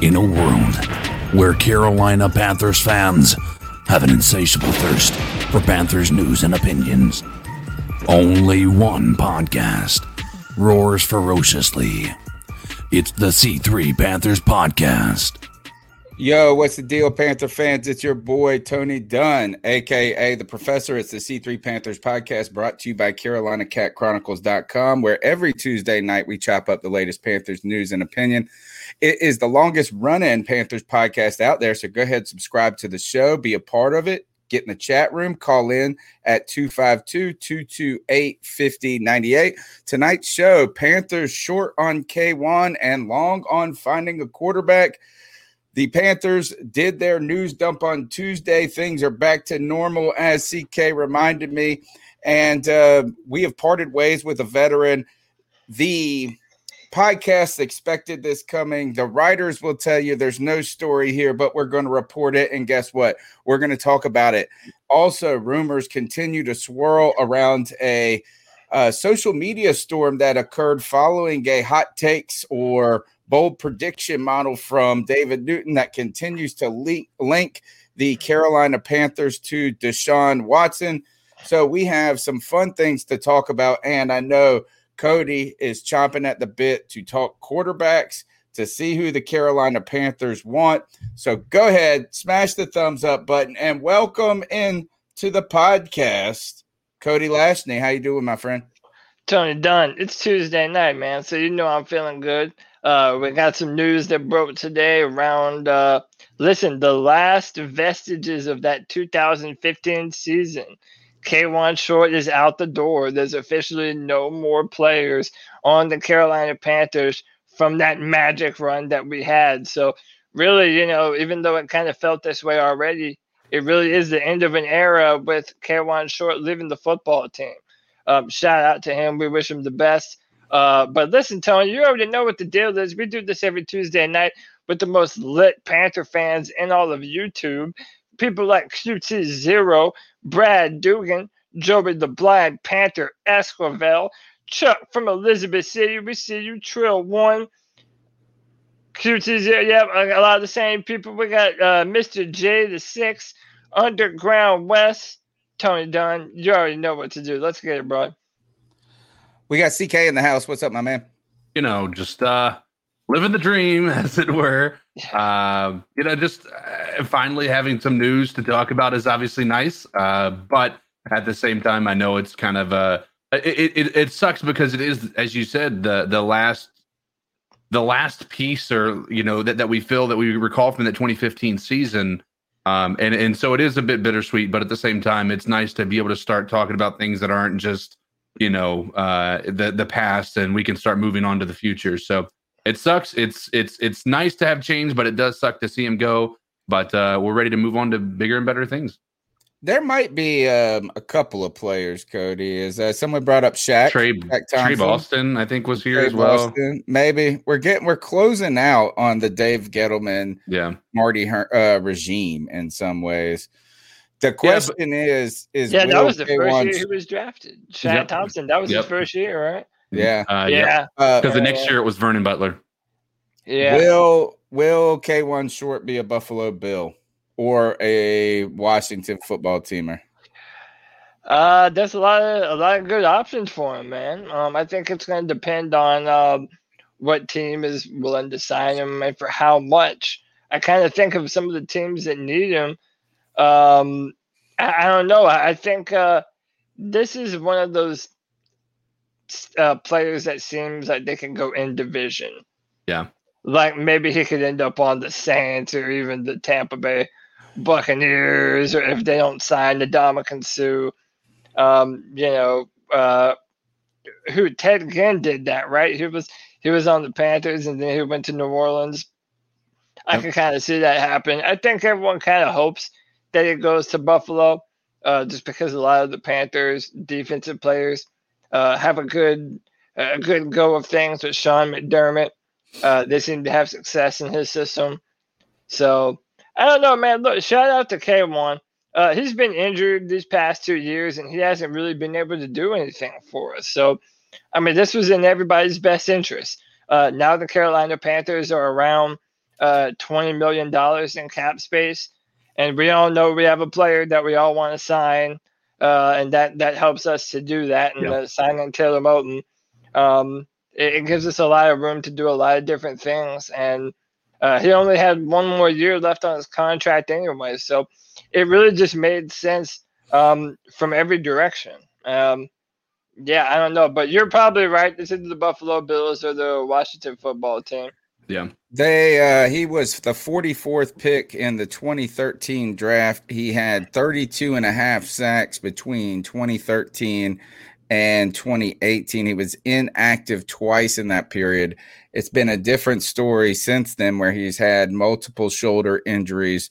In a world where Carolina Panthers fans have an insatiable thirst for Panthers news and opinions, only one podcast roars ferociously. It's the C3 Panthers Podcast. Yo, what's the deal, Panther fans? It's your boy Tony Dunn, aka the Professor. It's the C3 Panthers podcast brought to you by CarolinaCatChronicles.com, where every Tuesday night we chop up the latest Panthers news and opinion. It is the longest running Panthers podcast out there. So go ahead, subscribe to the show, be a part of it, get in the chat room, call in at 252 228 5098. Tonight's show Panthers short on Kawann and long on finding a quarterback. The Panthers did their news dump on Tuesday. Things are back to normal, as CK reminded me. And uh, we have parted ways with a veteran. The podcast expected this coming. The writers will tell you there's no story here, but we're going to report it. And guess what? We're going to talk about it. Also, rumors continue to swirl around a social media storm that occurred following a hot takes or bold prediction model from David Newton that continues to link the Carolina Panthers to Deshaun Watson. So we have some fun things to talk about. And I know Cody is chomping at the bit to talk quarterbacks to see who the Carolina Panthers want. So go ahead, smash the thumbs up button, and welcome in to the podcast, Cody Lashney. How you doing, my friend? Tony Dunn. It's Tuesday night, man. So you know I'm feeling good. Uh, we got some news that broke today around. Uh, listen, the last vestiges of that 2015 season. Kawann Short is out the door. There's officially no more players on the Carolina Panthers from that magic run that we had. So, really, you know, even though it kind of felt this way already, it really is the end of an era with Kawann Short leaving the football team. Um, shout out to him. We wish him the best. Uh, but listen, Tony, you already know what the deal is. We do this every Tuesday night with the most lit Panther fans in all of YouTube. People like QT Zero, Brad Dugan, Joey the Blind Panther Esquivel, Chuck from Elizabeth City. We see you, Trill One. QT Zero, yeah, a lot of the same people. We got uh, Mr. J the Six, Underground West, Tony Dunn. You already know what to do. Let's get it, bro. We got CK in the house. What's up, my man? You know, just uh living the dream, as it were. Um, you know, just uh, finally having some news to talk about is obviously nice. Uh, but at the same time, I know it's kind of uh it, it it sucks because it is, as you said, the the last the last piece or you know that, that we feel that we recall from the 2015 season. Um, and and so it is a bit bittersweet, but at the same time, it's nice to be able to start talking about things that aren't just you know uh, the the past, and we can start moving on to the future. So it sucks. It's it's it's nice to have change, but it does suck to see him go. But uh, we're ready to move on to bigger and better things. There might be um, a couple of players, Cody. Is uh, someone brought up Shaq? Trey, Trey Boston, I think, was here Trey as well. Boston, maybe we're getting we're closing out on the Dave Gettleman, yeah, Marty uh, regime in some ways. The question yeah, but, is, is yeah, that was the first year he was drafted. Shaq yep. Thompson, that was yep. his first year, right? Yeah, uh, yeah. Because uh, the next year it was Vernon Butler. Yeah. Will Will Kawann short be a Buffalo Bill? or a Washington football teamer? Uh, there's a lot of a lot of good options for him, man. Um, I think it's going to depend on um, what team is willing to sign him and for how much. I kind of think of some of the teams that need him. Um, I, I don't know. I, I think uh, this is one of those uh, players that seems like they can go in division. Yeah. Like maybe he could end up on the Saints or even the Tampa Bay Buccaneers, or if they don't sign the Ndamukong Suh um, you know, uh, who Ted Ginn did that, right? He was he was on the Panthers and then he went to New Orleans. I yep. can kind of see that happen. I think everyone kind of hopes that it goes to Buffalo, uh, just because a lot of the Panthers defensive players uh, have a good a good go of things with Sean McDermott. Uh, they seem to have success in his system. So I don't know, man. Look, shout out to Kawann. Uh, he's been injured these past two years, and he hasn't really been able to do anything for us. So, I mean, this was in everybody's best interest. Uh, now the Carolina Panthers are around uh, twenty million dollars in cap space, and we all know we have a player that we all want to sign, uh, and that that helps us to do that. And yeah. signing Taylor Moton, um, it, it, gives us a lot of room to do a lot of different things. And uh, he only had one more year left on his contract anyway, so it really just made sense um, from every direction. Um, yeah, I don't know, but you're probably right. This is the Buffalo Bills or the Washington football team. Yeah. They uh he was the 44th pick in the 2013 draft. He had 32 and a half sacks between 2013 and 2018. He was inactive twice in that period. It's been a different story since then where he's had multiple shoulder injuries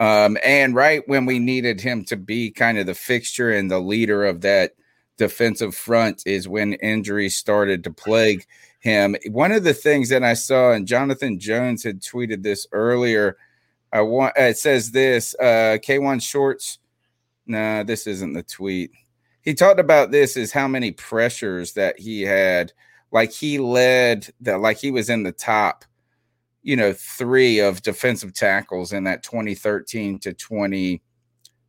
um, and right when we needed him to be kind of the fixture and the leader of that defensive front is when injuries started to plague him. One of the things that I saw, and Jonathan Jones had tweeted this earlier. I want it says this uh, Kawann Shorts. No, this isn't the tweet. He talked about this is how many pressures that he had. Like he led that, like he was in the top you know, three of defensive tackles in that 2013 to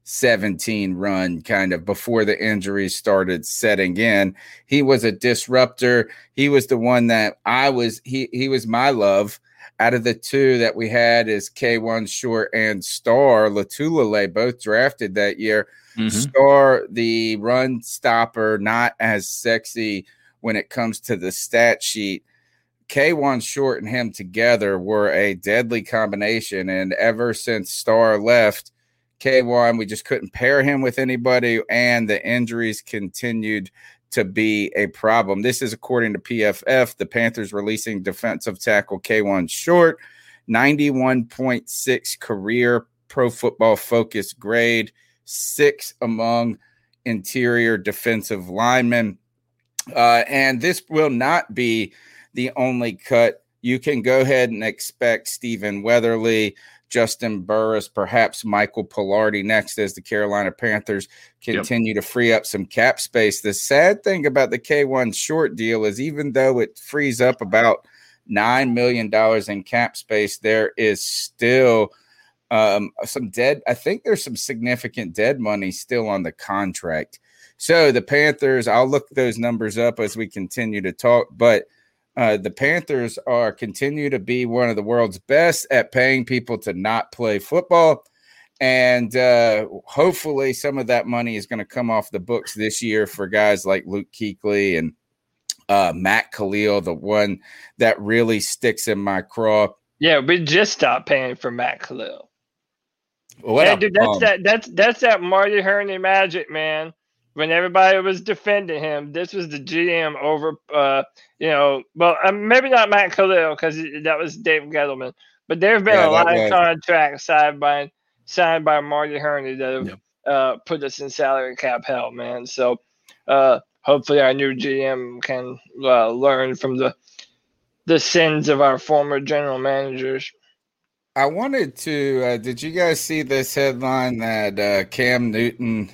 2017 run, kind of before the injuries started setting in. He was a disruptor. He was the one that I was, he, he was my love. Out of the two that we had is Kawann Short and Star Lotulelei, both drafted that year. Mm-hmm. Star, the run stopper, not as sexy when it comes to the stat sheet Kawann Short and him together were a deadly combination. And ever since Star left, Kawann, we just couldn't pair him with anybody, and the injuries continued to be a problem. This is according to PFF, the Panthers releasing defensive tackle Kawann Short, 91.6 career pro football focus grade, six among interior defensive linemen. Uh, and this will not be the only cut. You can go ahead and expect Stephen Weatherly, Juston Burris, perhaps Michael Palardy next as the Carolina Panthers continue yep. to free up some cap space. The sad thing about the Kawann short deal is even though it frees up about $9 million in cap space, there is still um, some dead. I think there's some significant dead money still on the contract. So the Panthers, I'll look those numbers up as we continue to talk, but – uh, the Panthers are continue to be one of the world's best at paying people to not play football. And uh, hopefully, some of that money is going to come off the books this year for guys like Luke Kuechly and uh, Matt Kalil, the one that really sticks in my craw. Yeah, we just stopped paying for Matt Kalil. What yeah, dude, that's that that's that's that Marty Hurney magic, man when everybody was defending him, this was the GM over, uh, you know, well, um, maybe not Matt Kalil because that was Dave Gettleman, but there have been yeah, a lot of contracts signed by signed by Marty Hurney that have yep. uh, put us in salary cap hell, man. So uh, hopefully our new GM can uh, learn from the the sins of our former general managers. I wanted to. Uh, did you guys see this headline that uh, Cam Newton?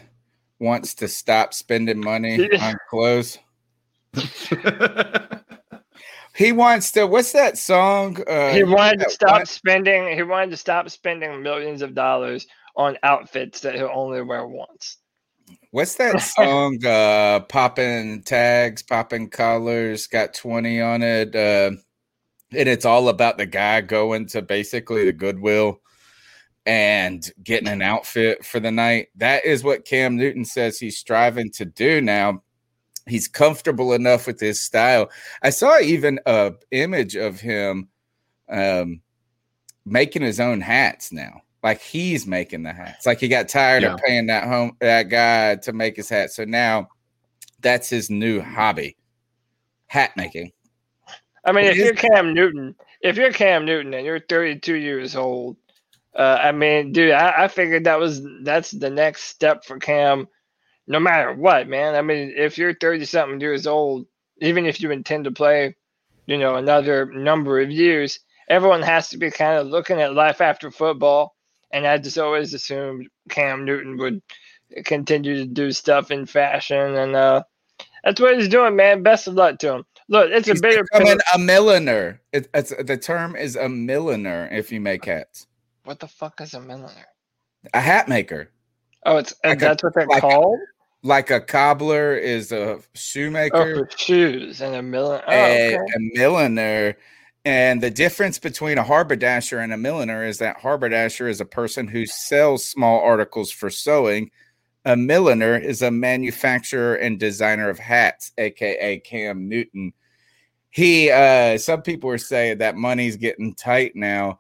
Wants to stop spending money on clothes. He wants to. What's that song? Uh, he wanted to stop one- spending. He wanted to stop spending millions of dollars on outfits that he'll only wear once. What's that song? Uh, popping tags, popping collars, got 20 on it. Uh, and it's all about the guy going to basically the Goodwill and getting an outfit for the night. That is what Cam Newton says he's striving to do now. He's comfortable enough with his style. I saw even a image of him um, making his own hats now. Like he's making the hats. Like he got tired Yeah. of paying that home that guy to make his hat. So now that's his new hobby. Hat making. I mean, if you're Cam Newton, if you're Cam Newton and you're 32 years old, uh, I mean, dude, I, I figured that was that's the next step for Cam, no matter what, man. I mean, if you're 30 something years old, even if you intend to play, you know, another number of years, everyone has to be kind of looking at life after football. And I just always assumed Cam Newton would continue to do stuff in fashion, and uh, that's what he's doing, man. Best of luck to him. Look, it's He's a bigger becoming a milliner. It, it's the term is a milliner if you make hats. What the fuck is a milliner? A hat maker. Oh, it's Like a- that's what they're like a- called. Like a cobbler is a Oh, shoemaker. for shoes and a milliner. Oh, a, okay. a milliner. And the difference between a haberdasher and a milliner is that haberdasher is a person who sells small articles for sewing. A milliner is a manufacturer and designer of hats, aka Cam Newton. He, uh, some people are saying that money's getting tight now.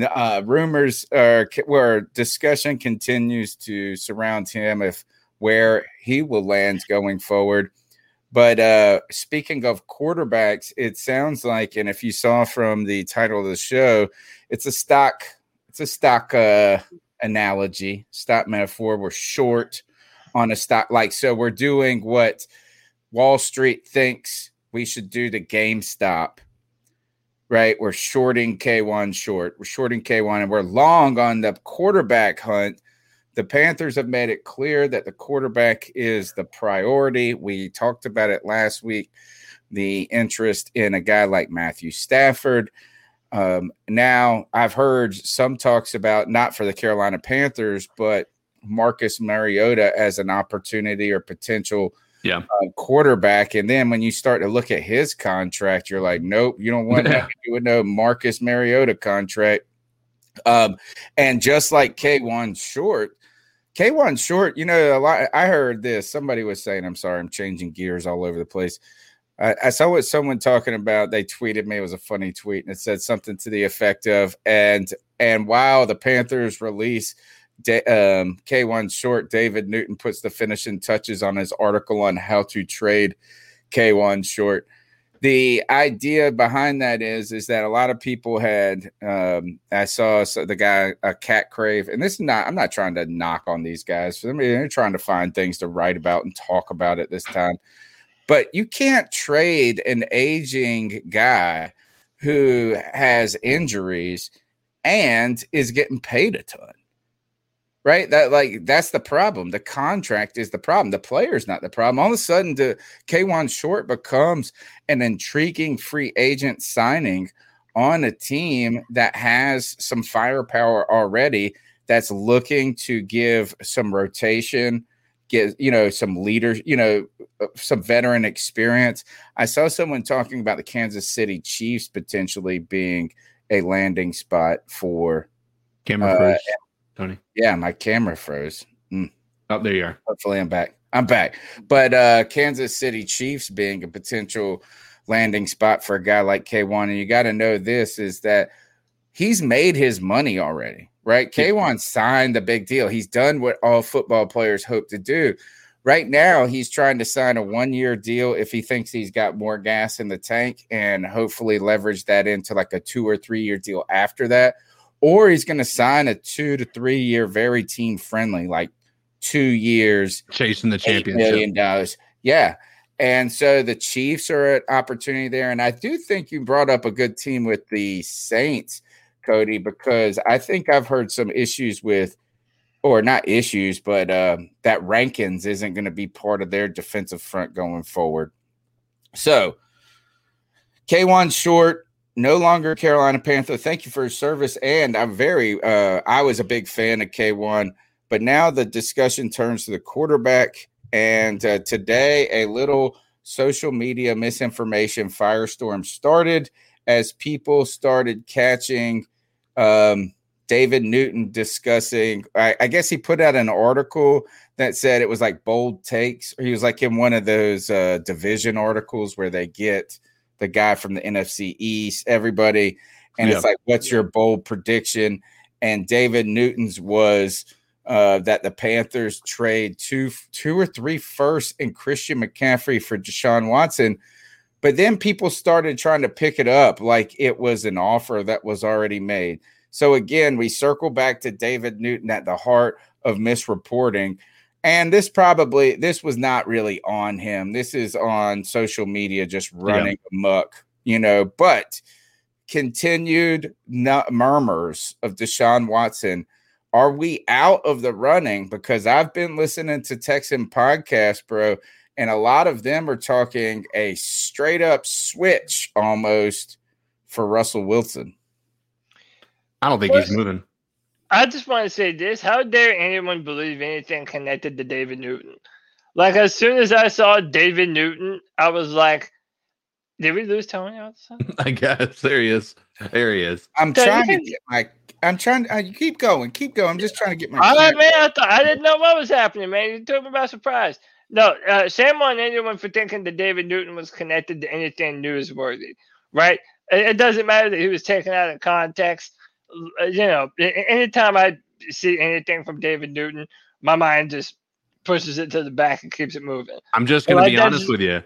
Uh, rumors or where discussion continues to surround him if where he will land going forward. But uh, speaking of quarterbacks, it sounds like, and if you saw from the title of the show, it's a stock, it's a stock uh, analogy, stock metaphor. We're short on a stock, like so. We're doing what Wall Street thinks we should do to GameStop, right? We're shorting Kawann short. We're shorting Kawann, and we're long on the quarterback hunt the Panthers have made it clear that the quarterback is the priority. We talked about it last week the interest in a guy like Matthew Stafford. Um, now, I've heard some talks about not for the Carolina Panthers, but Marcus Mariota as an opportunity or potential Yeah. uh, quarterback. And then when you start to look at his contract, you're like, nope, you don't want to do with no Marcus Mariota contract. Um, and just like Kawann Short, Kawann Short, you know, a lot. I heard this. Somebody was saying, I'm sorry, I'm changing gears all over the place. I, I saw what someone talking about. They tweeted me. It was a funny tweet, and it said something to the effect of, and and wow, the Panthers release Da- um, Kawann Short. David Newton puts the finishing touches on his article on how to trade Kawann Short. The idea behind that is is that a lot of people had um i saw the guy a cat crave and this is not i'm not trying to knock on these guys. I mean they're trying to find things to write about and talk about at this time. But you can't trade an aging guy who has injuries and is getting paid a ton right? That like that's the problem. The contract is the problem. The player's not the problem. All of a sudden the Kawann short becomes an intriguing free agent signing on a team that has some firepower already that's looking to give some rotation get you know some leaders you know uh, some veteran experience. I saw someone talking about the kansas city chiefs potentially being a landing spot for Camera Uh, Tony. yeah my camera froze Oh, there you are. Hopefully, I'm back. I'm back. But uh, Kansas City Chiefs being a potential landing spot for a guy like Kawann, and you got to know this is that he's made his money already, right? Kawann signed the big deal. He's done what all football players hope to do. Right now, he's trying to sign a one year deal if he thinks he's got more gas in the tank and hopefully leverage that into like a two or three year deal after that. Or he's going to sign a two to three year, very team friendly, like two years, Chasing the championship. million dollars. Yeah. And so the Chiefs are an opportunity there. And I do think you brought up a good team with the Saints, Cody, because I think I've heard some issues with, or not issues, but um, that Rankins isn't going to be part of their defensive front going forward. So Kawann Short, no longer Carolina Panther. Thank you for your service. And I'm very, uh, I was a big fan of Kawann, but now the discussion turns to the quarterback. And uh, today, a little social media misinformation firestorm started as people started catching um, David Newton discussing. I, I, guess he put out an article that said it was like bold takes. Or he was like in one of those uh, division articles where they get the guy from the NFC East, everybody, and yep. it's like, what's your bold prediction? And David Newton's was uh, that the Panthers trade two, two or three first and Christian McCaffrey for Deshaun Watson. But then people started trying to pick it up like it was an offer that was already made. So again, we circle back to David Newton at the heart of misreporting. And this probably this was not really on him. This is on social media just running yeah. amok, you know, but continued murmurs of Deshaun Watson. Are we out of the running? Because I've been listening to Texan podcast, bro, and a lot of them are talking a straight up switch almost for Russell Wilson. I don't think he's moving. I just want to say this: How dare anyone believe anything connected to David Newton? Like as soon as I saw David Newton, I was like, "Did we lose Tony?" I guess there he is. There he is. I'm trying to get my. I'm trying. to uh, keep going. Keep going. I'm just trying to get my. All right, man. I thought I didn't know what was happening, man. You took me by surprise. No, uh, shame on anyone for thinking that David Newton was connected to anything newsworthy, right? It, it doesn't matter that he was taken out of context. Uh, you know, anytime I see anything from David Newton, my mind just pushes it to the back and keeps it moving. I'm just going to be honest just, with you.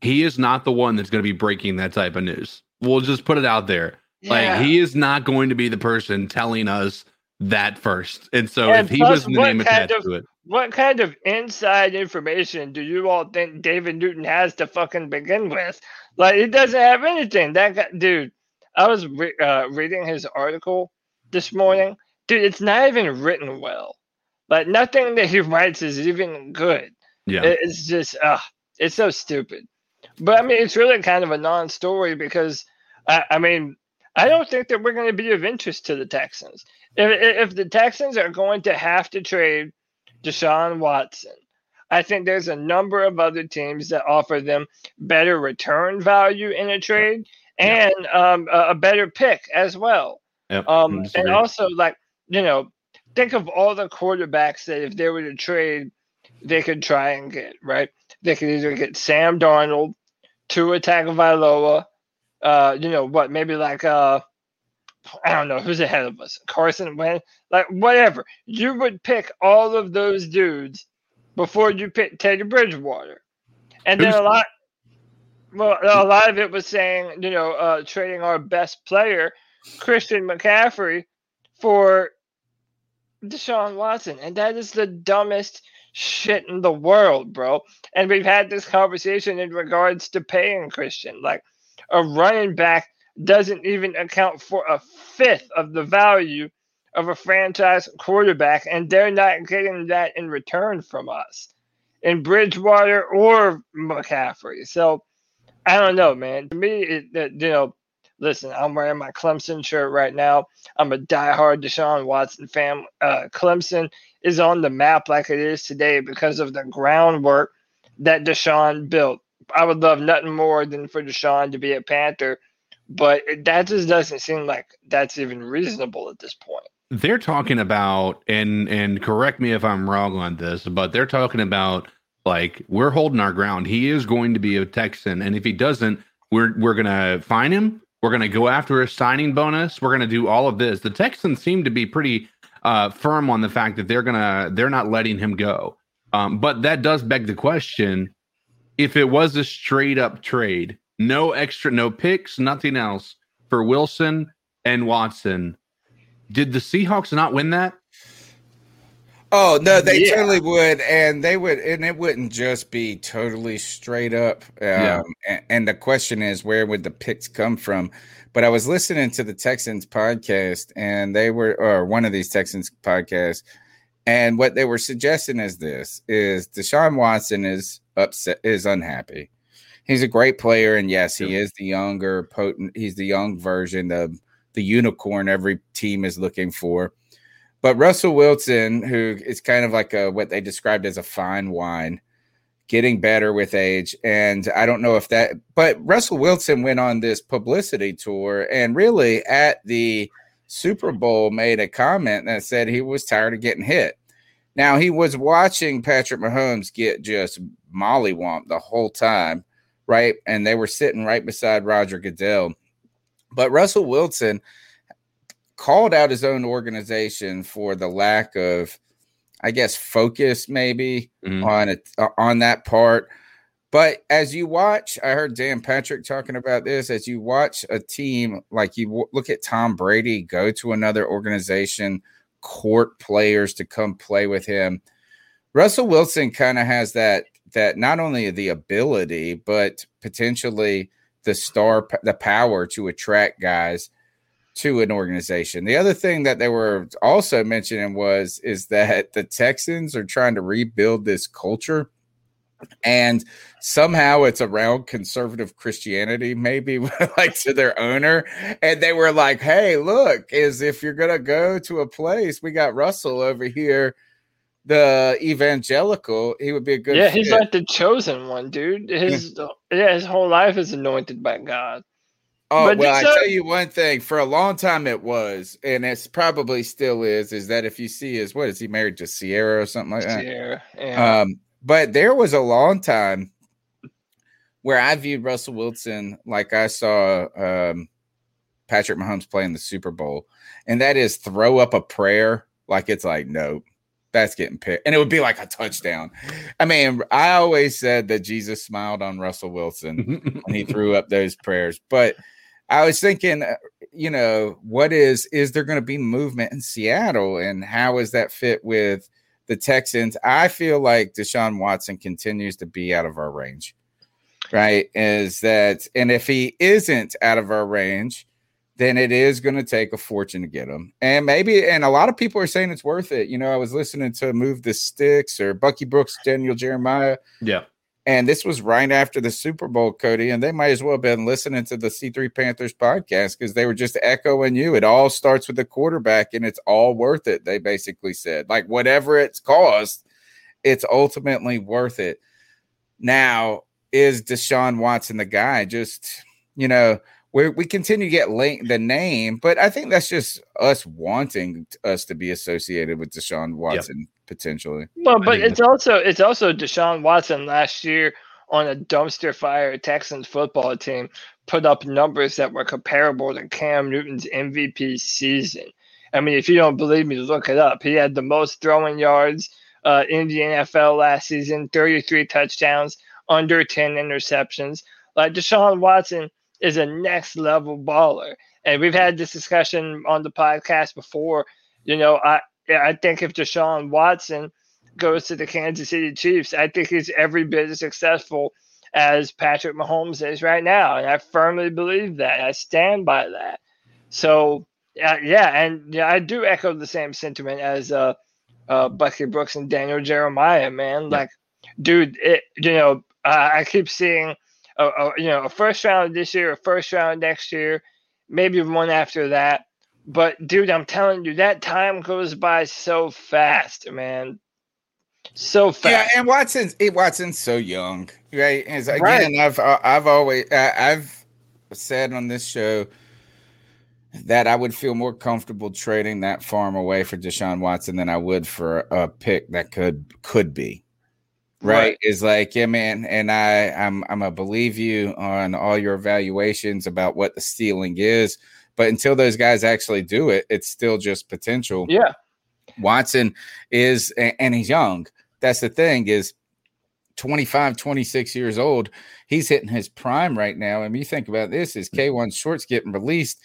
He is not the one that's going to be breaking that type of news. We'll just put it out there. Yeah. Like he is not going to be the person telling us that first. And so and if he was the name attached of, to it, what kind of inside information do you all think David Newton has to fucking begin with? Like, he doesn't have anything. That guy, dude. I was re- uh, reading his article this morning, dude. It's not even written well. Like, nothing that he writes is even good. Yeah, it's just, uh, it's so stupid. But I mean, it's really kind of a non-story because, I, I mean, I don't think that we're going to be of interest to the Texans. If, if the Texans are going to have to trade Deshaun Watson. I think there's a number of other teams that offer them better return value in a trade and um, a, better pick as well. Yep. Um, and also, like, you know, think of all the quarterbacks that if they were to trade, they could try and get, right? They could either get Sam Darnold, Tua Tagovailoa, uh, you know, what, maybe like uh, I don't know who's ahead of us. Carson Wentz, like whatever. You would pick all of those dudes before you pick Teddy Bridgewater, and then a lot. Well, a lot of it was saying, you know, uh, trading our best player, Christian McCaffrey, for Deshaun Watson, and that is the dumbest shit in the world, bro. And we've had this conversation in regards to paying Christian, like a running back doesn't even account for a fifth of the value of a franchise quarterback, and they're not getting that in return from us in Bridgewater or McCaffrey. So I don't know, man. To me, it, it, you know, listen, I'm wearing my Clemson shirt right now. I'm a diehard Deshaun Watson fan. Uh, Clemson is on the map like it is today because of the groundwork that Deshaun built. I would love nothing more than for Deshaun to be a Panther but that just doesn't seem like that's even reasonable at this point. They're talking about and and correct me if I'm wrong on this, but they're talking about like we're holding our ground. He is going to be a Texan, and if he doesn't, we're we're gonna fine him. We're gonna go after a signing bonus. We're gonna do all of this. The Texans seem to be pretty uh, firm on the fact that they're gonna they're not letting him go. Um, but that does beg the question: if it was a straight up trade, no extra, no picks, nothing else for Wilson and Watson. Did the Seahawks not win that? Oh no, they yeah. totally would, and they would, and it wouldn't just be totally straight up. Um, yeah. and, and the question is, where would the picks come from? But I was listening to the Texans podcast, and they were, or one of these Texans podcasts, and what they were suggesting is this: is Deshaun Watson is upset, is unhappy he's a great player, and yes, he is the younger, potent. He's the young version of the unicorn every team is looking for. But Russell Wilson, who is kind of like a what they described as a fine wine, getting better with age. And I don't know if that, but Russell Wilson went on this publicity tour and really at the Super Bowl made a comment that said he was tired of getting hit. Now he was watching Patrick Mahomes get just mollywomped the whole time, right? And they were sitting right beside Roger Goodell. But Russell Wilson called out his own organization for the lack of, I guess, focus maybe mm-hmm. on it uh, on that part. But as you watch, I heard Dan Patrick talking about this. As you watch a team like you w- look at Tom Brady go to another organization, court players to come play with him. Russell Wilson kind of has that that not only the ability but potentially the star the power to attract guys to an organization. The other thing that they were also mentioning was is that the Texans are trying to rebuild this culture and somehow it's around conservative Christianity, maybe like to their owner. And they were like, Hey, look, is if you're gonna go to a place, we got Russell over here, the evangelical, he would be a good Yeah, fit. he's like the chosen one, dude. His yeah. yeah, his whole life is anointed by God. Oh but well, I tell you one thing. For a long time, it was, and it's probably still is. Is that if you see his what is he married to Sierra or something like that? Ciara. Yeah. Um, but there was a long time where I viewed Russell Wilson like I saw um, Patrick Mahomes playing the Super Bowl, and that is throw up a prayer like it's like nope. That's getting picked, and it would be like a touchdown. I mean, I always said that Jesus smiled on Russell Wilson when he threw up those prayers, but I was thinking, uh, you know, what is is there going to be movement in Seattle, and how is that fit with the Texans? I feel like Deshaun Watson continues to be out of our range, right? Is that, and if he isn't out of our range, then it is going to take a fortune to get him. And maybe, and a lot of people are saying it's worth it. You know, I was listening to Move the Sticks or Bucky Brooks, Daniel Jeremiah. Yeah. And this was right after the Super Bowl, Cody. And they might as well have been listening to the C3 Panthers podcast because they were just echoing you. It all starts with the quarterback and it's all worth it. They basically said, like, whatever it's cost, it's ultimately worth it. Now, is Deshaun Watson the guy? Just, you know, we we continue to get link the name, but I think that's just us wanting us to be associated with Deshaun Watson yep. Potentially. Well, but it's also it's also Deshaun Watson last year on a dumpster fire Texans football team put up numbers that were comparable to Cam Newton's MVP season. I mean, if you don't believe me, look it up. He had the most throwing yards uh, in the NFL last season, 33 touchdowns, under 10 interceptions. Like Deshaun Watson is a next level baller. And we've had this discussion on the podcast before. You know, I I think if Deshaun Watson goes to the Kansas City Chiefs, I think he's every bit as successful as Patrick Mahomes is right now, and I firmly believe that. I stand by that. So, uh, yeah, and yeah, I do echo the same sentiment as uh, uh, Bucky Brooks and Daniel Jeremiah. Man, like, dude, it, you know, I keep seeing a, a, you know a first round this year, a first round next year, maybe one after that. But dude, I'm telling you, that time goes by so fast, man. So fast. Yeah, and Watson's Watson's so young, right? As, again, right. I've uh, I've always I've said on this show that I would feel more comfortable trading that farm away for Deshaun Watson than I would for a pick that could could be right, right. is like yeah man and i i'm i'm gonna believe you on all your evaluations about what the stealing is but until those guys actually do it it's still just potential. Yeah. Watson is and he's young. That's the thing is 25 26 years old he's hitting his prime right now. And you think about this is mm. Kawann shorts getting released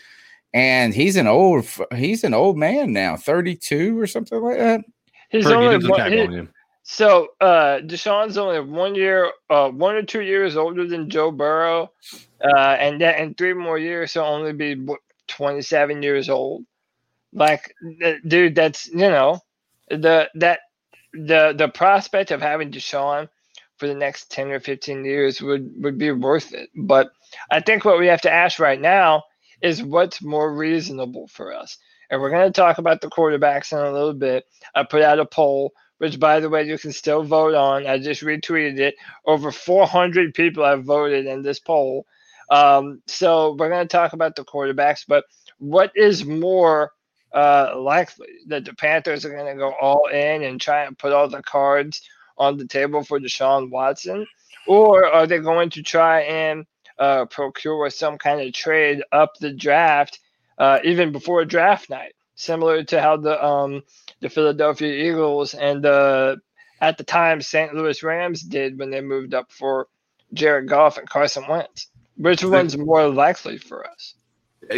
and he's an old he's an old man now 32 or something like that? He's only, one, so uh, Deshaun's only one year, uh, one or two years older than Joe Burrow, uh, and that in three more years he'll only be twenty seven years old. Like, dude, that's you know, the that the the prospect of having Deshaun for the next 10 or 15 years would, would be worth it. But I think what we have to ask right now is what's more reasonable for us. And we're going to talk about the quarterbacks in a little bit. I put out a poll, which, by the way, you can still vote on. I just retweeted it. Over 400 people have voted in this poll. Um, so we're going to talk about the quarterbacks. But what is more uh, likely that the Panthers are going to go all in and try and put all the cards on the table for Deshaun Watson? Or are they going to try and uh, procure some kind of trade up the draft uh, even before draft night, similar to how the um, the Philadelphia Eagles and the at the time St. Louis Rams did when they moved up for Jared Goff and Carson Wentz. Which one's more likely for us?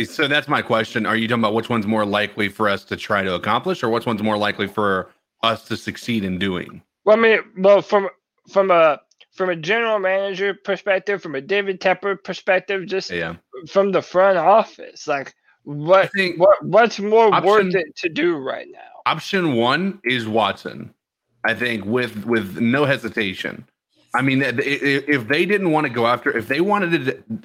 So that's my question. Are you talking about which one's more likely for us to try to accomplish, or which one's more likely for us to succeed in doing? Well, I mean, well, from from a from a general manager perspective, from a David Tepper perspective, just yeah. from the front office, like what think what what's more option- worth it to do right now? option one is Watson. I think with with no hesitation. I mean, if they didn't want to go after, if they wanted to,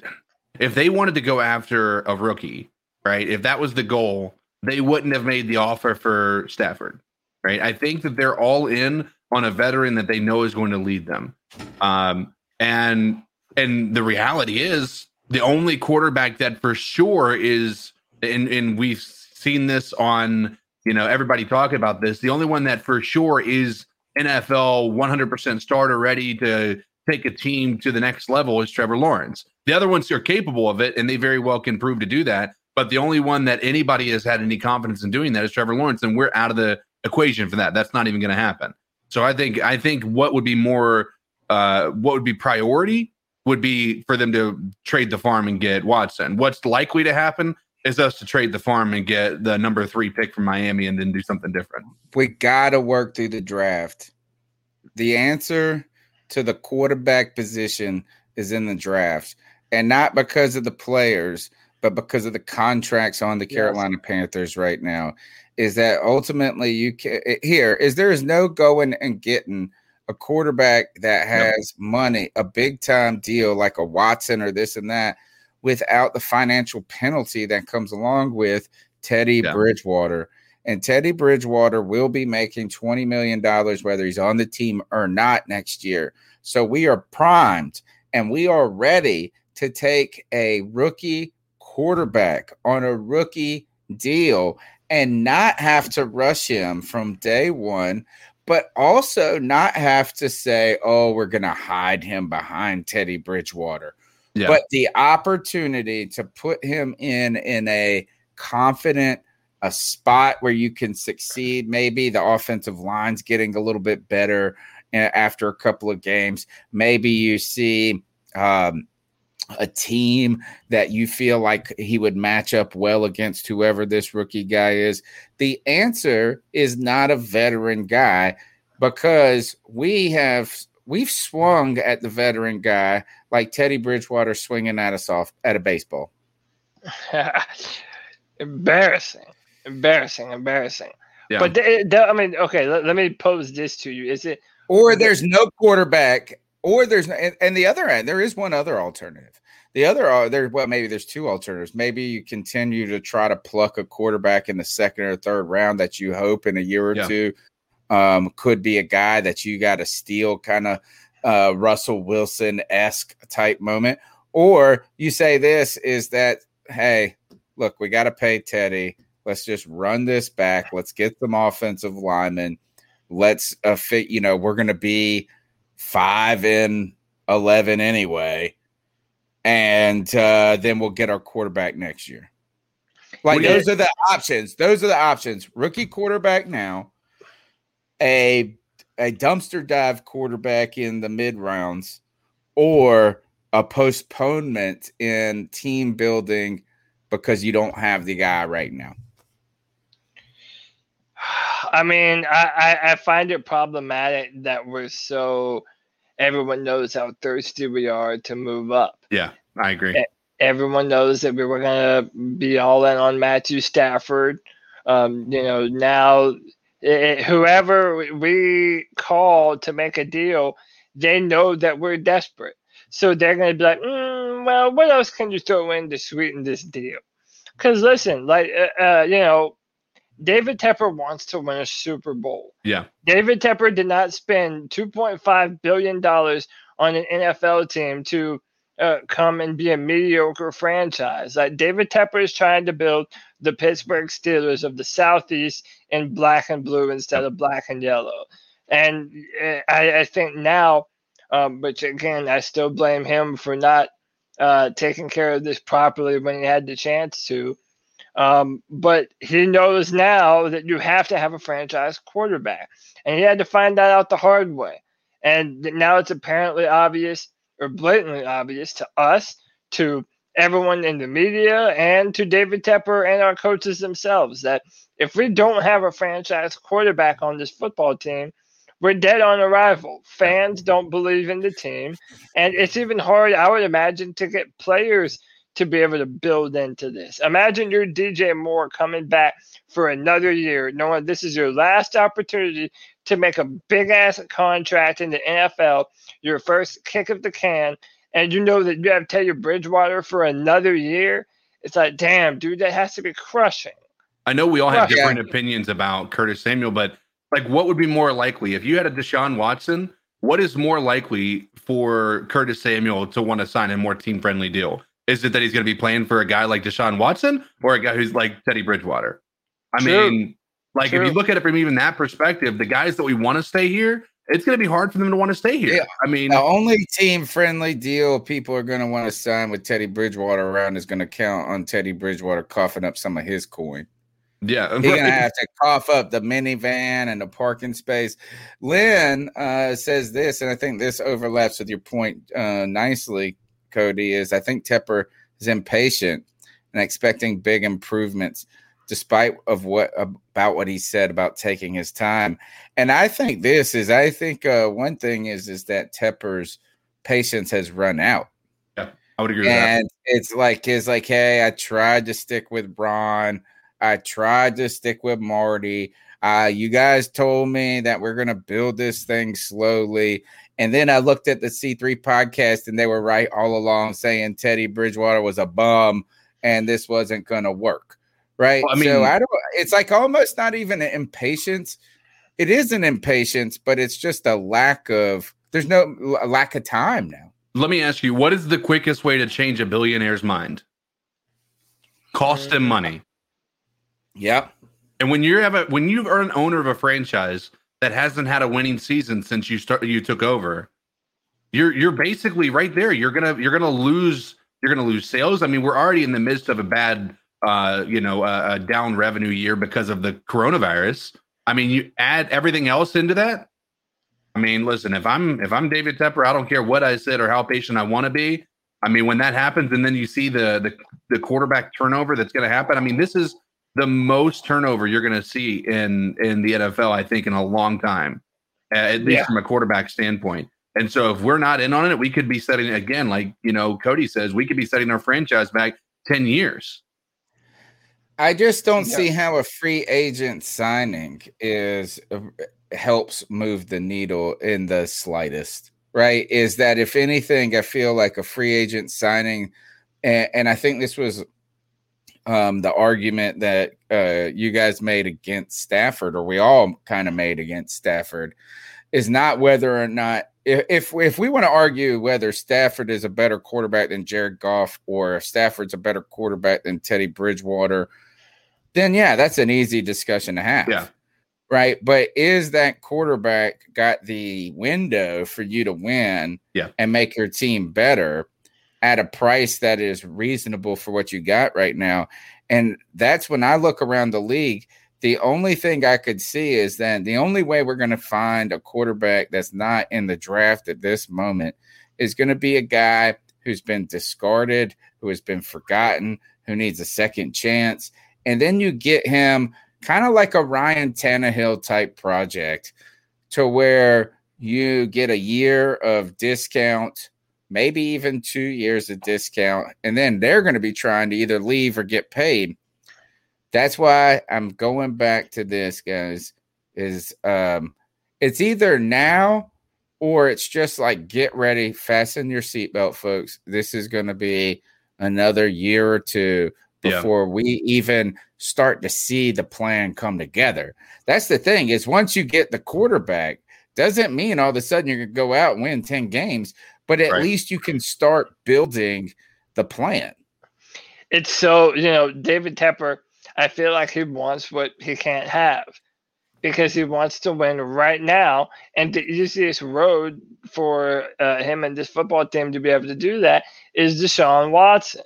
if they wanted to go after a rookie, right? If that was the goal, they wouldn't have made the offer for Stafford, right? I think that they're all in on a veteran that they know is going to lead them, um, and and the reality is the only quarterback that for sure is, and and we've seen this on you know everybody talking about this. The only one that for sure is NFL 100% starter ready to take a team to the next level is Trevor Lawrence. The other ones are capable of it, and they very well can prove to do that. But the only one that anybody has had any confidence in doing that is Trevor Lawrence, and we're out of the equation for that. That's not even going to happen. So I think I think what would be more uh, what would be priority would be for them to trade the farm and get Watson. What's likely to happen is us to trade the farm and get the number three pick from Miami and then do something different. we got to work through the draft. The answer to the quarterback position is in the draft, and not because of the players, but because of the contracts on the Yes. Carolina Panthers right now. Is that ultimately you can eh, here is there is no going and getting a quarterback that has money, a big time deal like a Watson or this and that, without the financial penalty that comes along with Teddy Yeah. Bridgewater. And Teddy Bridgewater will be making $20 million whether he's on the team or not next year. So we are primed and we are ready to take a rookie quarterback on a rookie deal and not have to rush him from day one, but also not have to say, oh, we're going to hide him behind Teddy Bridgewater. Yeah. But the opportunity to put him in in a confident a spot where you can succeed. Maybe the offensive line's getting a little bit better uh, after a couple of games. Maybe you see um, a team that you feel like he would match up well against whoever this rookie guy is. The answer is not a veteran guy because we have we've swung at the veteran guy like Teddy Bridgewater swinging at us off at a baseball. embarrassing, embarrassing, embarrassing. Yeah. But th- th- I mean, okay, let, let me pose this to you: Is it or there's no quarterback, or there's no, and, and the other end, there is one other alternative. The other, uh, there, well, maybe there's two alternatives. Maybe you continue to try to pluck a quarterback in the second or third round that you hope in a year or Yeah. two um, could be a guy that you got to steal, kind of uh, Russell Wilson esque type moment. Or you say this is that, hey, look, we got to pay Teddy. Let's just run this back. Let's get some offensive linemen. Let's uh, fit you know we're going to be five in 11 anyway. And uh, then we'll get our quarterback next year. Like those are the options. Those are the options. Rookie quarterback now a a dumpster dive quarterback in the mid rounds or a postponement in team building because you don't have the guy right now I mean, I, I, I find it problematic that we're so everyone knows how thirsty we are to move up. Yeah, I agree. Everyone knows that we were gonna be all in on Matthew Stafford. Um, you know, now eh, whoever we call to make a deal, they know that we're desperate. So they're going to be like, mm, well, what else can you throw in to sweeten this deal? Because listen, like, uh, uh, you know, David Tepper wants to win a Super Bowl. Yeah. David Tepper did not spend $2.5 billion on an NFL team to uh, come and be a mediocre franchise. Like David Tepper is trying to build the Pittsburgh Steelers of the Southeast in black and blue instead of black and yellow. And uh, I, I think now, um, which again, I still blame him for not uh, taking care of this properly when he had the chance to. Um, but he knows now that you have to have a franchise quarterback, and he had to find that out the hard way. And now it's apparently obvious or blatantly obvious to us, to everyone in the media, and to David Tepper and our coaches themselves that if we don't have a franchise quarterback on this football team, we're dead on arrival. Fans don't believe in the team, and it's even hard, I would imagine, to get players to be able to build into this. Imagine you're DJ Moore coming back for another year, knowing this is your last opportunity to make a big ass contract in the NFL, your first kick of the can, and you know that you have Teddy Bridgewater for another year. It's like, damn, dude, that has to be crushing. I know we all have different opinions about Curtis Samuel, but like, what would be more likely if you had a Deshaun Watson? What is more likely for Curtis Samuel to want to sign a more team friendly deal? Is it that he's going to be playing for a guy like Deshaun Watson or a guy who's like Teddy Bridgewater? I True. mean, like True. if you look at it from even that perspective, the guys that we want to stay here, it's going to be hard for them to want to stay here. Yeah. I mean, the only team friendly deal people are going to want to sign with Teddy Bridgewater around is going to count on Teddy Bridgewater coughing up some of his coin. Yeah, he's gonna have to cough up the minivan and the parking space. Lynn uh, says this, and I think this overlaps with your point uh, nicely, Cody. Is I think Tepper is impatient and expecting big improvements despite of what about what he said about taking his time. And I think this is I think uh, one thing is is that Tepper's patience has run out. Yeah, I would agree. And it's like is like, hey, I tried to stick with Ron. I tried to stick with Marty. Uh, you guys told me that we're gonna build this thing slowly. And then I looked at the C3 podcast and they were right all along saying Teddy Bridgewater was a bum and this wasn't gonna work right? Well, I mean, so I don't. It's like almost not even an impatience. It is an impatience, but it's just a lack of. There's no lack of time now. Let me ask you: What is the quickest way to change a billionaire's mind? Cost him mm. money. Yep. And when you have a when you are an owner of a franchise that hasn't had a winning season since you start you took over, you're you're basically right there. You're gonna you're gonna lose you're gonna lose sales. I mean, we're already in the midst of a bad uh, you know, a, a down revenue year because of the coronavirus. I mean, you add everything else into that. I mean, listen, if I'm if I'm David Tepper, I don't care what I said or how patient I want to be. I mean, when that happens, and then you see the the, the quarterback turnover that's going to happen. I mean, this is the most turnover you're going to see in in the NFL, I think, in a long time, at least yeah. from a quarterback standpoint. And so, if we're not in on it, we could be setting again, like you know, Cody says, we could be setting our franchise back ten years. I just don't yeah. see how a free agent signing is uh, helps move the needle in the slightest. Right? Is that if anything, I feel like a free agent signing, and, and I think this was um, the argument that uh, you guys made against Stafford, or we all kind of made against Stafford, is not whether or not if if we want to argue whether Stafford is a better quarterback than Jared Goff or if Stafford's a better quarterback than Teddy Bridgewater then yeah, that's an easy discussion to have. Yeah. Right. But is that quarterback got the window for you to win yeah. and make your team better at a price that is reasonable for what you got right now? And that's when I look around the league. The only thing I could see is that the only way we're going to find a quarterback that's not in the draft at this moment is going to be a guy who's been discarded, who has been forgotten, who needs a second chance and then you get him kind of like a Ryan Tannehill type project to where you get a year of discount, maybe even two years of discount, and then they're going to be trying to either leave or get paid. That's why I'm going back to this, guys. Is um, it's either now or it's just like get ready, fasten your seatbelt, folks. This is going to be another year or two before yeah. we even start to see the plan come together. That's the thing is once you get the quarterback, doesn't mean all of a sudden you're going to go out and win 10 games, but at right. least you can start building the plan. It's so, you know, David Tepper, I feel like he wants what he can't have because he wants to win right now. And the easiest road for uh, him and this football team to be able to do that is Deshaun Watson.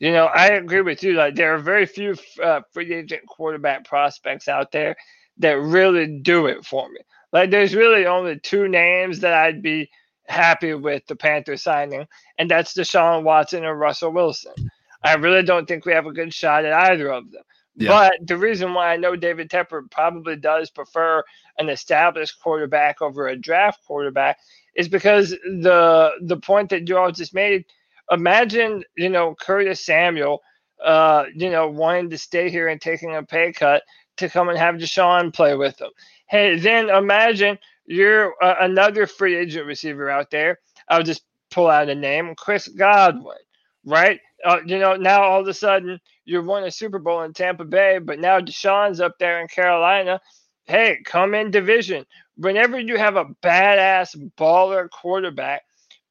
You know, I agree with you. Like, there are very few uh, free agent quarterback prospects out there that really do it for me. Like, there's really only two names that I'd be happy with the Panthers signing, and that's Deshaun Watson and Russell Wilson. I really don't think we have a good shot at either of them. Yeah. But the reason why I know David Tepper probably does prefer an established quarterback over a draft quarterback is because the the point that you all just made. Imagine, you know, Curtis Samuel, uh, you know, wanting to stay here and taking a pay cut to come and have Deshaun play with him. Hey, then imagine you're uh, another free agent receiver out there. I'll just pull out a name, Chris Godwin, right? Uh, you know, now all of a sudden you won a Super Bowl in Tampa Bay, but now Deshaun's up there in Carolina. Hey, come in division. Whenever you have a badass baller quarterback,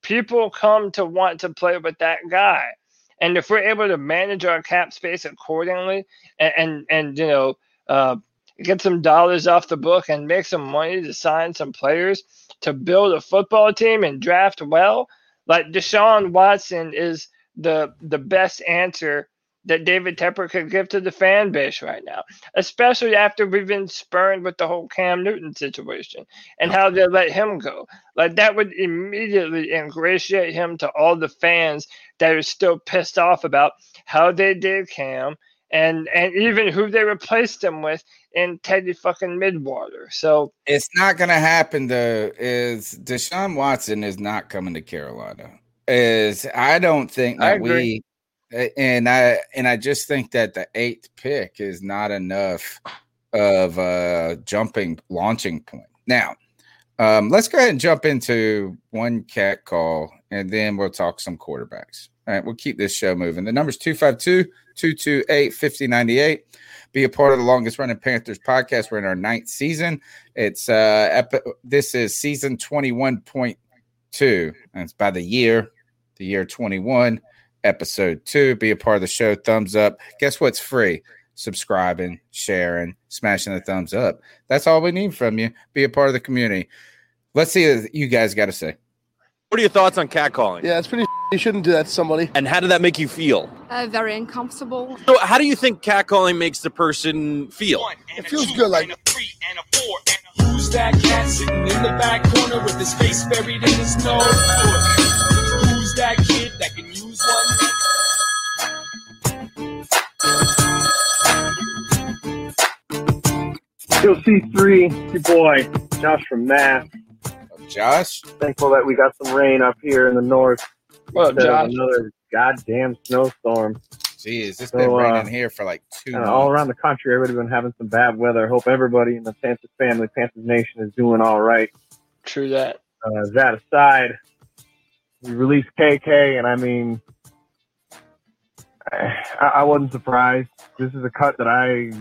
people come to want to play with that guy. And if we're able to manage our cap space accordingly and and, and you know uh, get some dollars off the book and make some money to sign some players to build a football team and draft well, like Deshaun Watson is the the best answer that David Tepper could give to the fan base right now, especially after we've been spurned with the whole Cam Newton situation and how they let him go. Like that would immediately ingratiate him to all the fans that are still pissed off about how they did Cam and and even who they replaced him with in Teddy fucking Midwater. So it's not gonna happen though. Is Deshaun Watson is not coming to Carolina. Is I don't think that we and I and I just think that the eighth pick is not enough of a jumping launching point. Now, um, let's go ahead and jump into one cat call and then we'll talk some quarterbacks. All right, we'll keep this show moving. The number's 252 228 5098. Be a part of the longest running Panthers podcast. We're in our ninth season. It's uh this is season 21.2. And it's by the year, the year 21 episode two. Be a part of the show. Thumbs up. Guess what's free? Subscribing, sharing, smashing the thumbs up. That's all we need from you. Be a part of the community. Let's see what you guys got to say. What are your thoughts on catcalling? Yeah, it's pretty. You shouldn't do that to somebody. And how did that make you feel? Uh, very uncomfortable. So, how do you think catcalling makes the person feel? It feels good, like. Who's that cat sitting in the back corner with his face buried in his nose? Who's that kid that can use one? Yo, C3, your boy, Josh from Mass. Josh. Thankful that we got some rain up here in the north. Well, Josh. Another goddamn snowstorm. Jeez, it's so, been raining uh, here for like two. Uh, all around the country, everybody's been having some bad weather. Hope everybody in the Panthers family, Panthers Nation, is doing all right. True that. Uh, that aside, we released KK, and I mean, I, I wasn't surprised. This is a cut that I,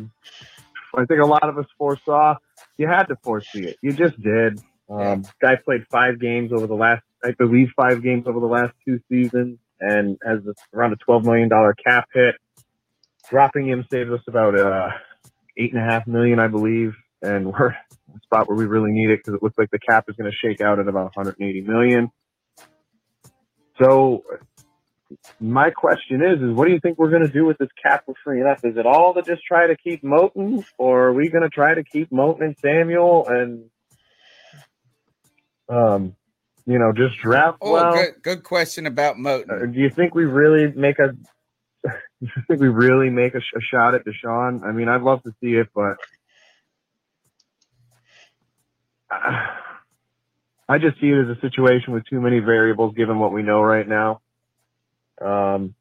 I think a lot of us foresaw. You had to foresee it. You just did. Um, guy played five games over the last, I believe, five games over the last two seasons, and has around a twelve million dollar cap hit. Dropping him saves us about uh, eight and a half million, I believe, and we're spot where we really need it because it looks like the cap is going to shake out at about 180 million. So, my question is: is what do you think we're going to do with this cap for free enough? Is it all to just try to keep Moton, or are we going to try to keep Moton and Samuel and um, you know, just draft oh, well. Good, good question about Moton. Uh, do you think we really make a? do you think we really make a, a shot at Deshaun? I mean, I'd love to see it, but uh, I just see it as a situation with too many variables, given what we know right now. Um,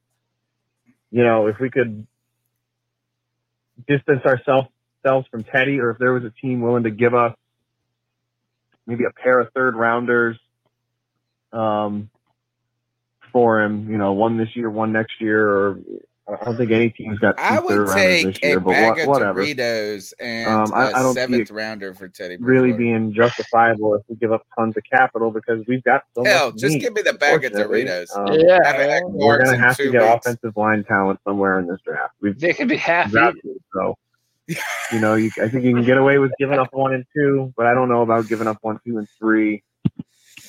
you know, if we could distance ourselves from Teddy, or if there was a team willing to give us maybe a pair of third rounders um, for him. You know, one this year, one next year, or I don't think any team's got two I would rounders take this a year. But bag what, of whatever. Doritos and Um, I- a I don't seventh rounder for Teddy. Really being justifiable if we give up tons of capital because we've got so Hell, much just meat, give me the bag of. Doritos. Um, Yeah, Have it at we're gonna have to get weeks. offensive line talent somewhere in this draft. We've they could be half got eaten. so you know, you, I think you can get away with giving up one and two, but I don't know about giving up one, two, and three.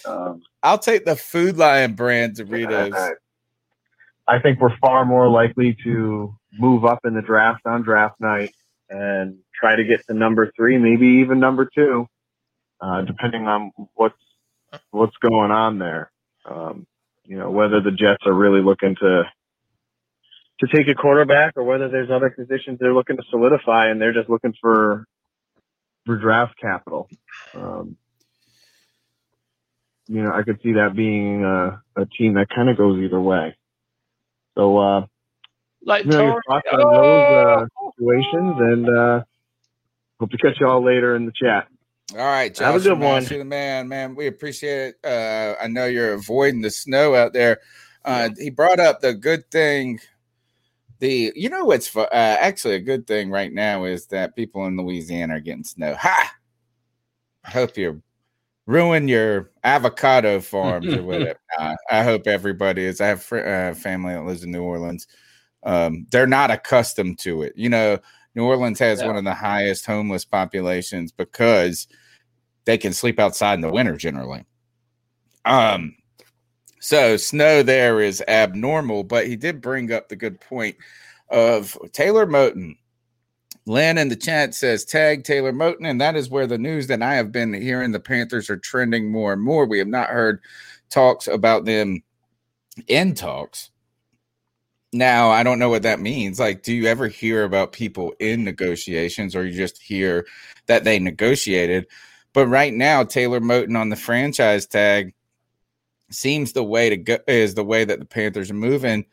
Um, I'll take the Food Lion brand Doritos. I, I think we're far more likely to move up in the draft on draft night and try to get to number three, maybe even number two, uh, depending on what's what's going on there. Um, you know, whether the Jets are really looking to to take a quarterback or whether there's other positions they're looking to solidify and they're just looking for for draft capital. Um, you know, I could see that being a, a team that kind of goes either way. So, uh, Like you know, your thoughts on those uh, situations, and uh, hope to catch you all later in the chat. All right, Josh, Have a good man, one. you're the man, man. We appreciate it. Uh, I know you're avoiding the snow out there. Uh, He brought up the good thing. The you know what's fu- uh, actually a good thing right now is that people in Louisiana are getting snow. Ha! I hope you ruin your avocado farms or whatever. I hope everybody is. I have fr- uh, family that lives in New Orleans. Um, they're not accustomed to it. You know, New Orleans has Yeah. one of the highest homeless populations because they can sleep outside in the winter generally. Um, so snow there is abnormal, but he did bring up the good point of Taylor Moton. Lynn in the chat says tag Taylor Moton, and that is where the news that I have been hearing the Panthers are trending more and more. We have not heard talks about them in talks. Now, I don't know what that means. Like, do you ever hear about people in negotiations or you just hear that they negotiated? But right now, Taylor Moton on the franchise tag seems the way to go is the way that the Panthers are moving.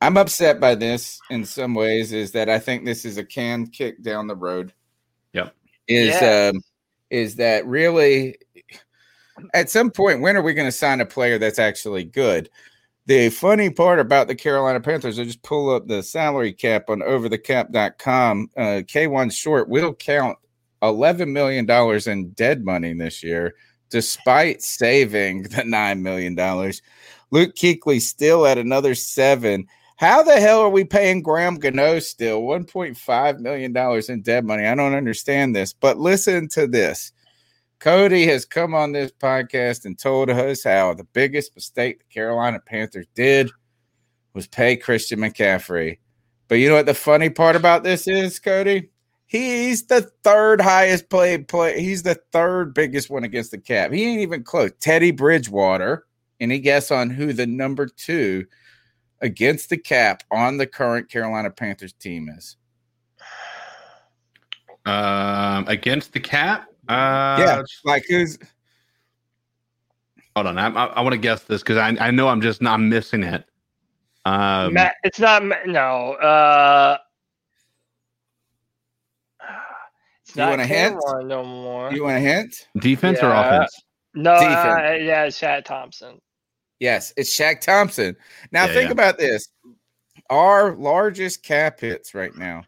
I'm upset by this in some ways, is that I think this is a can kick down the road. Yep. Is Yeah. um is that really at some point when are we going to sign a player that's actually good? The funny part about the Carolina Panthers, I just pull up the salary cap on overthecap.com. Uh, Kawann Short will count $11 million in dead money this year, despite saving the $9 million. Luke Kuechly still at another seven. How the hell are we paying Graham Gano still $1.5 million in dead money? I don't understand this, but listen to this. Cody has come on this podcast and told us how the biggest mistake the Carolina Panthers did was pay Christian McCaffrey. But you know what the funny part about this is, Cody? He's the third highest played play. He's the third biggest one against the cap. He ain't even close. Teddy Bridgewater. Any guess on who the number two against the cap on the current Carolina Panthers team is? Um, against the cap. Uh, yeah, like who's Hold on, I, I, I want to guess this because I, I know I'm just not missing it. Um, Matt, it's not no. Uh, it's Do you not want a hint? No more. you want a hint? defense or offense? no, Defense. uh, yeah, it's Shaq Thompson. Yes, it's Shaq Thompson. Now Yeah, think yeah. about this. Our largest cap hits right now,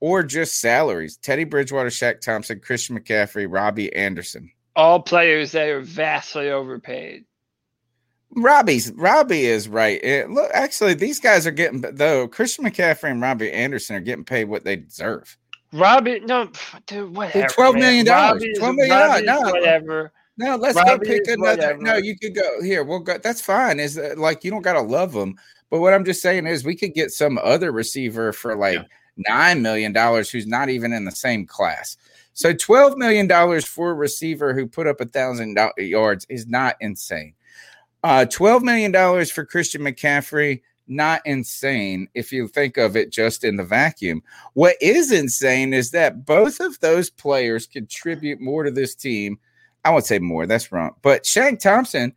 or just salaries, Teddy Bridgewater, Shaq Thompson, Christian McCaffrey, Robbie Anderson. All players that are vastly overpaid. Robbie's Robbie is right. It- look, actually, these guys are getting though. Christian McCaffrey and Robbie Anderson are getting paid what they deserve. Robbie, no, pff, dude, whatever. $12 man. million dollars. Robbie's- $12 million. Robbie's No. whatever. No, let's Robbie go pick another. whatever. No, you could go here. We'll go. That's fine. Is that, like you don't gotta love them, but what I'm just saying is we could get some other receiver for like nine million dollars who's not even in the same class. So twelve million dollars for a receiver who put up a thousand yards is not insane. Uh, twelve million dollars for Christian McCaffrey, not insane if you think of it just in the vacuum. What is insane is that both of those players contribute more to this team. I won't say more, that's wrong. But Shaq Thompson,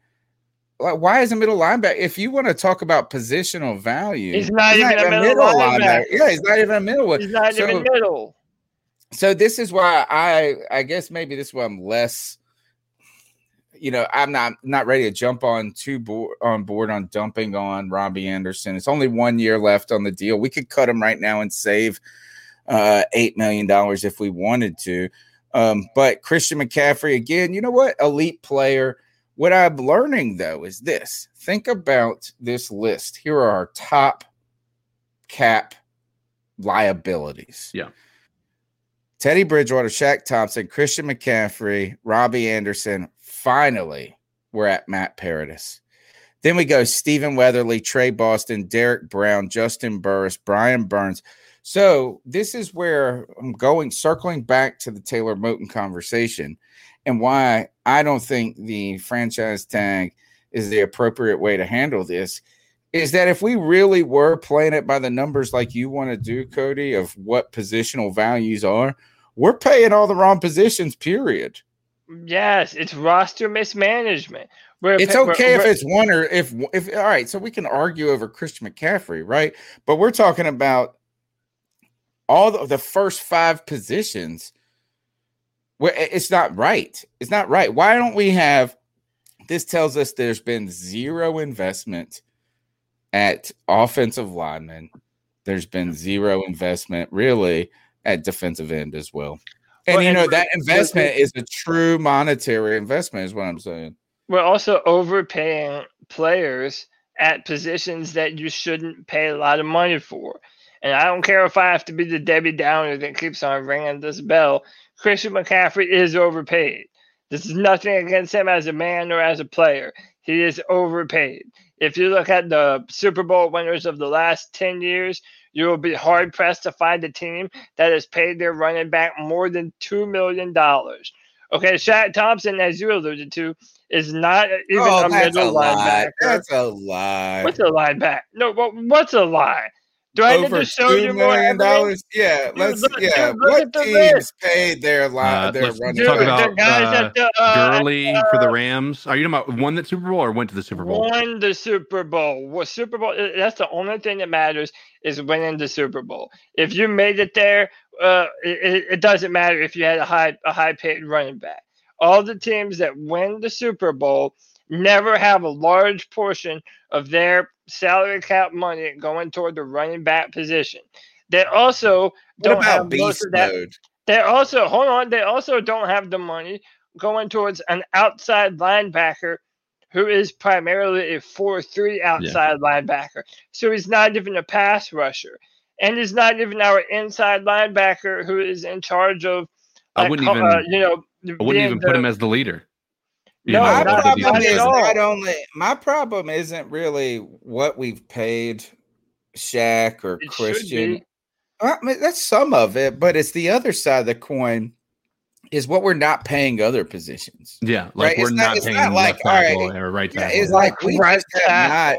like, why is a middle linebacker? If you want to talk about positional value, He's not even a middle linebacker. Yeah, he's not even a middle. He's not So- even middle. so this is why I I guess maybe this is why I'm less you know, I'm not not ready to jump on too board on board on dumping on Robbie Anderson. It's only one year left on the deal. We could cut him right now and save uh, eight million dollars if we wanted to. Um, but Christian McCaffrey again, you know what? Elite player. What I'm learning though is this: think about this list. Here are our top cap liabilities. Yeah. Teddy Bridgewater, Shaq Thompson, Christian McCaffrey, Robbie Anderson. Finally, we're at Matt Paradis. Then we go Stephen Weatherly, Tre Boston, Derrick Brown, Juston Burris, Brian Burns. So this is where I'm going, circling back to the Taylor Moton conversation and why I don't think the franchise tag is the appropriate way to handle this is that if we really were playing it by the numbers like you want to do, Cody, of what positional values are, we're paying all the wrong positions, period. Yes, it's roster mismanagement. We're, It's we're- okay if we're- it's one or if if all right, so we can argue over Christian McCaffrey, right? But we're talking about all the, the first five positions where it's not right. It's not right. Why don't we have this tells us there's been zero investment at offensive linemen. There's been zero investment really at defensive end as well. And Well, you know we're- that investment is a true monetary investment, is what I'm saying. we're also overpaying players at positions that you shouldn't pay a lot of money for. And I don't care if I have to be the Debbie Downer that keeps on ringing this bell. Christian McCaffrey is overpaid. This is nothing against him as a man or as a player. He is overpaid. If you look at the Super Bowl winners of the last 10 years, you will be hard pressed to find a team that has paid their running back more than $2 million. Okay, Shaq Thompson, as you alluded to, is not even Oh, a middle a lie. linebacker. That's a lie. What's a linebacker? No, what's a lie? Do I over need to show you more dollars? Yeah, let's. look- yeah, dude, look what teams list. paid their line? Uh, their let's running talk about guys uh, at the, uh, Gurley for the Rams. Are you talking about one that Super Bowl or went to the Super Bowl? Won the Super Bowl. Well, Super Bowl. uh, That's the only thing that matters is winning the Super Bowl. If you made it there, uh, it, it- it doesn't matter if you had a high a high paid running back. All the teams that win the Super Bowl never have a large portion of their salary cap money going toward the running back position. They also What don't about have most beast of that. mode? They also hold on. They also don't have the money going towards an outside linebacker who is primarily a four-three outside linebacker. So he's not even a pass rusher, and he's not even our inside linebacker who is in charge of. I wouldn't even- uh, you know, I wouldn't even put him as the leader. You No, My not- of the not problem is not only my problem isn't really what we've paid Shaq or It Christian. I mean, that's some of it, but it's the other side of the coin is what we're not paying other positions. Yeah, Right, like we're it's not- not it's paying not like, left all right, or right Yeah, tackle. it's like we Right just have not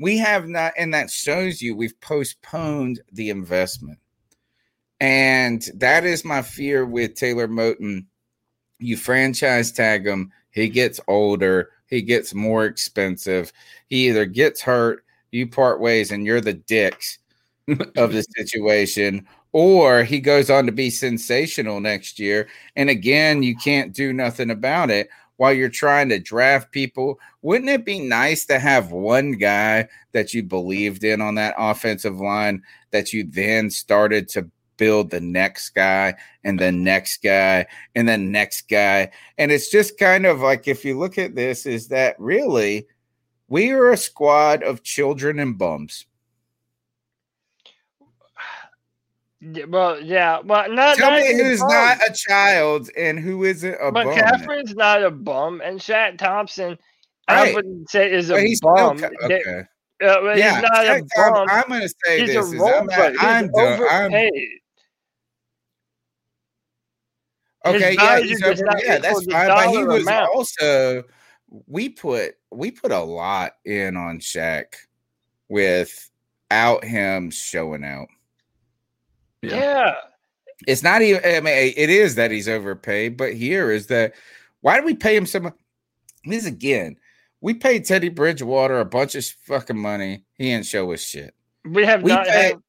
we have not and that shows you we've postponed the investment and that is my fear with taylor moton you franchise tag him he gets older he gets more expensive he either gets hurt you part ways and you're the dicks of the situation or he goes on to be sensational next year and again you can't do nothing about it while you're trying to draft people. Wouldn't it be nice to have one guy that you believed in on that offensive line that you then started to build the next guy and the next guy and the next guy and it's just kind of like if you look at this is that really we are a squad of children and bums Well, yeah. Well, not Tell not me who's bums. not a child and who isn't a bum. McCaffrey's not a bum, and Shaq Thompson, I wouldn't say is a But he's bum. They- okay. uh, Yeah, he's not a bum. I'm going to say he's this: a is I'm, I'm. I'm overpaid. His okay. Yeah, he's over. Yeah, that's the fine. But he was amount. also we put we put a lot in on Shaq without him showing out. Yeah. It's not even. I mean, it is that he's overpaid, but here is that why do we pay him so much? This again, we paid Teddy Bridgewater a bunch of fucking money. He didn't show us shit. We have We not pay- had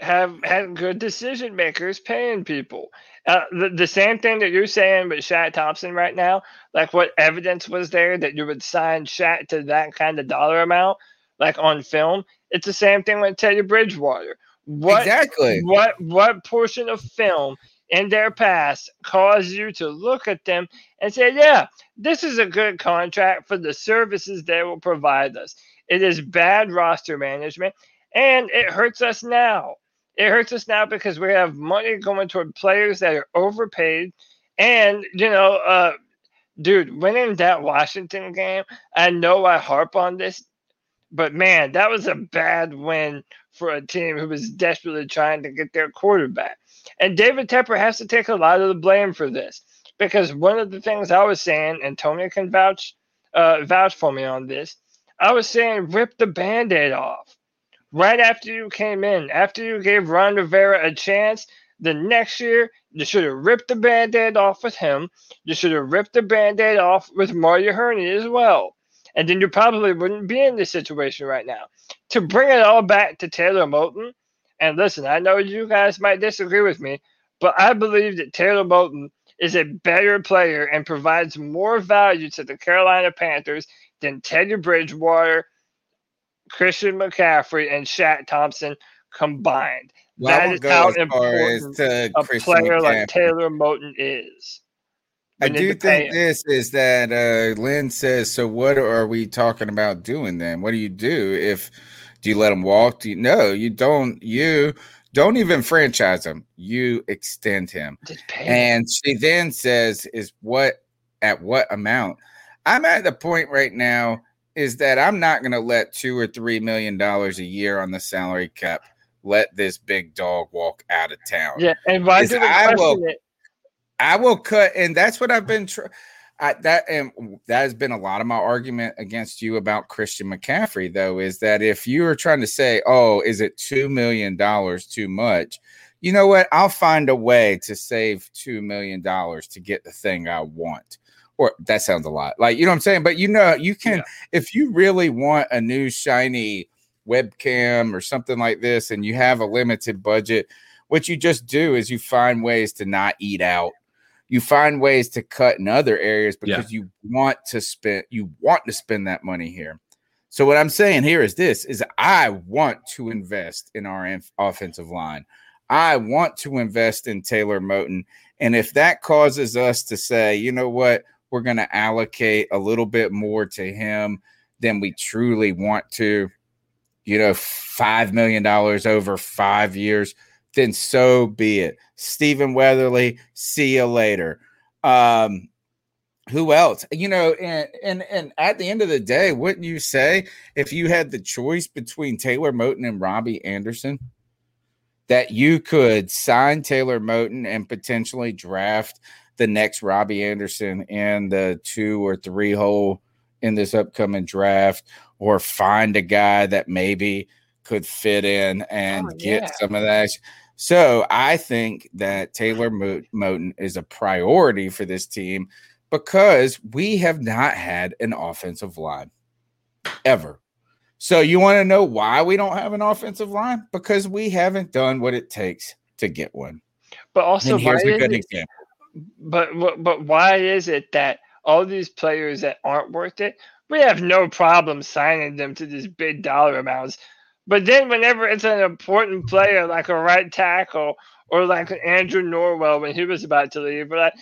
have had good decision makers paying people. Uh, the, the same thing that you're saying with Shaq Thompson right now, like what evidence was there that you would sign Shaq to that kind of dollar amount, like on film? It's the same thing with Teddy Bridgewater. What Exactly. What what portion of film in their past caused you to look at them and say, "Yeah, this is a good contract for the services they will provide us." It is bad roster management, and it hurts us now. It hurts us now because we have money going toward players that are overpaid, and you know, uh, dude, winning that Washington game. I know I harp on this, but man, that was a bad win for a team who was desperately trying to get their quarterback. And David Tepper has to take a lot of the blame for this because one of the things I was saying, and Tony can vouch uh, vouch for me on this, I was saying rip the band-aid off. Right after you came in, after you gave Ron Rivera a chance, the next year you should have ripped the band-aid off with him. You should have ripped the band-aid off with Mario Hurney as well. And then you probably wouldn't be in this situation right now. To bring it all back to Taylor Moton, and listen, I know you guys might disagree with me, but I believe that Taylor Moton is a better player and provides more value to the Carolina Panthers than Teddy Bridgewater, Christian McCaffrey, and Shaq Thompson combined. Well, I that is how as far as important to a Christian player like Taylor Moton is. I We need do think this is that uh, Lynn says. So, what are we talking about doing then? What do you do if do you let him walk? Do you no? You don't. You don't even franchise him. You extend him. Just pay him. And she then says, "Is what at what amount?" I'm at the point right now is that I'm not going to let two or three million dollars a year on the salary cap let this big dog walk out of town. Yeah, and why do I will- it? I will cut, and that's what I've been. Tr- I, that and that has been a lot of my argument against you about Christian McCaffrey, though, is that if you are trying to say, "Oh, is it two million dollars too much?" You know what? I'll find a way to save two million dollars to get the thing I want. Or that sounds a lot, like you know what I'm saying. But you know, you can if you really want a new shiny webcam or something like this, and you have a limited budget. What you just do is you find ways to not eat out. You find ways to cut in other areas because you want to spend you want to spend that money here. So what i'm saying here is this is i want to invest in our inf- offensive line. I want to invest in taylor moton and if that causes us to say you know what we're going to allocate a little bit more to him than we truly want to you know five million dollars over five years then so be it. Stephen Weatherly, see you later. Um, who else? You know, and and and at the end of the day, wouldn't you say if you had the choice between Taylor Moton and Robbie Anderson, that you could sign Taylor Moton and potentially draft the next Robbie Anderson in the two or three hole in this upcoming draft, or find a guy that maybe could fit in and Oh, get some of that. So I think that Taylor Mo- Moton is a priority for this team because we have not had an offensive line ever. So you want to know why we don't have an offensive line? Because we haven't done what it takes to get one. But also, and here's a good example. But but why is it that all these players that aren't worth it, we have no problem signing them to these big dollar amounts. But then whenever it's an important player like a right tackle or like Andrew Norwell when he was about to leave, we're like,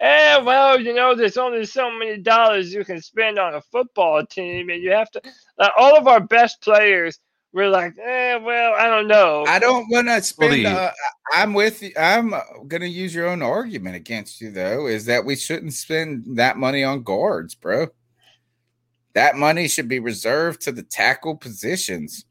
eh, well, you know, there's only so many dollars you can spend on a football team, and you have to. Like, all of our best players, we're like, eh, well, I don't know. I don't want to spend. uh, I'm with you. I'm going to use your own argument against you, though, is that we shouldn't spend that money on guards, bro. That money should be reserved to the tackle positions.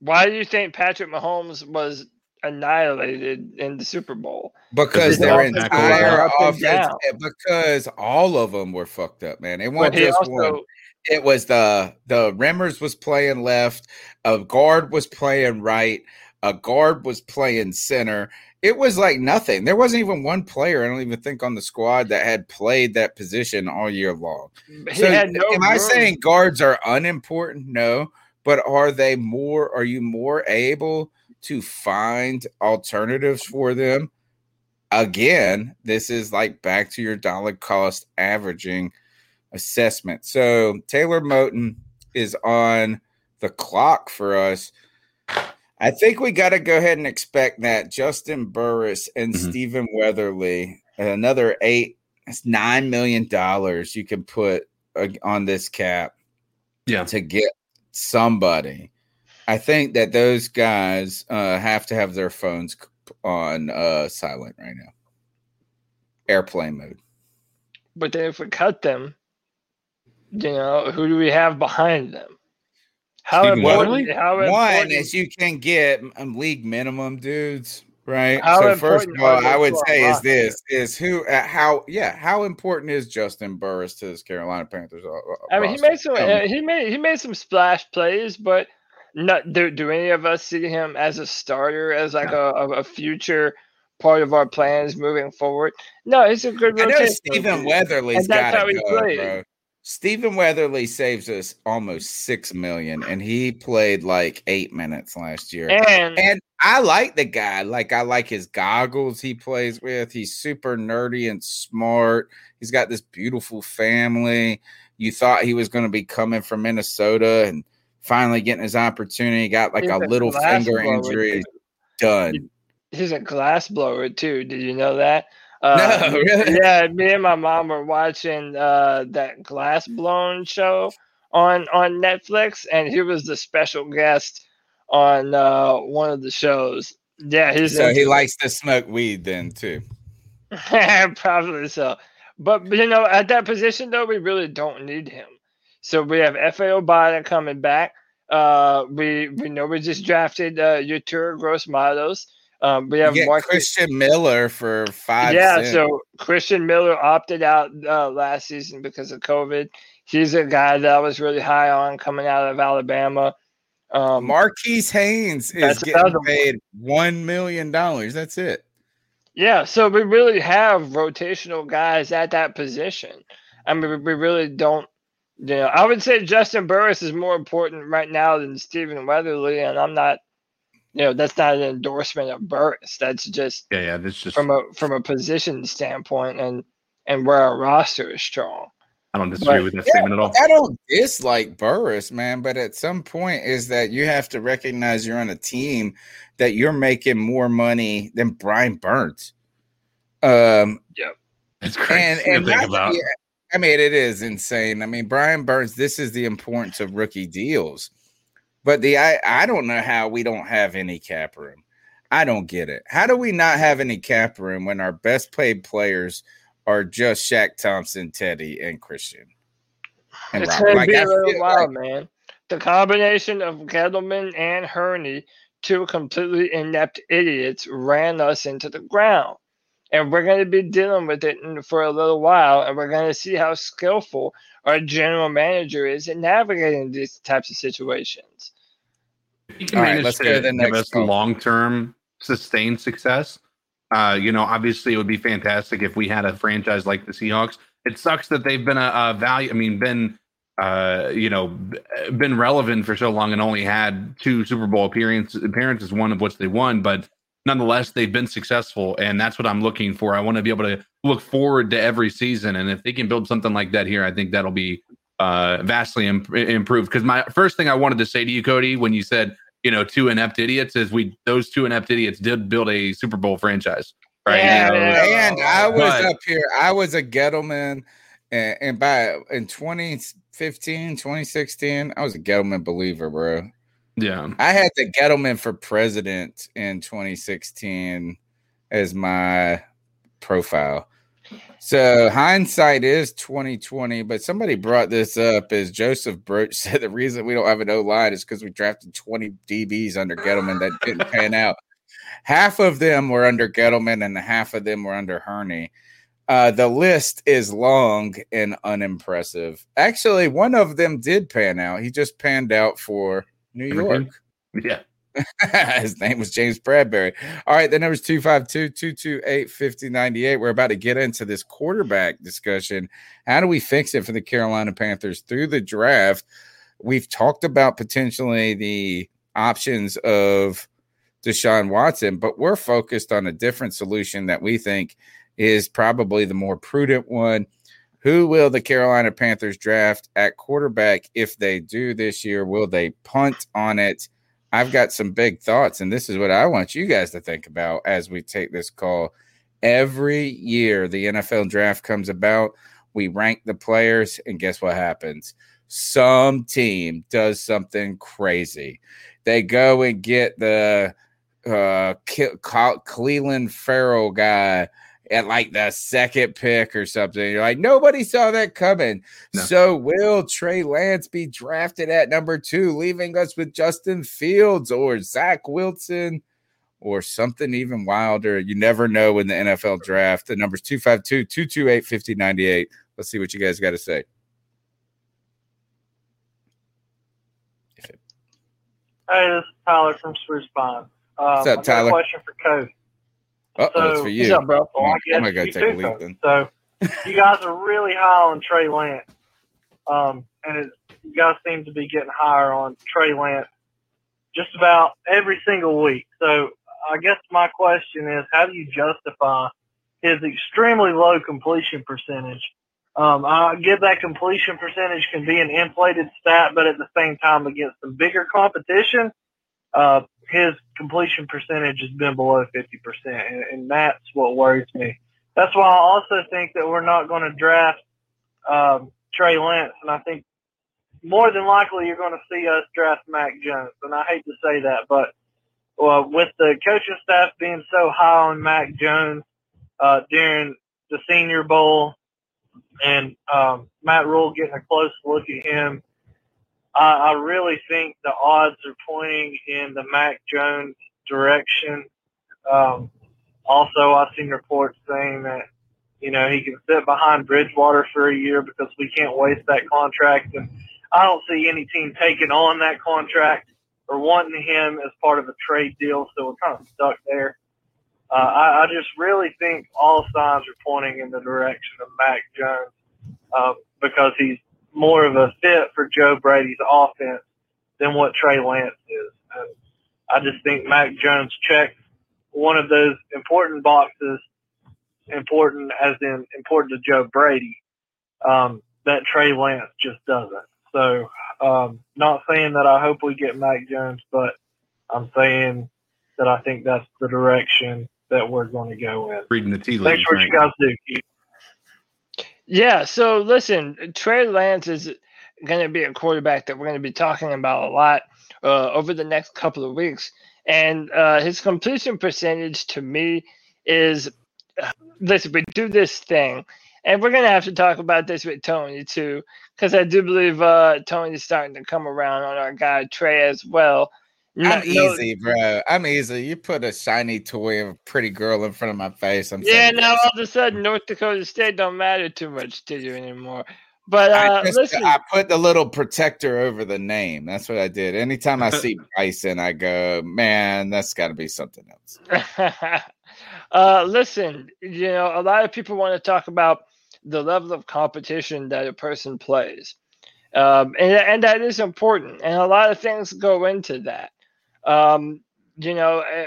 Why do you think Patrick Mahomes was annihilated in the Super Bowl? Because Because their entire offense, because all of them were fucked up, man. It But wasn't just also, one. It was the the Remmers was playing left, a guard was playing right, a guard was playing center. It was like nothing. There wasn't even one player, I don't even think, on the squad that had played that position all year long. he So had no am I saying guards are unimportant? No, but are they more? Are you more able to find alternatives for them. Again, this is like back to your dollar cost averaging assessment. So Taylor Moton is on the clock for us. I think we got to go ahead and expect that Juston Burris and Mhm. Stephen Weatherly, another eight, that's nine million dollars you can put uh, on this cap Yeah. to get somebody. I think that those guys uh, have to have their phones on uh, silent right now, airplane mode. But then if we cut them, you know, who do we have behind them? How Stephen important? Weatherly? How One important? is you can get um, league minimum dudes, right? How so first of all, I would say is this is who uh, how yeah how important is Juston Burris to this Carolina Panthers? uh, uh, I mean, he made some. Tell me. uh, he made he made some splash plays, but not do, do any of us see him as a starter, as like a, a, a future part of our plans moving forward? No, he's a good I know. Stephen dude. Weatherly's And that's got to go, bro. Stephen Weatherly saves us almost six million, and he played like eight minutes last year. And, And I like the guy. Like I like his goggles he plays with. He's super nerdy and smart. He's got this beautiful family. You thought he was going to be coming from Minnesota and finally getting his opportunity. Got like a a little finger injury. too. Done. he's a glass blower too. Did you know that? Uh, No, really? Yeah, me and my mom were watching uh, that glass blown show on on Netflix, and he was the special guest on uh, one of the shows. Yeah, he's So he likes to smoke weed then too. Probably so. But, you know, at that position though, we really don't need him. So we have Efe Obada coming back. Uh, we we know we just drafted uh, Yetur Gross-Matos. Um, have Christian Miller for five. yeah, cents. so Christian Miller opted out uh, last season because of COVID. He's a guy that I was really high on coming out of Alabama. Um, Marquis Haynes is getting paid one million dollars. That's it. Yeah, so we really have rotational guys at that position. I mean, we- we really don't. You know, I would say Juston Burris is more important right now than Stephen Weatherly, and I'm not. You know, that's not an endorsement of Burris. That's just Yeah, yeah. This just from a from a position standpoint, and and where our roster is strong. I don't disagree but- with that Yeah, statement at all. I don't dislike Burris, man, but at some point is that you have to recognize you're on a team that you're making more money than Brian Burns. Um, yeah. It's crazy and to and think not- about. yeah, I mean, it is insane. I mean, Brian Burns. This is the importance of rookie deals, but the I I don't know how we don't have any cap room. I don't get it. How do we not have any cap room when our best paid players are just Shaq Thompson, Teddy, and Christian? And It's Robert? gonna be a little while, like- man. The combination of Gettleman and Hurney, two completely inept idiots, ran us into the ground. And we're going to be dealing with it for a little while, and we're going to see how skillful our general manager is in navigating these types of situations. He can All right, manage let's to go to the next long term sustained success, uh, you know, obviously it would be fantastic if we had a franchise like the Seahawks. It sucks that they've been a, a value. I mean, been uh, you know, been relevant for so long and only had two Super Bowl appearances. Appearances, one of which they won, but nonetheless, they've been successful, and that's what I'm looking for. I want to be able to look forward to every season, and if they can build something like that here, I think that'll be uh, vastly imp- improved. Because my first thing I wanted to say to you, Cody, when you said you know two inept idiots, is we those two inept idiots did build a Super Bowl franchise, right? Yeah, You know, yeah. And I was But- up here. I was a Gettleman, and, and by in 2015, 2016, I was a Gettleman believer, bro. yeah. I had the Gettleman for president in 2016 as my profile. So hindsight is 2020, but somebody brought this up as Joseph Broach said the reason we don't have an O line is because we drafted 20 DBs under Gettleman that didn't pan out. Half of them were under Gettleman and half of them were under Hurney. Uh, the list is long and unimpressive. Actually, one of them did pan out. He just panned out for New Evergreen? York. Yeah. His name was James Bradberry. All right, the number's 252 228 5098. We're about to get into this quarterback discussion. How do we fix it for the Carolina Panthers through the draft? We've talked about potentially the options of Deshaun Watson, but we're focused on a different solution that we think is probably the more prudent one. Who will the Carolina Panthers draft at quarterback if they do this year? Will they punt on it? I've got some big thoughts, and this is what I want you guys to think about as we take this call. Every year, the NFL draft comes about, we rank the players, and guess what happens? Some team does something crazy. They go and get the uh, Clelin Ferrell guy at like the second pick or something. You're like, nobody saw that coming. No. So will Trey Lance be drafted at number two, leaving us with Justin Fields or Zach Wilson or something even wilder? You never know in the NFL draft. The number's 252 228 5098. Let's see what you guys got to say. Hey, this is Tyler from Spruce Bond. Um, What's up, Tyler? question for Coach. Oh, so, that's for you. Up, bro? Well, I'm gonna go take a leap then. So, you guys are really high on Trey Lance, um, and it, you guys seem to be getting higher on Trey Lance just about every single week. So, I guess my question is, how do you justify his extremely low completion percentage? Um, I get that completion percentage can be an inflated stat, but at the same time, against some bigger competition, uh, his completion percentage has been below 50%, and, and that's what worries me. That's why I also think that we're not going to draft um, Trey Lance, and I think more than likely you're going to see us draft Mac Jones. And I hate to say that, but well, with the coaching staff being so high on Mac Jones uh, during the Senior Bowl, and um, Matt Rhule getting a close look at him I, I really think the odds are pointing in the Mac Jones direction. Um, also, I've seen reports saying that you know he can sit behind Bridgewater for a year because we can't waste that contract, and I don't see any team taking on that contract or wanting him as part of a trade deal. So we're kind of stuck there. Uh, I, I just really think all signs are pointing in the direction of Mac Jones uh, because he's more of a fit for Joe Brady's offense than what Trey Lance is. And I just think Mac Jones checks one of those important boxes, important as in important to Joe Brady, um, that Trey Lance just doesn't. So, um, not saying that I hope we get Mac Jones, but I'm saying that I think that's the direction that we're going to go in. Reading the tea leaves. Thanks for what you guys do. Yeah, so listen, Trey Lance is going to be a quarterback that we're going to be talking about a lot uh, over the next couple of weeks. And uh, his completion percentage to me is listen, we do this thing, and we're going to have to talk about this with Tony too, because I do believe uh, Tony's starting to come around on our guy Trey as well. I'm easy, bro. I'm easy. You put a shiny toy of a pretty girl in front of my face. I'm yeah. Now all of a sudden, North Dakota State don't matter too much to you anymore. But uh, I, just, listen, I put the little protector over the name. That's what I did. Anytime I see Bison, I go, man, that's got to be something else. uh, listen, you know, a lot of people want to talk about the level of competition that a person plays. Um, and, and that is important. And a lot of things go into that. Um, you know, eh,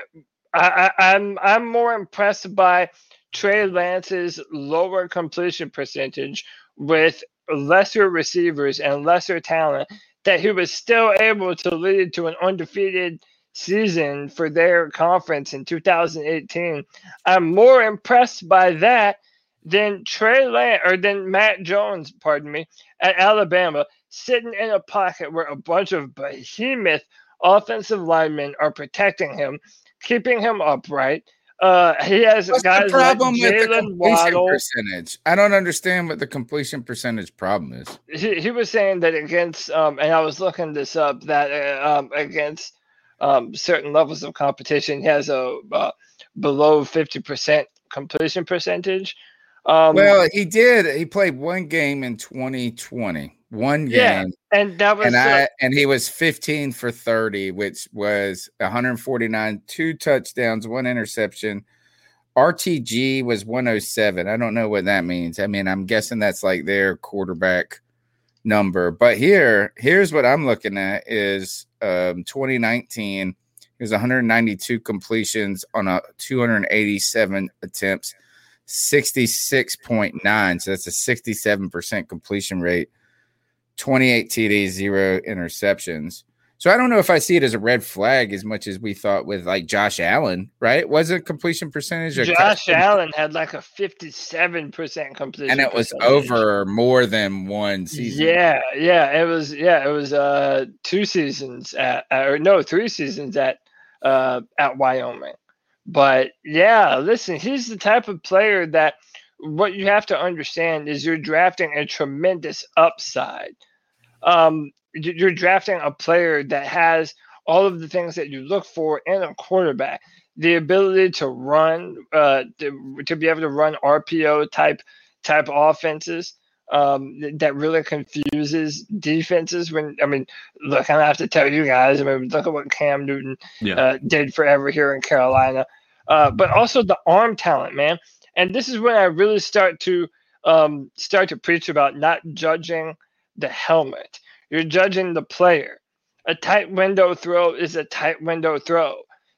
I, I, I'm I'm more impressed by Trey Lance's lower completion percentage with lesser receivers and lesser talent that he was still able to lead to an undefeated season for their conference in 2018. I'm more impressed by that than Trey Lance or than Mac Jones, pardon me, at Alabama, sitting in a pocket where a bunch of behemoth offensive linemen are protecting him, keeping him upright. Uh, he has What's guys the problem like with the completion Waddle. percentage? I don't understand what the completion percentage problem is. He, he was saying that against, um, and I was looking this up that uh, um, against um, certain levels of competition, he has a uh, below fifty percent completion percentage. Um, well, he did. He played one game in 2020 one game. Yeah, and that was and I and he was 15 for 30, which was 149, two touchdowns, one interception. RTG was 107. I don't know what that means. I mean, I'm guessing that's like their quarterback number. But here, here's what I'm looking at is um 2019. He was 192 completions on a 287 attempts, 66.9. So that's a 67% completion rate, 28 TDs, zero interceptions. So I don't know if I see it as a red flag as much as we thought with like Josh Allen, right? Was it completion percentage? Josh Allen had like a 57% completion. and it was percentage. over more than one season. Yeah, yeah, it was. Yeah, it was uh two seasons at, or no, three seasons at uh at Wyoming. But yeah, listen, he's the type of player that what you have to understand is you're drafting a tremendous upside. Um, you- you're drafting a player that has all of the things that you look for in a quarterback the ability to run uh to, to be able to run rpo type type offenses um that really confuses defenses when i mean look i don't have to tell you guys i mean look at what cam newton Yeah. uh, did forever here in carolina uh but also the arm talent man and this is when i really start to um start to preach about not judging the helmet you're judging the player a tight window throw is a tight window throw.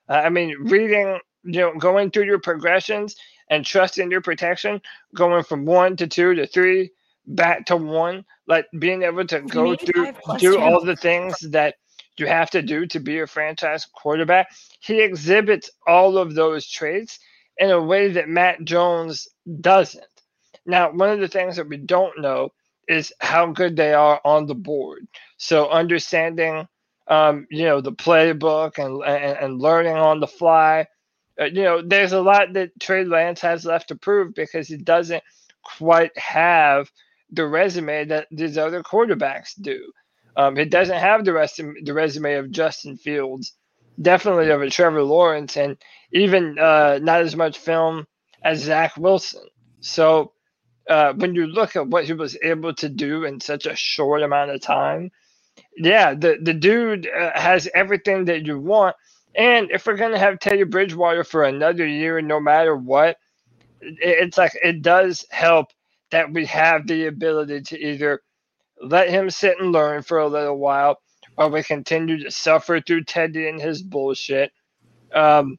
Uh, I mean, reading, you know, going through your progressions and trusting your protection, going from one to two to three, back to one, like being able to go through, do all the things that you have to do to be a franchise quarterback. He exhibits all of those traits in a way that Mac Jones doesn't. Now, one of the things that we don't know is how good they are on the board. So understanding, um, you know, the playbook and and, and learning on the fly. Uh, you know, there's a lot that Trey Lance has left to prove because he doesn't quite have the resume that these other quarterbacks do. Um, he doesn't have the rest the resume of Justin Fields, definitely of a Trevor Lawrence, and even uh, not as much film as Zach Wilson. So uh, when you look at what he was able to do in such a short amount of time, yeah, the the dude uh, has everything that you want. And if we're gonna have Teddy Bridgewater for another year, no matter what, it, it's like it does help that we have the ability to either let him sit and learn for a little while, or we continue to suffer through Teddy and his bullshit, um,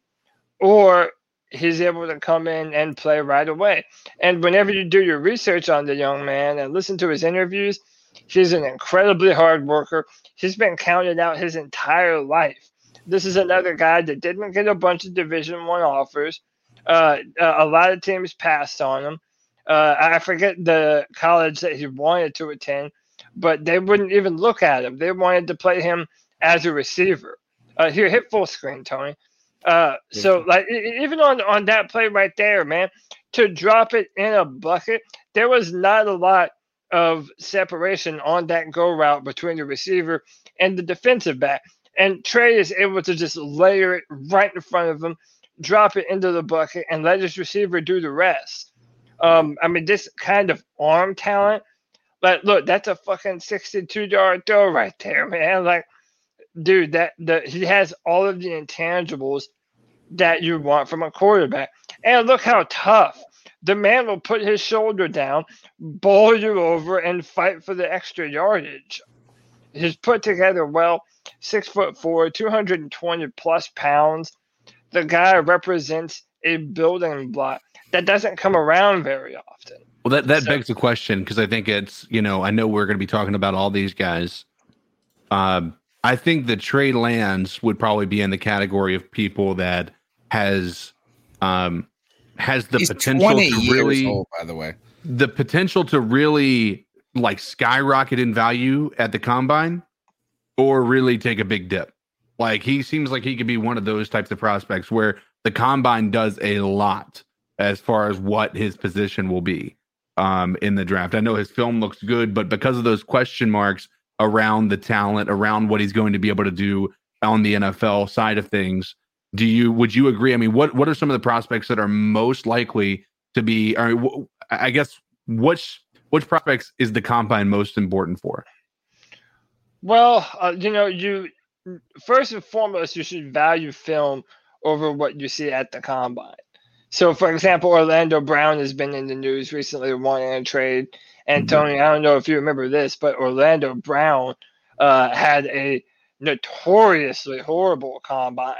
or he's able to come in and play right away. And whenever you do your research on the young man and listen to his interviews, he's an incredibly hard worker. He's been counted out his entire life. This is another guy that didn't get a bunch of Division One offers. Uh, a lot of teams passed on him. Uh, I forget the college that he wanted to attend, but they wouldn't even look at him. They wanted to play him as a receiver. Uh, here, hit full screen, Tony. Uh, so like even on on that play right there, man, to drop it in a bucket, there was not a lot of separation on that go route between the receiver and the defensive back. And Trey is able to just layer it right in front of him, drop it into the bucket, and let his receiver do the rest. Um, I mean, this kind of arm talent, like, look, that's a fucking 62 yard throw right there, man. Like, dude, that the he has all of the intangibles that you want from a quarterback. And look how tough. The man will put his shoulder down, bowl you over, and fight for the extra yardage. He's put together well, six foot four, 220 plus pounds. The guy represents a building block that doesn't come around very often. Well, that that begs the question because I think it's you know I know we're going to be talking about all these guys. Um, I think that Trey Lance would probably be in the category of people that has um has the He's potential to really old, by the way. the potential to really like skyrocket in value at the combine or really take a big dip. Like he seems like he could be one of those types of prospects where the combine does a lot as far as what his position will be um, in the draft. I know his film looks good, but because of those question marks around the talent, around what he's going to be able to do on the NFL side of things, do you would you agree? I mean, what what are some of the prospects that are most likely to be? Wh- I guess which which prospects is the combine most important for? Well, uh, you know, you first and foremost, you should value film over what you see at the combine. So, for example, Orlando Brown has been in the news recently wanting a trade. And Tony, I don't know if you remember this, but Orlando Brown uh, had a notoriously horrible combine.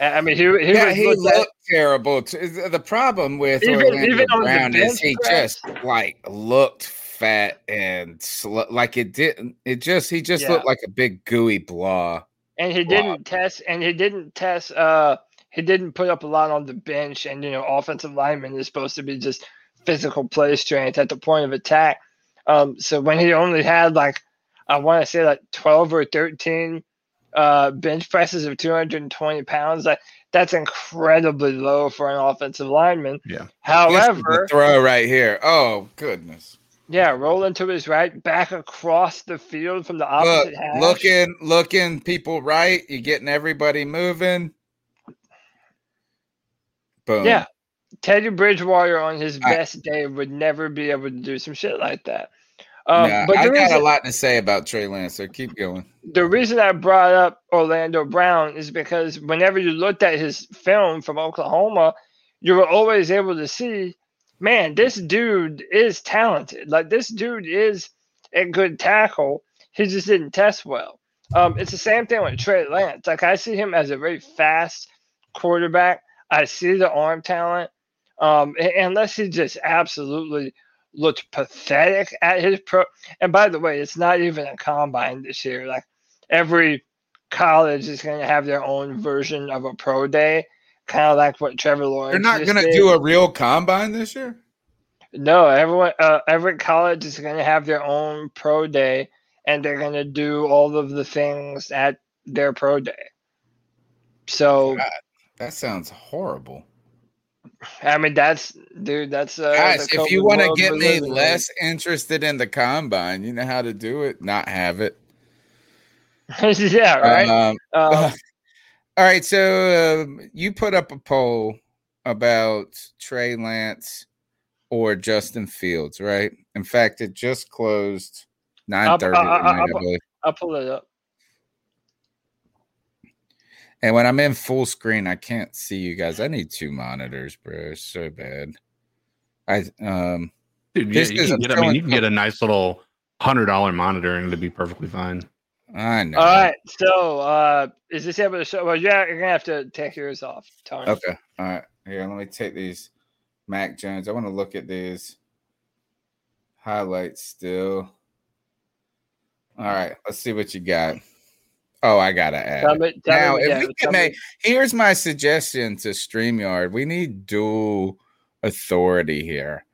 I mean, he, he yeah, he looked at- terrible. The problem with Even- Orlando even Brown is he press. just like looked fat and sl- like it didn't. It just he just Yeah. looked like a big gooey blah. and he didn't test and he didn't test uh he didn't put up a lot on the bench and you know offensive lineman is supposed to be just physical play strength at the point of attack um so when he only had like i want to say like 12 or 13 uh bench presses of 220 pounds like that's incredibly low for an offensive lineman Yeah. This the however throw right here. Oh goodness! yeah rolling to his right back across the field from the Look, opposite hash looking, looking people right. You're getting everybody moving. Boom. Yeah. Teddy Bridgewater on his I- best day would never be able to do some shit like that. Um, Nah, but I got reason, a lot to say about Trey Lance. So keep going. the reason I brought up Orlando Brown is because whenever you looked at his film from Oklahoma, you were always able to see, man, this dude is talented. Like this dude is a good tackle. He just didn't test well. Um, it's the same thing with Trey Lance. Like I see him as a very fast quarterback. I see the arm talent. Um, unless he just absolutely looked pathetic at his pro. And by the way, it's not even a combine this year. Like every college is going to have their own version of a pro day, kind of like what Trevor Lawrence. They're not going to do a real combine this year. No, everyone, uh, every college is going to have their own pro day, and they're going to do all of the things at their pro day. So, that sounds horrible. I mean, that's dude. That's uh, Guys, if you want to get me less interested in the combine, you know how to do it. Not have it. yeah, right. Um, Um, all right. So um, you put up a poll about Trey Lance or Justin Fields, right? In fact, it just closed nine thirty I'll- I'll- I'll- I'll pull it up. And when I'm in full screen, I can't see you guys. I need two monitors, bro. It's so bad. I um Dude, yeah, Just you 'cause can get, I mean, you can get a nice little hundred dollar monitor and it'd be perfectly fine. I know. All right. So, uh, is this able to show? Well, yeah, you're gonna have to take yours off, Tony. Okay. All right. Here, let me take these Mac Jones. I want to look at these highlights still. All right. Let's see what you got. Oh, I gotta add. Tell me- tell now, what- if yeah, we can me- make, here's my suggestion to StreamYard. We need dual authority here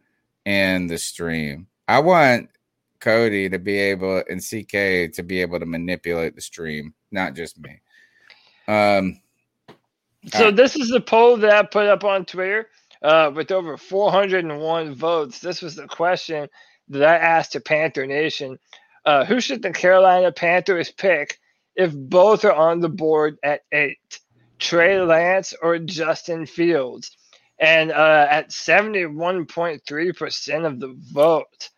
in the stream. I want Cody to be able and CK to be able to manipulate the stream, not just me. Um, So this is the poll that I put up on Twitter uh, with over 401 votes. This was the question that I asked to Panther Nation: uh, Who should the Carolina Panthers pick if both are on the board at eight? Trey Lance or Justin Fields? And uh, at 71.3% of the vote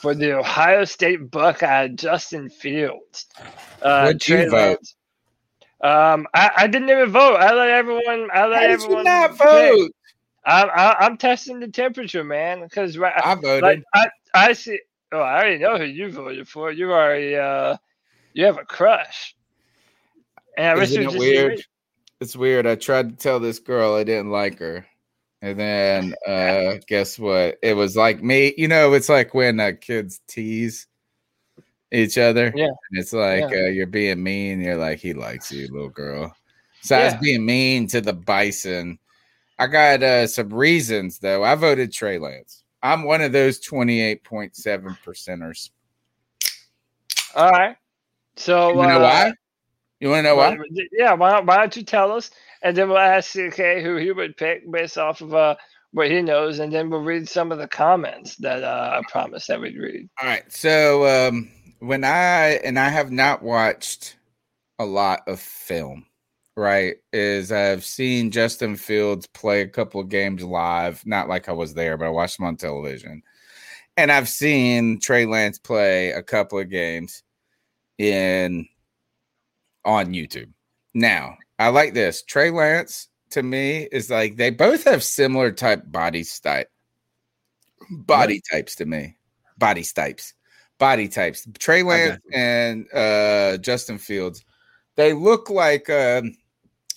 for the Ohio State Buckeye, Justin Fields. Uh, What'd you vote? Lance- um, I, I didn't even vote. I let everyone. I let How did you everyone not pick. vote? I'm I, I'm testing the temperature, man. Because right, I voted. like, I I see. Oh, I already know who you voted for. You already uh, you have a crush. And I Isn't it weird? It's weird. I tried to tell this girl I didn't like her. And then uh guess what? It was like me, you know, it's like when uh, kids tease each other. Yeah. And it's like Yeah. uh, you're being mean, you're like, he likes you, little girl. So I was Yeah. being mean to the bison. I got uh some reasons though. I voted Trey Lance. I'm one of those 28.7 percenters. All right. So You know uh, why? You wanna know why? Yeah. Why don't, why don't you tell us, and then we'll ask CK who he would pick based off of uh what he knows, and then we'll read some of the comments that uh, I promised that we'd read. All right. So um when I and I have not watched a lot of film, right? Is I've seen Justin Fields play a couple of games live, not like I was there, but I watched them on television. And I've seen Trey Lance play a couple of games in on YouTube. Now, I like this. Trey Lance to me is like they both have similar type body type body types to me. Body types. Body types. Trey Lance and uh Justin Fields they look like um,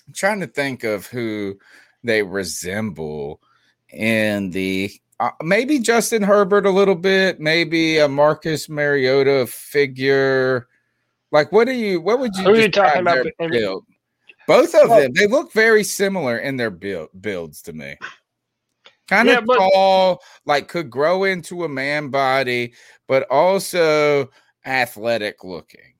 I'm trying to think of who they resemble in the uh, maybe Justin Herbert a little bit, maybe a Marcus Mariota figure. Like, what are you? What would you? Who are you talking about? build? Both of them, they look very similar in their build builds to me. Kind Yeah, of but- tall, like could grow into a man body, but also athletic looking.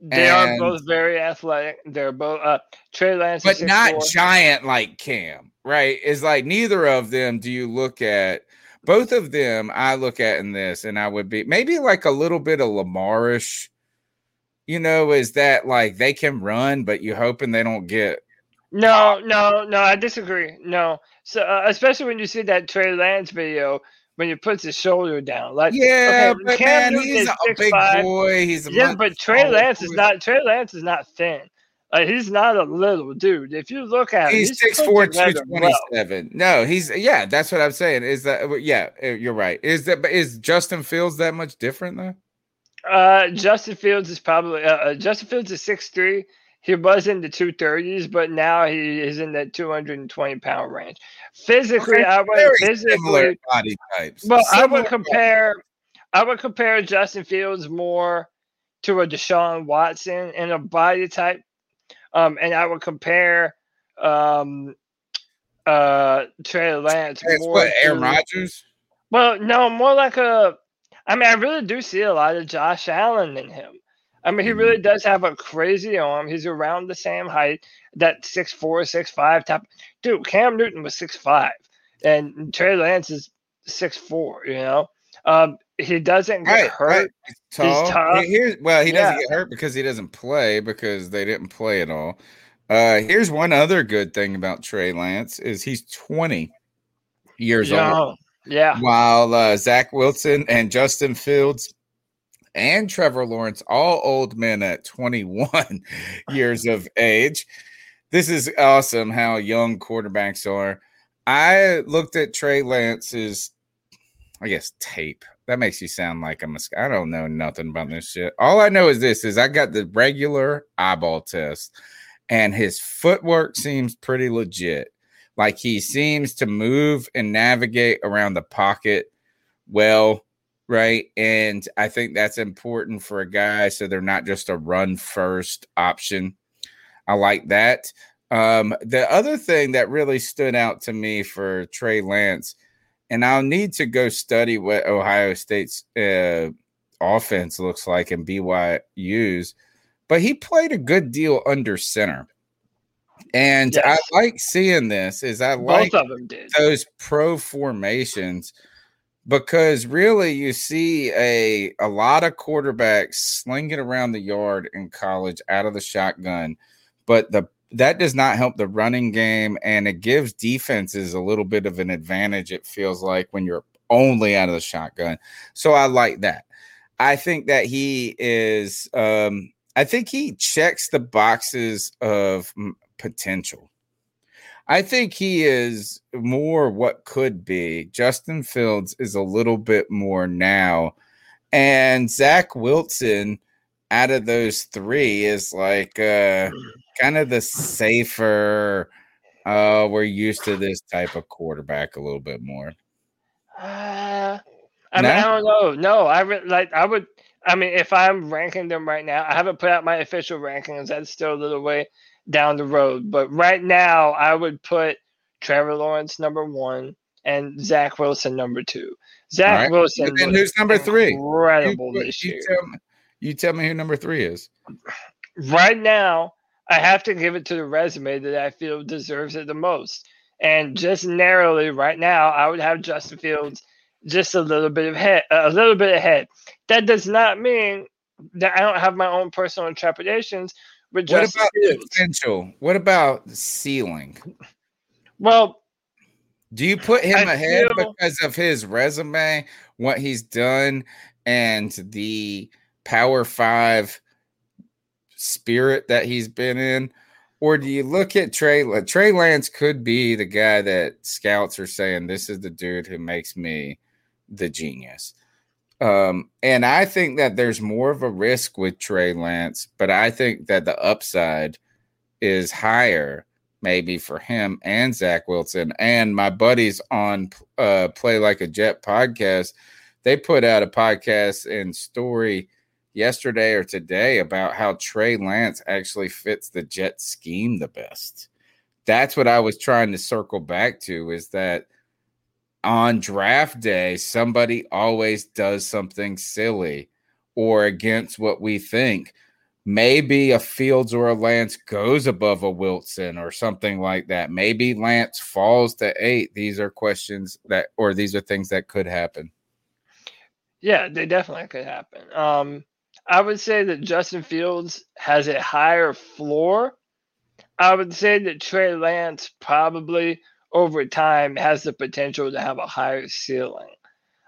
They are both very athletic. They're both uh Trey Lance, but not 6'4". giant like Cam, right? Is like neither of them do you look at both of them I look at in this, and I would be maybe like a little bit of Lamarish, you know, is that like they can run, but you hoping they don't get No, no, no. I disagree. No, so uh, especially when you see that Trey Lance video when he puts his shoulder down, like yeah, okay, but Cam man, he's a big 6'5". boy. He's a yeah, but Trey Lance is not. Trey Lance is not thin. Like he's not a little dude. If you look at him, He's he's 6'4", put together well. No, he's yeah, that's what I'm saying. Is that yeah, uh, you're right. Is that but is Justin Fields that much different though? Uh, Justin Fields is probably uh, uh, Justin Fields is six three. He was in the two thirties, but now he is in that two hundred and twenty pound range. Physically, Okay, I would physically body types. Well, I would compare. I would compare Justin Fields more to a Deshaun Watson in a body type, um, and I would compare um, uh, Trey Lance That's more. what Aaron Rodgers. Well, no, more like a. I mean, I really do see a lot of Josh Allen in him. I mean, he Mm-hmm. really does have a crazy arm. He's around the same height, that six four, six five type. Dude, Cam Newton was six five, and Trey Lance is six four. You know, um, he doesn't get Right, hurt. right. He's tall. tough. He- here's well, he doesn't Yeah. get hurt because he doesn't play because they didn't play at all. Uh, here's one other good thing about Trey Lance is he's 20 years old. Yeah. While uh, Zach Wilson and Justin Fields and Trevor Lawrence, all old men at 21 years of age. This is awesome how young quarterbacks are. I looked at Trey Lance's, I guess, tape. That makes you sound like I'm a. I don't know nothing about this shit. All I know is this: is I got the regular eyeball test, and his footwork seems pretty legit. Like he seems to move and navigate around the pocket well, right? And I think that's important for a guy so they're not just a run first option. I like that. Um, the other thing that really stood out to me for Trey Lance, and I'll need to go study what Ohio State's uh, offense looks like in BYU's, but he played a good deal under center. And Yes. I like seeing this is I like Both of them did. those pro formations because really you see a a lot of quarterbacks slinging around the yard in college out of the shotgun but the that does not help the running game and it gives defenses a little bit of an advantage it feels like when you're only out of the shotgun so i like that i think that he is um i think he checks the boxes of potential I think he is more what could be. Justin Fields is a little bit more now. And Zach Wilson, out of those three, is like uh, kind of the safer. Uh, we're used to this type of quarterback a little bit more. Uh, I mean, No? I don't know. No, I would like. I would. I mean, if I'm ranking them right now, I haven't put out my official rankings. That's still a little way down the road. But right now, I would put Trevor Lawrence number one and Zach Wilson number two. Zach right. Wilson. And who's number three? Incredible You- this you year. tell me- you tell me who number three is. right now, I have to give it to the resume that I feel deserves it the most. And just narrowly, right now, I would have Justin Fields just a little bit of head, a little bit ahead. That does not mean that I don't have my own personal trepidations What about Fields. potential? What about ceiling? Well, Do you put him I ahead feel- because of his resume, what he's done, and the Power Five spirit that he's been in? Or do you look at Trey? Trey Lance could be the guy that scouts are saying this is the dude who makes me the genius. Um, and I think that there's more of a risk with Trey Lance, but I think that the upside is higher, maybe for him and Zach Wilson. And my buddies on uh, Play Like a Jet podcast, they put out a podcast and story yesterday or today about how Trey Lance actually fits the Jet scheme the best. That's what I was trying to circle back to is that on draft day, somebody always does something silly or against what we think. Maybe a Fields or a Lance goes above a Wilson or something like that. Maybe Lance falls to eight. These are questions that, or these are things that could happen. Yeah, they definitely could happen. Um, I would say that Justin Fields has a higher floor. I would say that Trey Lance probably over time has the potential to have a higher ceiling.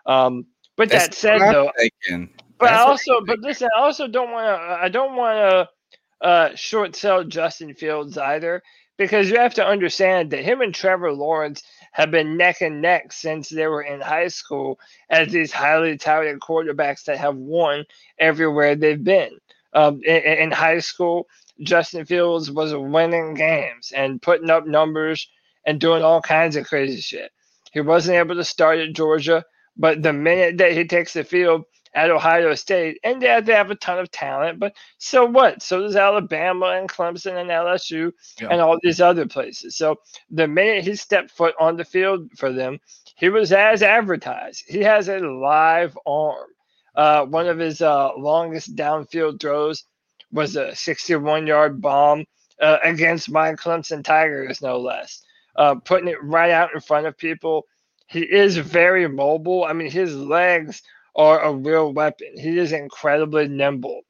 Um, but That's that said, though, thinking. but I also, but listen, I also don't want to. I don't want to uh, short sell Justin Fields either, because you have to understand that him and Trevor Lawrence have been neck and neck since they were in high school as these highly touted quarterbacks that have won everywhere they've been. Um, in, in high school, Justin Fields was winning games and putting up numbers and doing all kinds of crazy shit. He wasn't able to start at Georgia, but the minute that he takes the field at Ohio State, and yeah, they have a ton of talent, but so what? So does Alabama and Clemson and LSU Yeah. and all these other places. So the minute he stepped foot on the field for them, he was as advertised. He has a live arm. Uh, one of his uh, longest downfield throws was a 61 yard bomb uh, against my Clemson Tigers, no less. Uh, putting it right out in front of people. He is very mobile. I mean, his legs are a real weapon. He is incredibly nimble.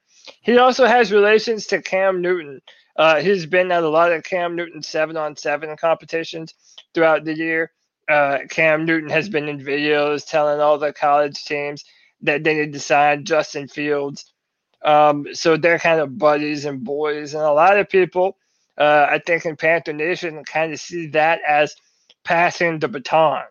He also has relations to Cam Newton. Uh, he's been at a lot of Cam Newton seven on seven competitions throughout the year. Uh, Cam Newton has been in videos telling all the college teams that they need to sign Justin Fields. Um, so they're kind of buddies and boys, and a lot of people, uh, I think, in Panther Nation kind of see that as passing the baton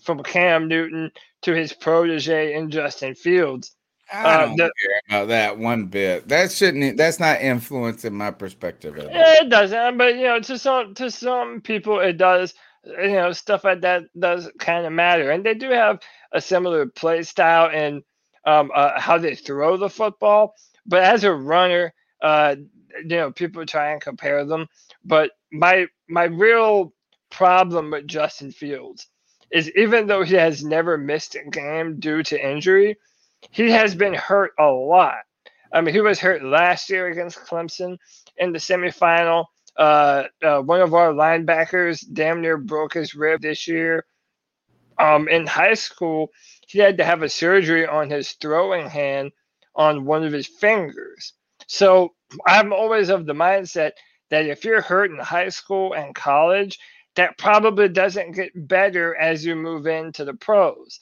from Cam Newton to his protege in Justin Fields. I Uh, don't the- care about that one bit. That shouldn't. That's not influencing my perspective at all. Yeah, it doesn't, but you know, to some to some people, it does. You know, stuff like that does kind of matter, and they do have a similar play style and um, uh, how they throw the football. But as a runner, uh, you know, people try and compare them. But my my real problem with Justin Fields is even though he has never missed a game due to injury, he has been hurt a lot. I mean, he was hurt last year against Clemson in the semifinal. Uh, uh, one of our linebackers damn near broke his rib this year. Um, in high school, he had to have a surgery on his throwing hand on one of his fingers. So I'm always of the mindset that if you're hurt in high school and college, that probably doesn't get better as you move into the pros.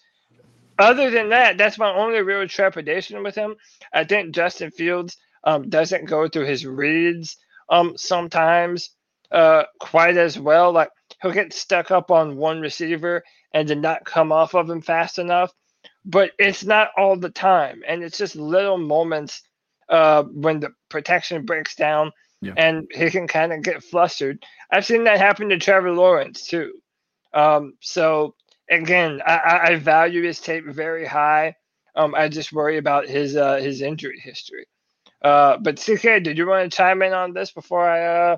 Other than that, that's my only real trepidation with him. I think Justin Fields um, doesn't go through his reads um, sometimes uh, quite as well. Like he'll get stuck up on one receiver and then not come off of him fast enough. But it's not all the time, and it's just little moments uh, when the protection breaks down Yeah. and he can kind of get flustered. I've seen that happen to Trevor Lawrence too. Um, so again, I, I value his tape very high. Um, I just worry about his uh, his injury history. Uh, but CK, did you want to chime in on this before I uh,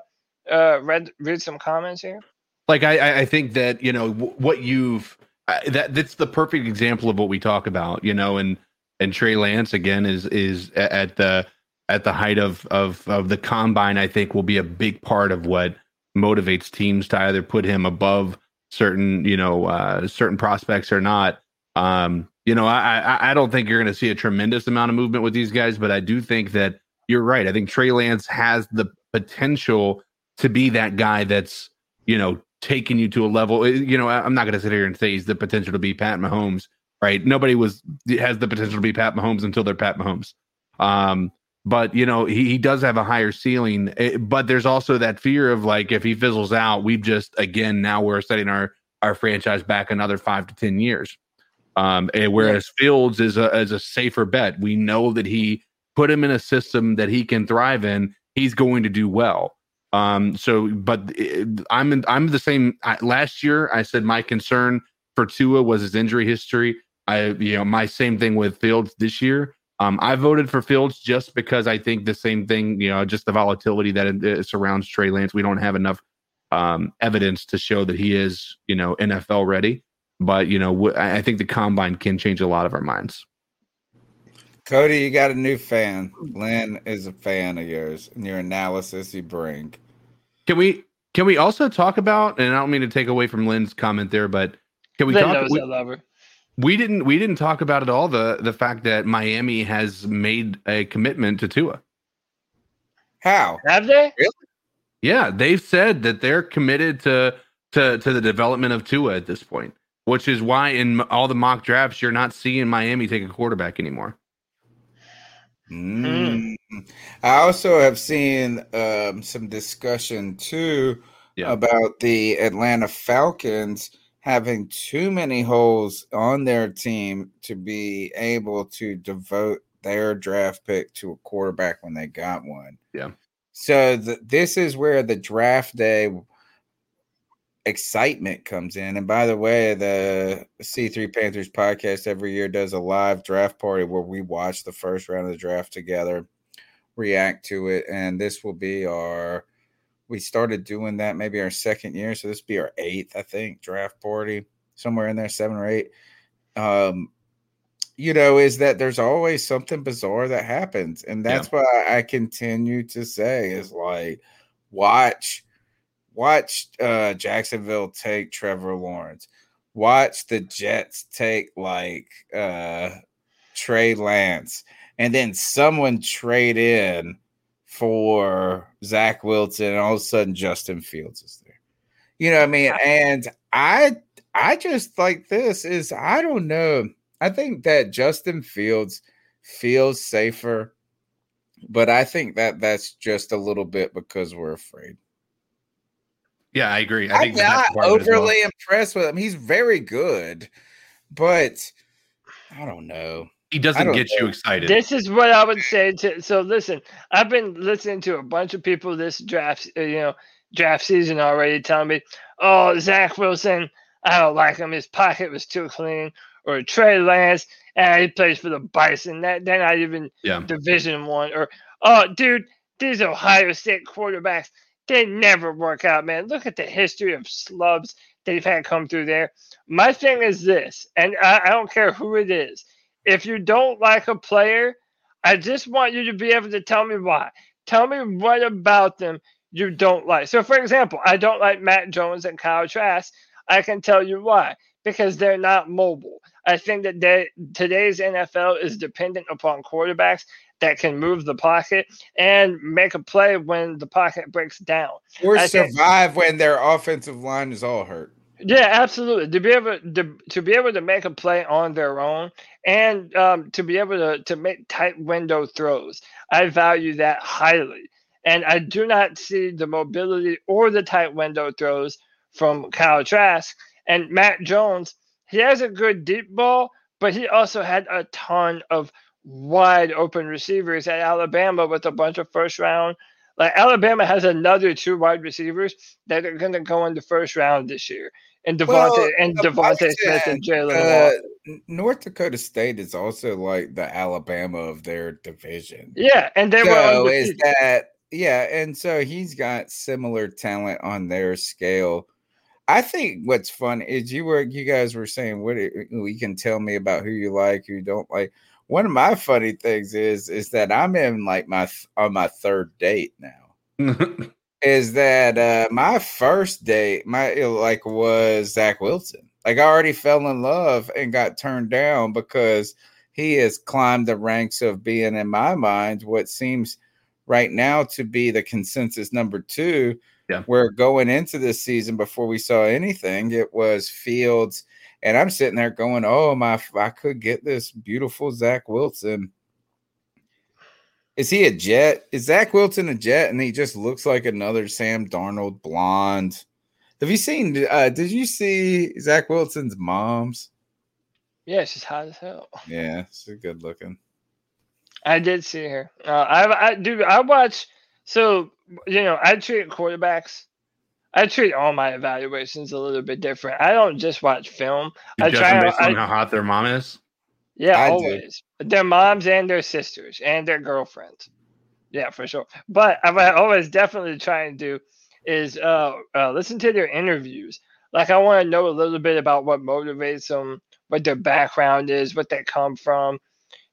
uh, read read some comments here? like I, I- think that you know what you've that that's the perfect example of what we talk about you know and and Trey Lance again is is at the at the height of of of the combine I think will be a big part of what motivates teams to either put him above certain you know uh certain prospects or not um you know I I, don't think you're going to see a tremendous amount of movement with these guys but I do think that you're right I think Trey Lance has the potential to be that guy that's you know taking you to a level. You know, I'm not going to sit here and say he's the potential to be Pat Mahomes, right? Nobody was has the potential to be Pat Mahomes until they're Pat Mahomes. Um, but you know, he, he does have a higher ceiling. eh, But there's also that fear of like if he fizzles out, we've just again now we're setting our our franchise back another five to ten years. Um, and whereas Fields is a is a safer bet. We know that he put him in a system that he can thrive in. He's going to do well. Um, so, but it, I'm in, I'm the same. I, last year, I said my concern for Tua was his injury history. I, you know, my same thing with Fields this year. Um, I voted for Fields just because I think the same thing, you know, just the volatility that it, it surrounds Trey Lance. We don't have enough um, evidence to show that he is, you know, NFL ready. But you know, w- I I think the combine can change a lot of our minds. Cody, you got a new fan. Lynn is a fan of yours and your analysis you bring. Can we can we also talk about? And I don't mean to take away from Lynn's comment there, but can we Lynn talk? knows We, I love her. We didn't we didn't talk about at all the the fact that Miami has made a commitment to Tua. How have they? Yeah, they've said that they're committed to to to the development of Tua at this point, which is why in all the mock drafts you're not seeing Miami take a quarterback anymore. Mm. I also have seen um, some discussion too about the Atlanta Falcons having too many holes on their team to be able to devote their draft pick to a quarterback when they got one. Yeah. So th- this is where the draft day excitement comes in. And by the way, the C3 Panthers podcast every year does a live draft party where we watch the first round of the draft together, react to it. And this will be our, we started doing that maybe our second year. So this will be our eighth, I think, draft party, somewhere in there, seven or eight. Um, you know, is that there's always something bizarre that happens. And that's why I continue to say is like, watch watch uh Jacksonville take Trevor Lawrence. Watch the Jets take like uh Trey Lance. And then someone trade in for Zach Wilson, and all of a sudden Justin Fields is there. You know what I mean? And I I just like this is I don't know. I think that Justin Fields feels safer, but I think that that's just a little bit because we're afraid. Yeah, I agree. I I'm think that's not part of it as well. overly impressed with him. He's very good, but I don't know. He doesn't don't get you excited. This is what I would say to. So listen, I've been listening to a bunch of people this draft, uh, you know, draft season already telling me, "Oh, Zach Wilson, I don't like him. His pocket was too clean." Or Trey Lance, and he plays for the Bison. That they're not even Yeah. Division One. Or oh, dude, these Ohio State quarterbacks, they never work out, man. Look at the history of slubs they've had come through there. My thing is this, and I, I don't care who it is. If you don't like a player, I just want you to be able to tell me why. Tell me what about them you don't like. So, for example, I don't like Mac Jones and Kyle Trask. I can tell you why. Because they're not mobile. I think that they, today's NFL is dependent upon quarterbacks that can move the pocket and make a play when the pocket breaks down. Or I think- survive when their offensive line is all hurt. Yeah, absolutely. To be able to, to be able to make a play on their own and um, to be able to, to make tight window throws, I value that highly. And I do not see the mobility or the tight window throws from Kyle Trask and Mac Jones. He has a good deep ball, but he also had a ton of wide open receivers at Alabama with a bunch of first round. Like Alabama has another two wide receivers that are going to go in the first round this year, and DeVonta Well, and the DeVonta Smith and Jaylen uh, North Dakota State is also like the Alabama of their division. Yeah, and they were so is that yeah, and so he's got similar talent on their scale. I think what's fun is you were you guys were saying what it, you can tell me about who you like, who you don't like. One of my funny things is is that I'm in like my on my third date now. is that uh my first date my like was Zach Wilson. Like I already fell in love and got turned down because he has climbed the ranks of being in my mind what seems right now to be the consensus number two. Yeah. Where going into this season before we saw anything, it was Fields, and I'm sitting there going, "Oh my, I could get this beautiful Zach Wilson." Is he a jet? Is Zach Wilson a jet? And he just looks like another Sam Darnold blonde. Have you seen? Uh, did you see Zach Wilson's mom's? Yeah, she's hot as hell. Yeah, she's good looking. I did see her. Uh, I, I, dude, I watch. So you know, I treat quarterbacks. I treat all my evaluations a little bit different. I don't just watch film. You I try. them based on I, how hot their mom is. Yeah, I always. Their moms and their sisters and their girlfriends. Yeah, for sure. But what I always definitely try and do is uh, uh, listen to their interviews. Like I want to know a little bit about what motivates them, what their background is, what they come from,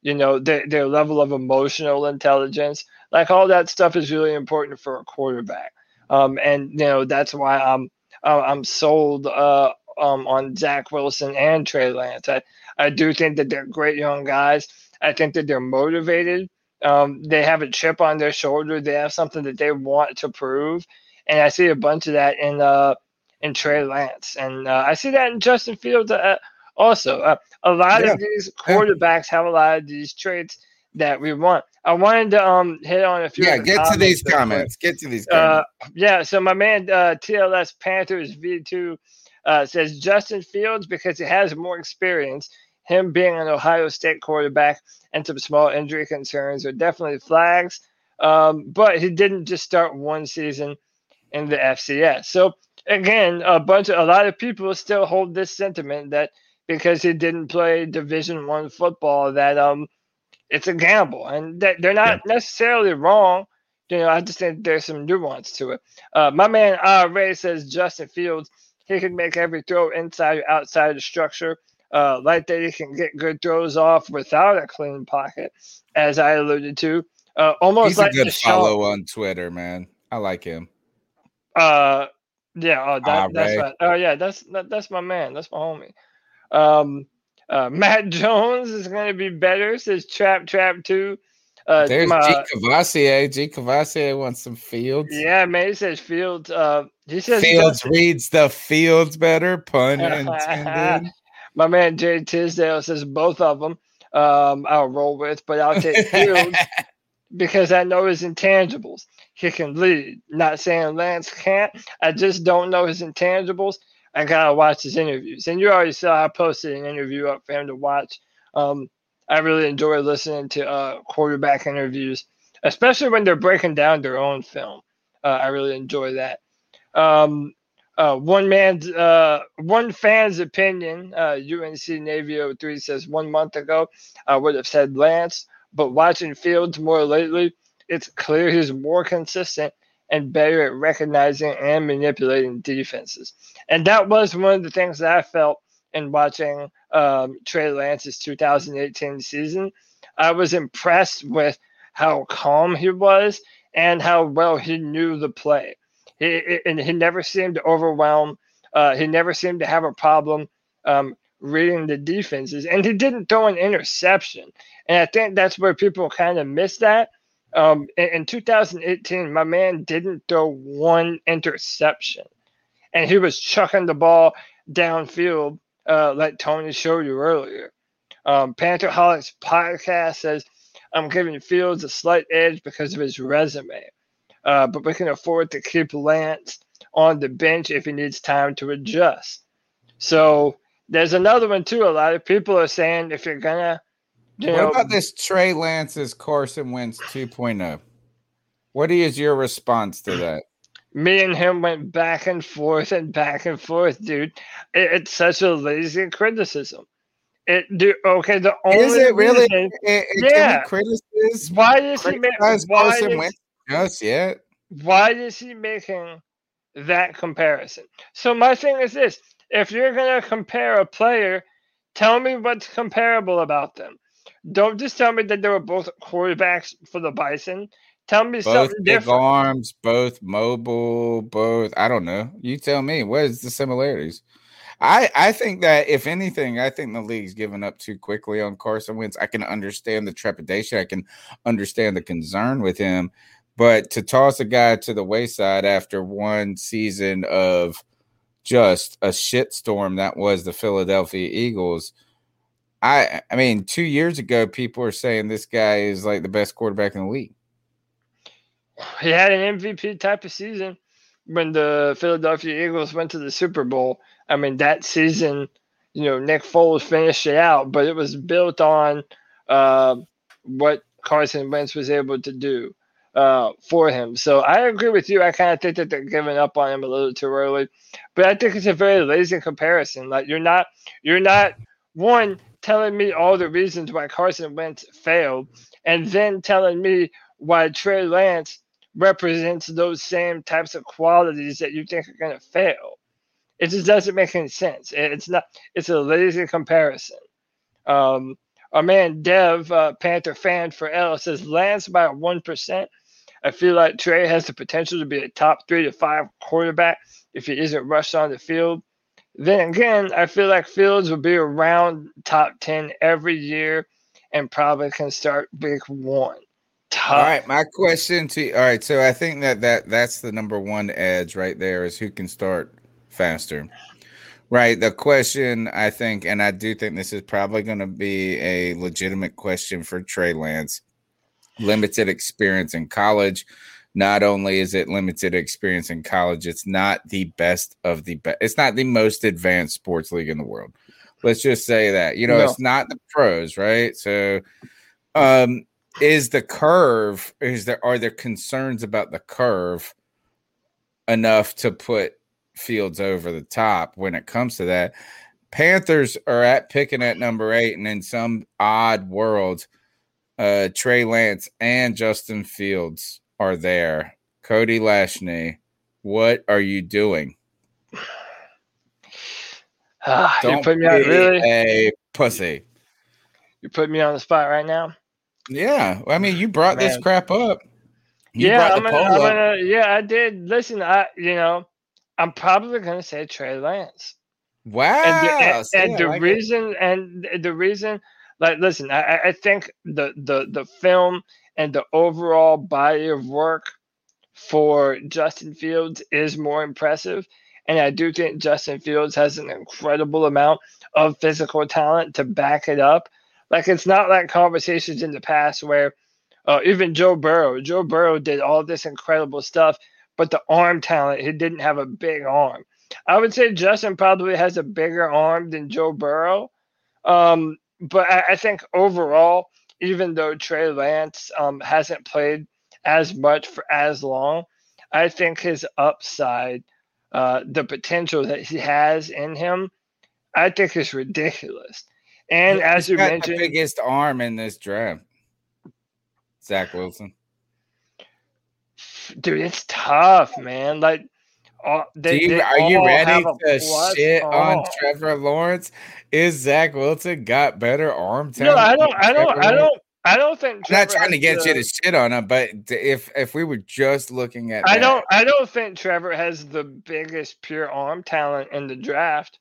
you know, their their level of emotional intelligence. Like all that stuff is really important for a quarterback. Um, and you know that's why I'm uh, I'm sold uh, um, on Zach Wilson and Trey Lance. I, I do think that they're great young guys. I think that they're motivated. Um, they have a chip on their shoulder. They have something that they want to prove, and I see a bunch of that in uh, in Trey Lance, and uh, I see that in Justin Fields uh, also. Uh, a lot Yeah. of these quarterbacks have a lot of these traits that we want. I wanted to um hit on a few. Yeah, get to these comments. Get to these Uh, comments. yeah, so my man uh, TLS Panthers V2 uh, says Justin Fields because he has more experience. Him being an Ohio State quarterback and some small injury concerns are definitely flags. Um, but he didn't just start one season in the FCS. So again, a bunch of a lot of people still hold this sentiment that because he didn't play Division One football, that um, it's a gamble, and that they're not necessarily wrong. You know, I just think there's some nuance to it. Uh, my man uh, Ray says Justin Fields, he can make every throw inside or outside the structure. Uh, like that, he can get good throws off without a clean pocket, as I alluded to. Uh, almost He's like a good Deshaun- follow on Twitter, man. I like him. Uh, yeah. Oh, that, Ah, that's right. Oh, yeah. That's that, that's my man. That's my homie. Um, uh, Mac Jones is going to be better. Says Trap Trap Two. Uh, There's my- G Cavassier. G Cavassier wants some fields. yeah, man. He says Fields. Uh, he says Fields reads the fields better. Pun intended. My man Jay Tisdale says both of them. Um, I'll roll with, but I'll take Fields because I know his intangibles. He can lead. Not saying Lance can't. I just don't know his intangibles. I gotta watch his interviews. And you already saw I posted an interview up for him to watch. Um, I really enjoy listening to uh, quarterback interviews, especially when they're breaking down their own film. Uh, I really enjoy that. Um, uh, one man's, uh, one fan's opinion. Uh, UNC Navy 03 says one month ago I would have said Lance, but watching Fields more lately, it's clear he's more consistent and better at recognizing and manipulating defenses. And that was one of the things that I felt in watching um, Trey Lance's 2018 season. I was impressed with how calm he was and how well he knew the play. He, and he never seemed to overwhelm. Uh, he never seemed to have a problem um, reading the defenses, and he didn't throw an interception. And I think that's where people kind of miss that. Um, in, in 2018, my man didn't throw one interception, and he was chucking the ball downfield, uh, like Tony showed you earlier. Um, Pantherholics podcast says, I'm giving Fields a slight edge because of his resume, uh, but we can afford to keep Lance on the bench if he needs time to adjust. So there's another one too. A lot of people are saying if you're gonna, you what know, about this Trey Lance's Carson Wentz 2.0? What is your response to that? me and him went back and forth and back and forth, dude. It, it's such a lazy criticism. It do okay. The only Is it really? reason- eh, can yeah. we criticize, Why is he making? Why Carson Wentz just yet? why is he making that comparison? So my thing is this: if you're gonna compare a player, tell me what's comparable about them. Don't just tell me that they were both quarterbacks for the Bison. Tell me Both something big different. arms, both mobile, both. I don't know. You tell me. What is the similarities? I I think that if anything, I think the league's given up too quickly on Carson Wentz. I can understand the trepidation. I can understand the concern with him, but to toss a guy to the wayside after one season of just a shitstorm that was the Philadelphia Eagles. I I mean, two years ago, people were saying this guy is like the best quarterback in the league. he had an MVP type of season when the Philadelphia Eagles went to the Super Bowl. I mean, that season, you know Nick Foles finished it out, but it was built on uh, what Carson Wentz was able to do uh, for him. So I agree with you. I kind of think that they're giving up on him a little too early, but I think it's a very lazy comparison. Like you're not you're not one telling me all the reasons why Carson Wentz failed, and then telling me why Trey Lance represents those same types of qualities that you think are going to fail. It just doesn't make any sense. It's not. It's a lazy comparison. Um, our man Dev, uh, Panther fan for L, says Lance by one percent. I feel like Trey has the potential to be a top three to five quarterback if he isn't rushed on the field. Then again, I feel like Fields will be around top 10 every year and probably can start week one. Tough. All right, my question to you. All right, so I think that that that's the number one edge right there is who can start faster. Right. The question I think, and I do think this is probably going to be a legitimate question for Trey Lance. Limited experience in college. Not only is it limited experience in college, it's not the best of the best. It's not the most advanced sports league in the world. Let's just say that. You know, No. it's not the pros, right? So, um, is the curve? Is there are there concerns about the curve enough to put Fields over the top when it comes to that? Panthers are at picking at number eight, and in some odd world, uh, Trey Lance and Justin Fields are there. Cody Lashney, what are you doing? You Don't put me on really. a pussy. You put me on the spot right now. Yeah, I mean, you brought this crap up. You yeah, I'm gonna, I'm gonna, yeah, I did. Listen, I, you know, I'm probably gonna say Trey Lance. Wow, and the, and, and the like it. reason and the reason like listen I, I- think the the the film and the overall body of work for justin fields is more impressive. And i do think justin fields has an incredible amount of physical talent to back it up. Like it's not like conversations in the past where uh, even joe burrow joe burrow did all this incredible stuff but the arm talent he didn't have a big arm. I would say Justin probably has a bigger arm than Joe Burrow. Um, but I, I think overall, even though Trey Lance um, hasn't played as much for as long, I think his upside, uh, the potential that he has in him, I think is ridiculous. And as you mentioned, the biggest arm in this draft, Zach Wilson. dude, it's tough, man. Like, all, they, Do you, are you ready to shit on. Trevor Lawrence? Is Zach Wilson got better arm talent? No. I don't. I don't. Trevor I don't. I don't think. I'm not trying to get you to shit on him, but if if we were just looking at, I that, don't. I don't think Trevor has the biggest pure arm talent in the draft,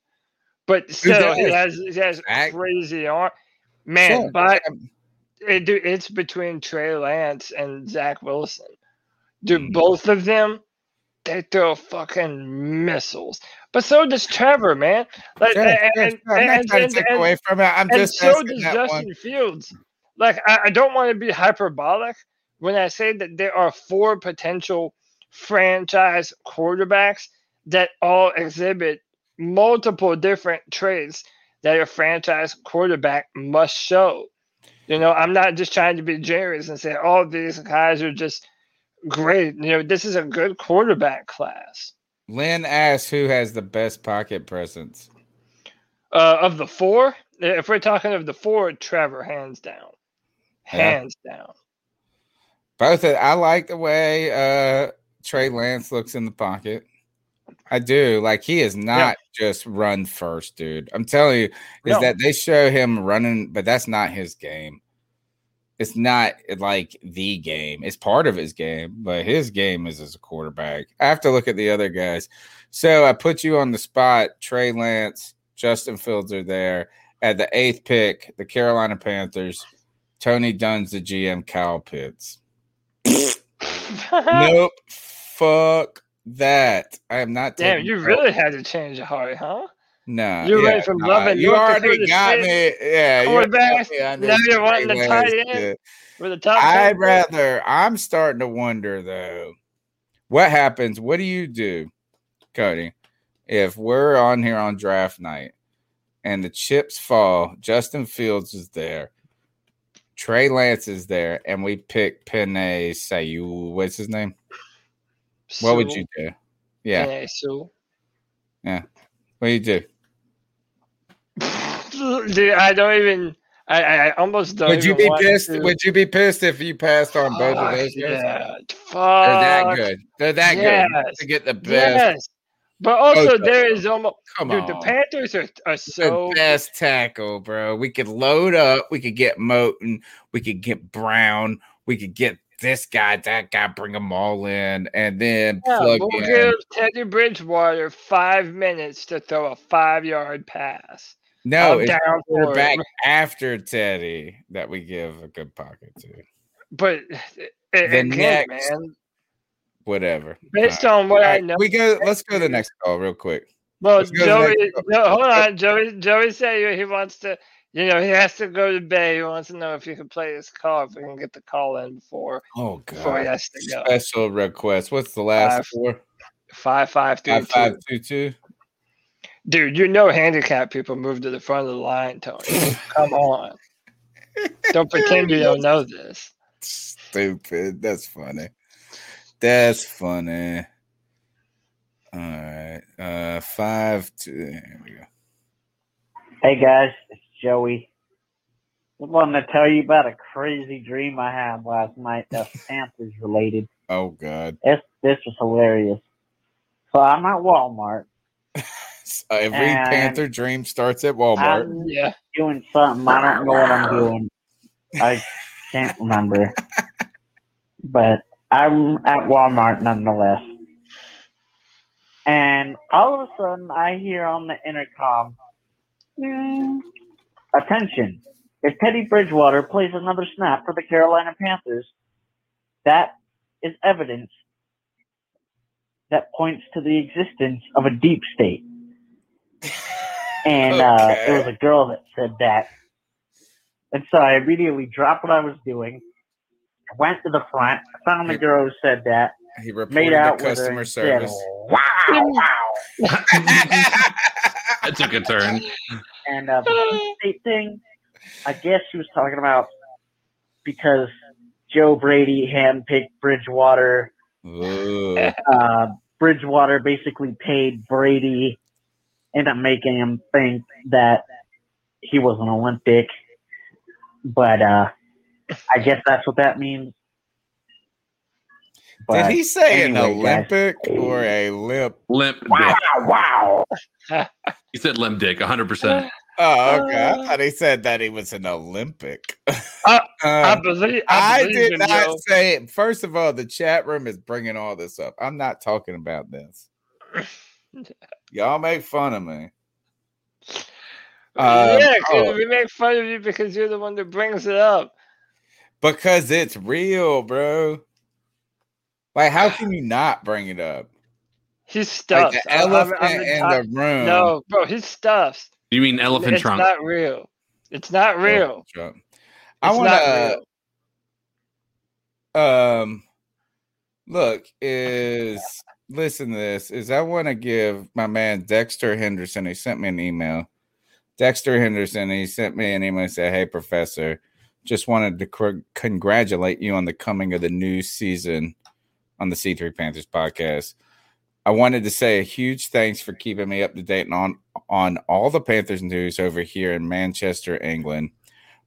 but still, he has he has Zach? crazy arm. Man, Sure, but it, dude, it's between Trey Lance and Zach Wilson. Do Mm. both of them, they throw fucking missiles. But so does Trevor, man. Like, Sure, and, sure, and. I'm not and- trying to take and- away from it. I'm just so does Justin one. Fields. Like I, I don't want to be hyperbolic when I say that there are four potential franchise quarterbacks that all exhibit multiple different traits that a franchise quarterback must show. You know, I'm not just trying to be generous and say all these guys are just great. You know, this is a good quarterback class. Lynn asks who has the best pocket presence. Uh, of the four, if we're talking of the four, Trevor, hands down, Yeah. hands down. Both. Of, I like the way uh Trey Lance looks in the pocket. I do. Like he is not just run first, dude. I'm telling you, is No. that they show him running, but that's not his game. It's not like the game. It's part of his game, but his game is as a quarterback. I have to look at the other guys. So I put you on the spot. Trey Lance, Justin Fields are there. At the eighth pick, the Carolina Panthers, Tony Dunn's the GM, Kyle Pitts. nope. Fuck that. I am not Damn, you really had to change your heart, huh? Nah, You yeah, ready for nah, loving You North already got State me. Yeah, you already got me under now you're wanting Trey the tight Lance end shit. with the top. I'd 10 pick? rather. I'm starting to wonder though. What happens? What do you do, Cody, if we're on here on draft night and the chips fall, Justin Fields is there, Trey Lance is there, and we pick Penei Sewell. What's his name? What would you do? Yeah, Yeah, Sue. yeah. What do you do? Dude, I don't even. I, I almost don't. Would you be pissed? to. Would you be pissed if you passed on both of Fuck, those guys? Yeah, They're that good. They're that good to get the best. Yes, but also there is almost. Come dude, on. the Panthers are, are so. the best tackle, bro. We could load up. We could get Moton. We could get Brown. We could get this guy, that guy. Bring them all in, and then Yeah, plug we'll in. give Teddy Bridgewater five minutes to throw a five-yard pass. No, I'm it's down quarterback it. after Teddy that we give a good pocket to. But a- again, next- man, Whatever. based All on what All I know, we go. Let's go to the next call real quick. Well, Let's go to the Joey, no, hold on. Joey, Joey said he wants to, you know, he has to go to Bay. He wants to know if he can play his call, if we can get the call in before Oh before he god. has to go. Special request. What's the last Five, four? Five, five, three, Five five two. two two. Dude, you know, handicapped people move to the front of the line, Tony. Come on. Don't pretend you don't know this. Stupid. That's funny. That's funny. All right. Uh five two there we go. Hey guys, it's Joey. I wanted to tell you about a crazy dream I had last night that's Panthers related. Oh god. This this was hilarious. So I'm at Walmart. So every And Panther dream starts at Walmart. I'm Yeah. doing something. I don't know what I'm doing. I can't remember. But I'm at Walmart nonetheless. And all of a sudden, I hear on the intercom, "Hmm, attention, if Teddy Bridgewater plays another snap for the Carolina Panthers, that is evidence that points to the existence of a deep state. And uh, it was a girl that said that. And so I immediately dropped what I was doing, went to the front, found the girl who said that, he reported made to out with her customer said, service. wow, wow. That took a turn. And uh, the state thing, I guess she was talking about because Joe Brady handpicked Bridgewater. Uh, Bridgewater basically paid Brady, ended up making him think that he was an Olympic. But uh, I guess that's what that means. Did he say an anyway, guys. Olympic or a limp? Limp Wow, dick. wow. He said limp dick, 100%. Oh, okay. I thought he said that he was an Olympic. I, I Um, believe I, I did him, not Joe. say it. First of all, the chat room is bringing all this up. I'm not talking about this. Y'all make fun of me. Um, yeah, 'cause oh, we make fun of you because you're the one that brings it up. because it's real, bro. Like, how can you not bring it up? He's Like the I- I'm- elephant I'm the in top- the room. No, bro, he's stuffed. You mean elephant it's trunk? It's not real. It's not real. Trump. I want to. um look is listen to this is i want to give my man dexter henderson he sent me an email. Dexter henderson he sent me an email and said hey professor just wanted to cr- congratulate you on the coming of the new season on the c3 panthers podcast. I wanted to say a huge thanks for keeping me up to date on on all the panthers news over here in manchester england.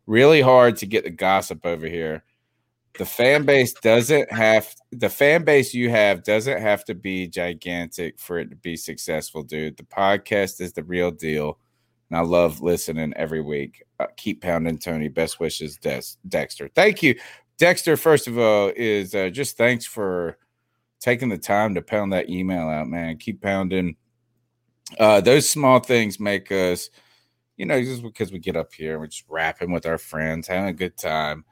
Really hard to get the gossip over here the fan base doesn't have the fan base you have doesn't have to be gigantic for it to be successful, dude. The podcast is the real deal, and I love listening every week. Uh, keep pounding, Tony. Best wishes, Des- Dexter. Thank you, Dexter. First of all, is uh, just thanks for taking the time to pound that email out, man. Keep pounding. Uh, those small things make us, you know, just because we get up here and we're just rapping with our friends, having a good time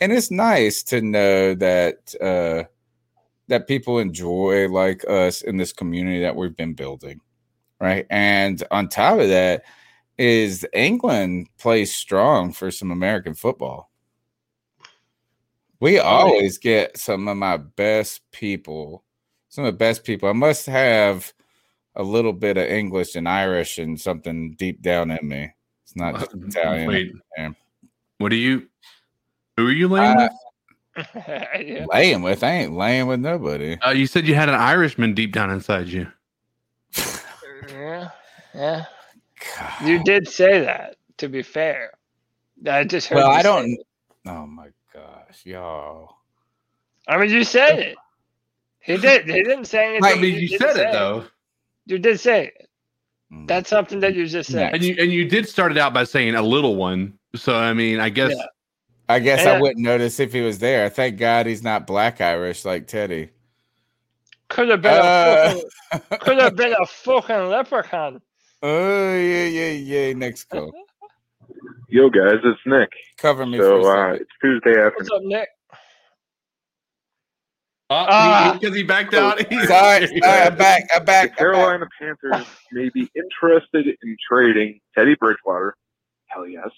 and it's nice to know that uh that people enjoy like us in this community that we've been building right and on top of that is england plays strong for some american football we always get some of my best people some of the best people i must have a little bit of English and Irish and something deep down in me. It's not just Italian. Wait. What do you? Who are you laying Uh, with? yeah. Laying with, I ain't laying with nobody. Uh, you said you had an Irishman deep down inside you. yeah, yeah. You did say that. To be fair, I just heard. Well, you I say don't. it. Oh my gosh, y'all. I mean, you said it. He did. He didn't say anything. I mean, you did said it though, You did say it. Mm. That's something that you just said. and you and you did start it out by saying a little one. So I mean, I guess Yeah. I guess And, I uh, wouldn't notice if he was there. Thank God he's not black Irish like Teddy. Could have been Uh, a fucking, could have been a fucking leprechaun. Oh yeah, yeah, yeah. Next go. Yo, guys, it's Nick. Cover me So for a uh, it's Tuesday What's afternoon. up, Nick? because Oh, he, backed out. Sorry, sorry, I'm back. I'm back. I'm back. Carolina Panthers may be interested in trading Teddy Bridgewater. Hell yes.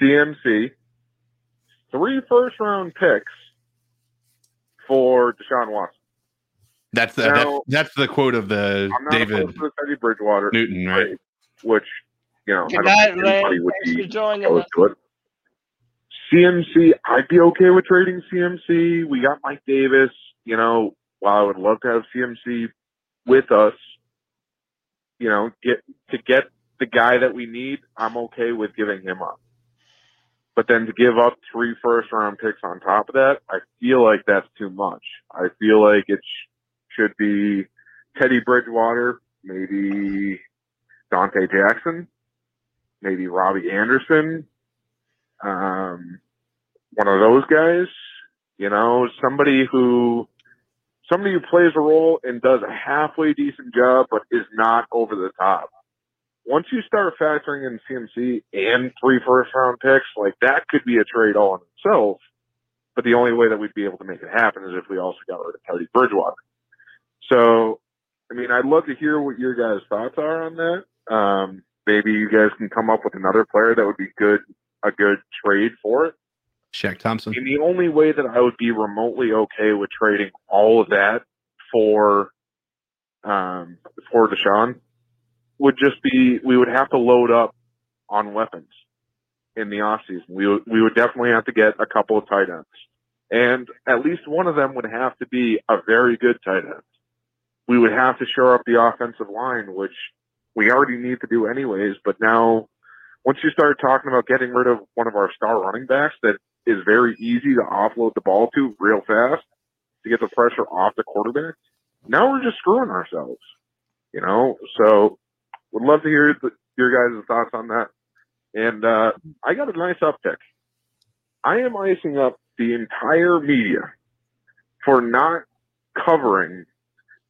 CMC, three first round picks for Deshaun Watson. That's the Now- that's, that's the quote of the I'm not David to the Teddy Bridgewater Newton, right? trade, which you know Good I night, don't think anybody would Thanks be for joining opposed to it. CMC, I'd be okay with trading CMC. We got Mike Davis. You know, while I would love to have CMC with us, you know, get to get the guy that we need, I'm okay with giving him up. But then to give up three first round picks on top of that, I feel like that's too much. I feel like it sh- should be Teddy Bridgewater, maybe Donte Jackson, maybe Robby Anderson, um, one of those guys. You know, somebody who somebody who plays a role and does a halfway decent job, but is not over the top. Once you start factoring in CMC and three first round picks, like that could be a trade all in itself. But the only way that we'd be able to make it happen is if we also got rid of Teddy Bridgewater. So, I mean, I'd love to hear what your guys' thoughts are on that. Um, maybe you guys can come up with another player that would be good, a good trade for it. Shaq Thompson. And the only way that I would be remotely okay with trading all of that for um, for Deshaun would just be we would have to load up on weapons in the offseason. We would we would definitely have to get a couple of tight ends. And at least one of them would have to be a very good tight end. We would have to shore up the offensive line, which we already need to do anyways, but now once you start talking about getting rid of one of our star running backs that is very easy to offload the ball to real fast to get the pressure off the quarterback, now we're just screwing ourselves. You know, so would love to hear the, your guys' thoughts on that. And uh, I got a nice uptick. I am icing up the entire media for not covering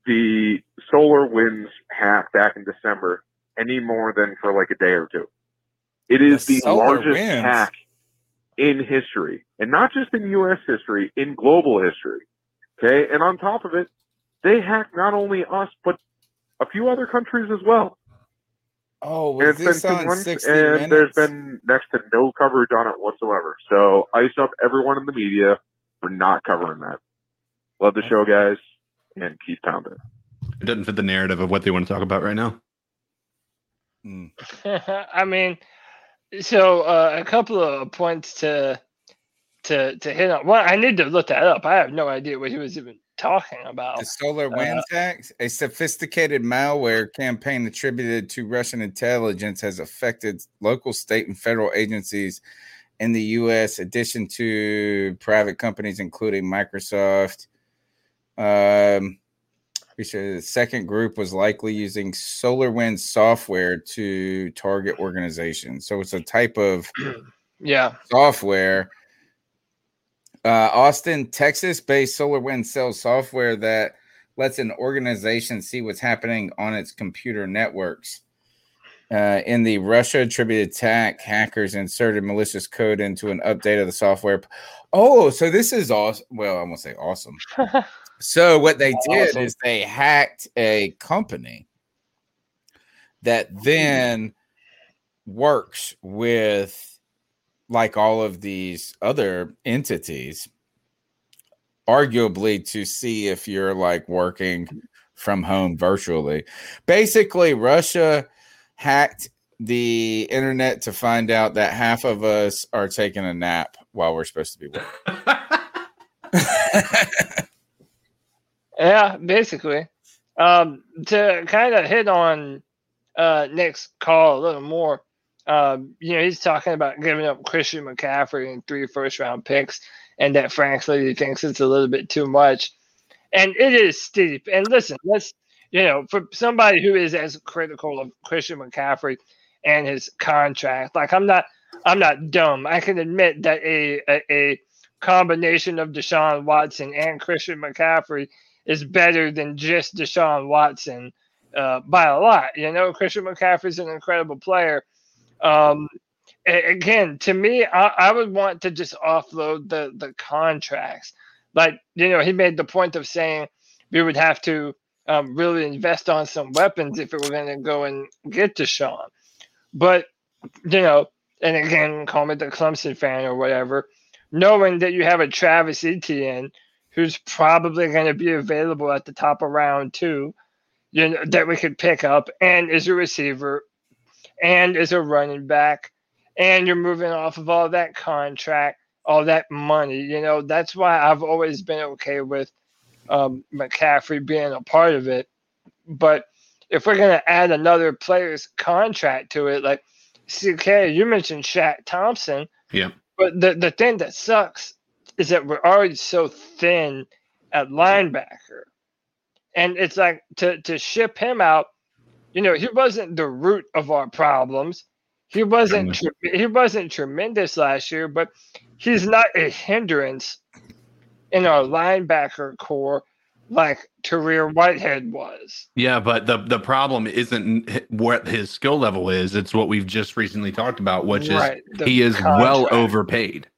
the SolarWinds hack back in December any more than for like a day or two. It is The the, largest winds? hack in history, and not just in U.S. history, in global history. Okay, and on top of it, they hacked not only us but a few other countries as well. Oh, And was it's this been two on months, 60 and minutes? there's been next to no coverage on it whatsoever. So ice up everyone in the media for not covering that. Love the show, guys, and keep pounding. It doesn't fit the narrative of what they want to talk about right now. Mm. I mean, so uh, a couple of points to to to hit on. Well, I need to look that up. I have no idea what he was even talking about. The Solar Uh, Winds hacks, a sophisticated malware campaign attributed to Russian intelligence has affected local, state, and federal agencies in the U.S. Addition to private companies, including Microsoft. Um, we said the second group was likely using SolarWinds software to target organizations. So it's a type of Yeah. software. Uh, Austin, Texas based SolarWinds sells software that lets an organization see what's happening on its computer networks. Uh, in the Russia attributed attack, hackers inserted malicious code into an update of the software. Oh, so this is awesome. Well, I won't say awesome. So what they did Awesome. is they hacked a company that then works with like all of these other entities arguably to see if you're like working from home virtually. Basically, Russia hacked the internet to find out that half of us are taking a nap while we're supposed to be working. Yeah, basically. Um, to kind of hit on uh, Nick's call a little more, um, you know, he's talking about giving up Christian McCaffrey and three first round picks, and that frankly he thinks it's a little bit too much. And it is steep. And listen, let's, you know, for somebody who is as critical of Christian McCaffrey and his contract, like I'm not, I'm not dumb. I can admit that a, a, a combination of Deshaun Watson and Christian McCaffrey is better than just Deshaun Watson uh, by a lot. You know, Christian McCaffrey is an incredible player. Um, again, to me, I, I would want to just offload the the contracts. Like, you know, he made the point of saying we would have to um, really invest on some weapons if it were going to go and get Deshaun. But, you know, and again, call me the Clemson fan or whatever, knowing that you have a Travis Etienne who's probably going to be available at the top of round two, you know, that we could pick up and is a receiver and is a running back, and you're moving off of all that contract, all that money. You know, that's why I've always been okay with um, McCaffrey being a part of it. But if we're going to add another player's contract to it, like CK, you mentioned Shaq Thompson, Yeah. but the, the thing that sucks is that we're already so thin at linebacker. And it's like to, to ship him out, you know, he wasn't the root of our problems. He wasn't tre- he wasn't tremendous last year, but he's not a hindrance in our linebacker corps like Tahir Whitehead was. Yeah, but the the problem isn't what his skill level is. It's what we've just recently talked about, which Right, is he is well overpaid.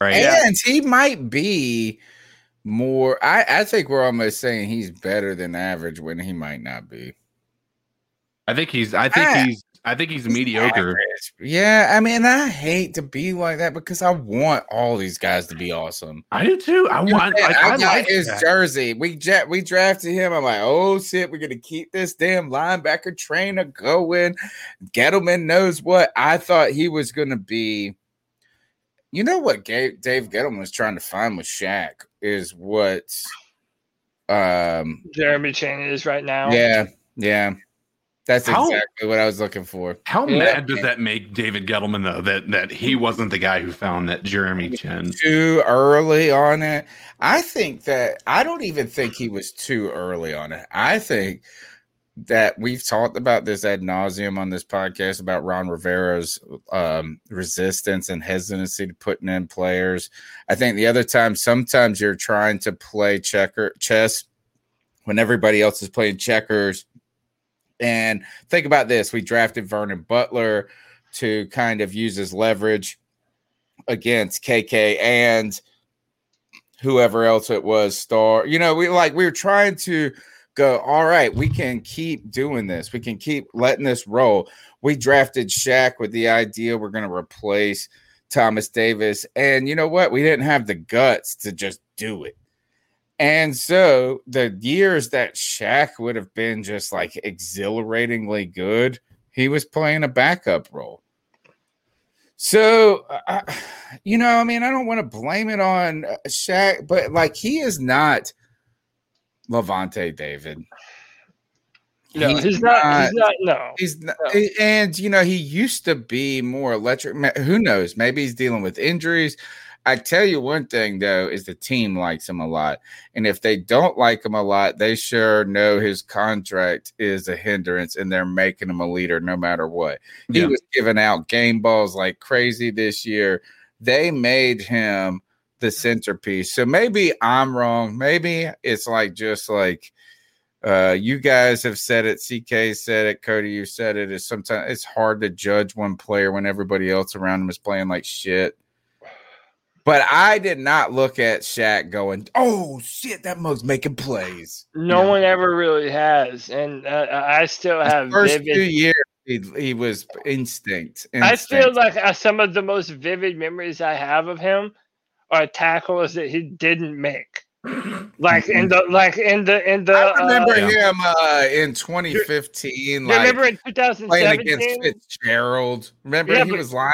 Right. And he might be more. I, I think we're almost saying he's better than average when he might not be. I think he's. I think Ah. he's. I think he's mediocre. Average. Yeah, I mean, I hate to be like that because I want all these guys to be awesome. I do too. I You want. man, Like, I, I, got like his that. jersey. We ja- we drafted him. I'm like, oh shit, we're gonna keep this damn linebacker trainer going. Gettleman knows what. I thought he was gonna be. You know what Ga- Dave Gettleman was trying to find with Shaq is what. Um. Jeremy Chinn is right now. Yeah. Yeah. That's How- exactly what I was looking for. How Yeah. mad does that make David Gettleman though that that he wasn't the guy who found that Jeremy Chinn? too early on it. I think that I don't even think he was too early on it. I think that we've talked about this ad nauseum on this podcast about Ron Rivera's um, resistance and hesitancy to putting in players. I think the other time, sometimes you're trying to play checker chess when everybody else is playing checkers. And think about this: we drafted Vernon Butler to kind of use his leverage against KK and whoever else it was, Star. You know, we like we were trying to go, all right, we can keep doing this. We can keep letting this roll. We drafted Shaq with the idea we're going to replace Thomas Davis. And you know what? We didn't have the guts to just do it. And so the years that Shaq would have been just like exhilaratingly good, he was playing a backup role. So, uh, you know, I mean, I don't want to blame it on uh, Shaq, but like he is not Lavonte David. No, he's, not, He's not. No. He's not, No. and you know he used to be more electric. Who knows? Maybe he's dealing with injuries. I tell you one thing though is the team likes him a lot, and if they don't like him a lot, they sure know his contract is a hindrance, and they're making him a leader no matter what. He Yeah. was giving out game balls like crazy this year. They made him the centerpiece. So maybe I'm wrong. Maybe it's like just like uh, you guys have said it. CK said it. Cody, you said it. Is sometimes it's hard to judge one player when everybody else around him is playing like shit. But I did not look at Shaq going, "Oh shit, that mug's making plays." No one ever really has, and uh, I still have First vivid. two years, he, he was instinct. I feel like uh, some of the most vivid memories I have of him are tackles that he didn't make. like in the like in the in the. I remember uh, him uh, in 2015. Like remember in playing against Fitzgerald. Remember Yeah, he but- was lying.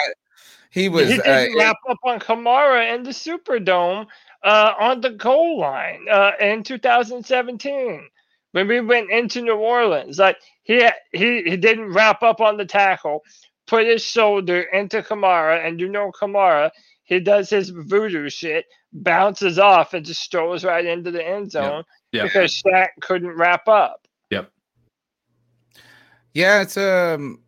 He was. he uh, didn't wrap up on Kamara in the Superdome uh, on the goal line uh, in 2017 when we went into New Orleans. Like he he he didn't wrap up on the tackle, put his shoulder into Kamara, and you know Kamara, he does his voodoo shit, bounces off, and just strolls right into the end zone Yep. because Shaq couldn't wrap up. Yep. Yeah, it's um.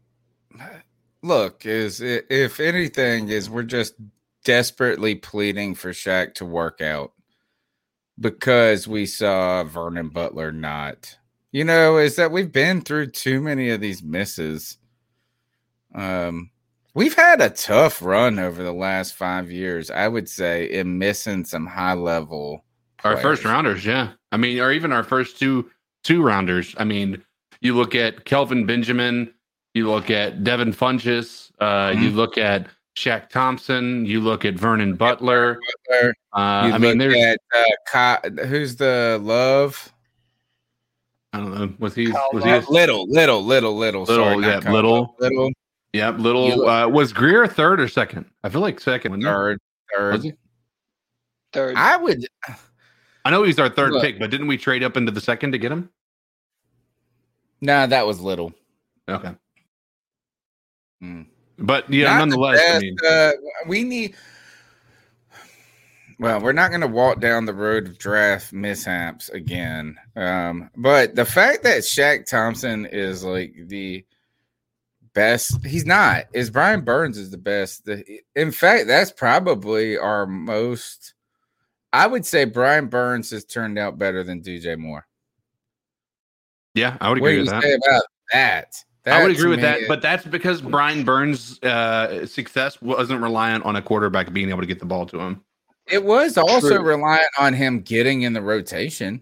Look, is if anything, is we're just desperately pleading for Shaq to work out because we saw Vernon Butler not. You know, is that we've been through too many of these misses. Um, we've had a tough run over the last five years. I would say in missing some high level. Our first rounders, yeah. I mean, or even our first two two rounders. I mean, you look at Kelvin Benjamin, you look at Devin Funches, uh, you Mm-hmm. look at Shaq Thompson, you look at Vernon Butler. Butler. Uh, You I mean, there's at uh, Ky- who's the love. I don't know. Was he? Kyle Was he? Love. Little, little, little, little, Little, Sorry, yeah, Kyle little. Little, Yep, little. look- Uh, was Greer third or second? I feel like second. wasn't third, Was third. he? Third. I would. I know he's our third Look. pick, but didn't we trade up into the second to get him? Nah, that was little. Okay, Mm. but yeah, Not the nonetheless, I mean, uh, we need. Well, we're not going to walk down the road of draft mishaps again. Um, but the fact that Shaq Thompson is like the best, he's not. Is Brian Burns is the best. The, in fact, that's probably our most. I would say Brian Burns has turned out better than DJ Moore. yeah, I would What agree do with you that. say about that? I would agree with that, me but that's because Brian Burns' uh, success wasn't reliant on a quarterback being able to get the ball to him. It was also True. reliant on him getting in the rotation.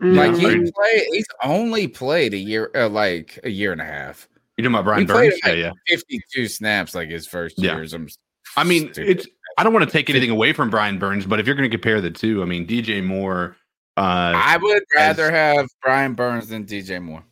Like he agreed. played, he's only played a year, uh, like a year and a half. You're talking about Brian he played Burns? Yeah, like yeah. 52 snaps, like his first Yeah. years. I'm I mean, stupid. it's. I don't want to take anything away from Brian Burns, but if you're going to compare the two, I mean, DJ Moore. Uh, I would rather as- have Brian Burns than DJ Moore.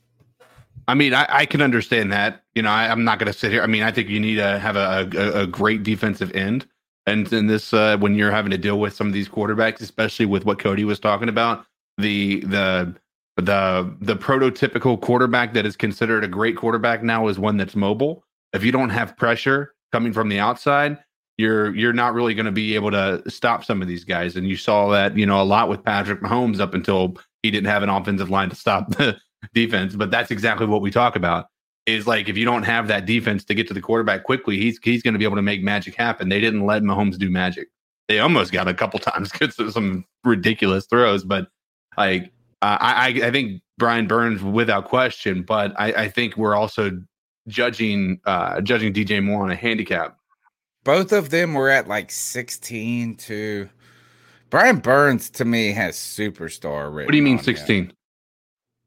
I mean, I, I can understand that. You know, I, I'm not going to sit here. I mean, I think you need to have a, a, a great defensive end, and in this, uh, when you're having to deal with some of these quarterbacks, especially with what Cody was talking about, the the the the prototypical quarterback that is considered a great quarterback now is one that's mobile. If you don't have pressure coming from the outside, you're you're not really going to be able to stop some of these guys. And you saw that you know a lot with Patrick Mahomes up until he didn't have an offensive line to stop the defense. But that's exactly what we talk about. Is like if you don't have that defense to get to the quarterback quickly, he's he's going to be able to make magic happen. They didn't let Mahomes do magic. They almost got a couple times because of some ridiculous throws, but like I I think Brian Burns without question, but I, I think we're also judging uh judging DJ Moore on a handicap. Both of them were at like 16 to Brian Burns to me has superstar. What do you mean 16?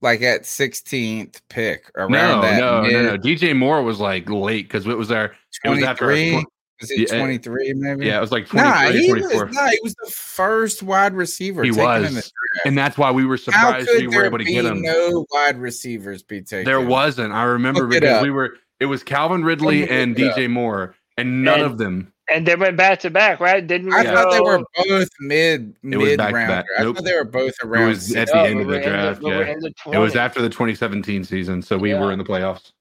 Like at 16th pick around No, that. no, no, no. mid- DJ Moore was like late because it was our it was after our 23? Was it Yeah, eh, 23 maybe? yeah, it was like 23, Nah, he 24. was, nah, he was the first wide receiver He taken in the was, and that's why we were surprised we were able to get him. no wide receivers be taken? There wasn't. I remember Look because we were. It was Calvin Ridley and. DJ Moore, and none And- of them. And they went back to back, right? Didn't we I thought they were both mid It was mid back to round. back. I Nope. thought they were both around. It around. was at the No, end of the oh, in the- draft. yeah, the it was after the 2017 season, so we Yeah. were in the playoffs.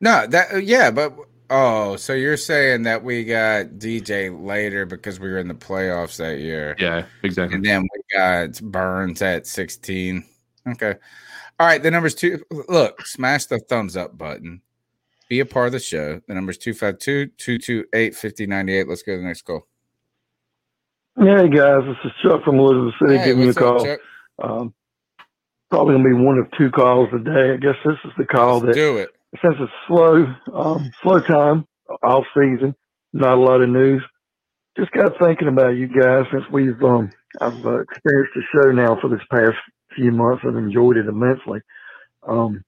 No, that uh, yeah, but oh, so you're saying that we got DJ later because we were in the playoffs that year, Yeah, exactly. and then we got Burns at 16. Okay, all right. The numbers two. Look, smash the thumbs up button. Be a part of the show. The number's 252 228 5098. Let's go to the next call. Hey guys, this is Chuck from Elizabeth City Hey, giving you a call. Um, probably gonna be one of two calls a day. I guess this is the call that Do it. since it's slow, um, slow time, off season, not a lot of news. Just got thinking about you guys since we've um, I've uh, experienced the show now for this past few months. I've enjoyed it immensely. Um,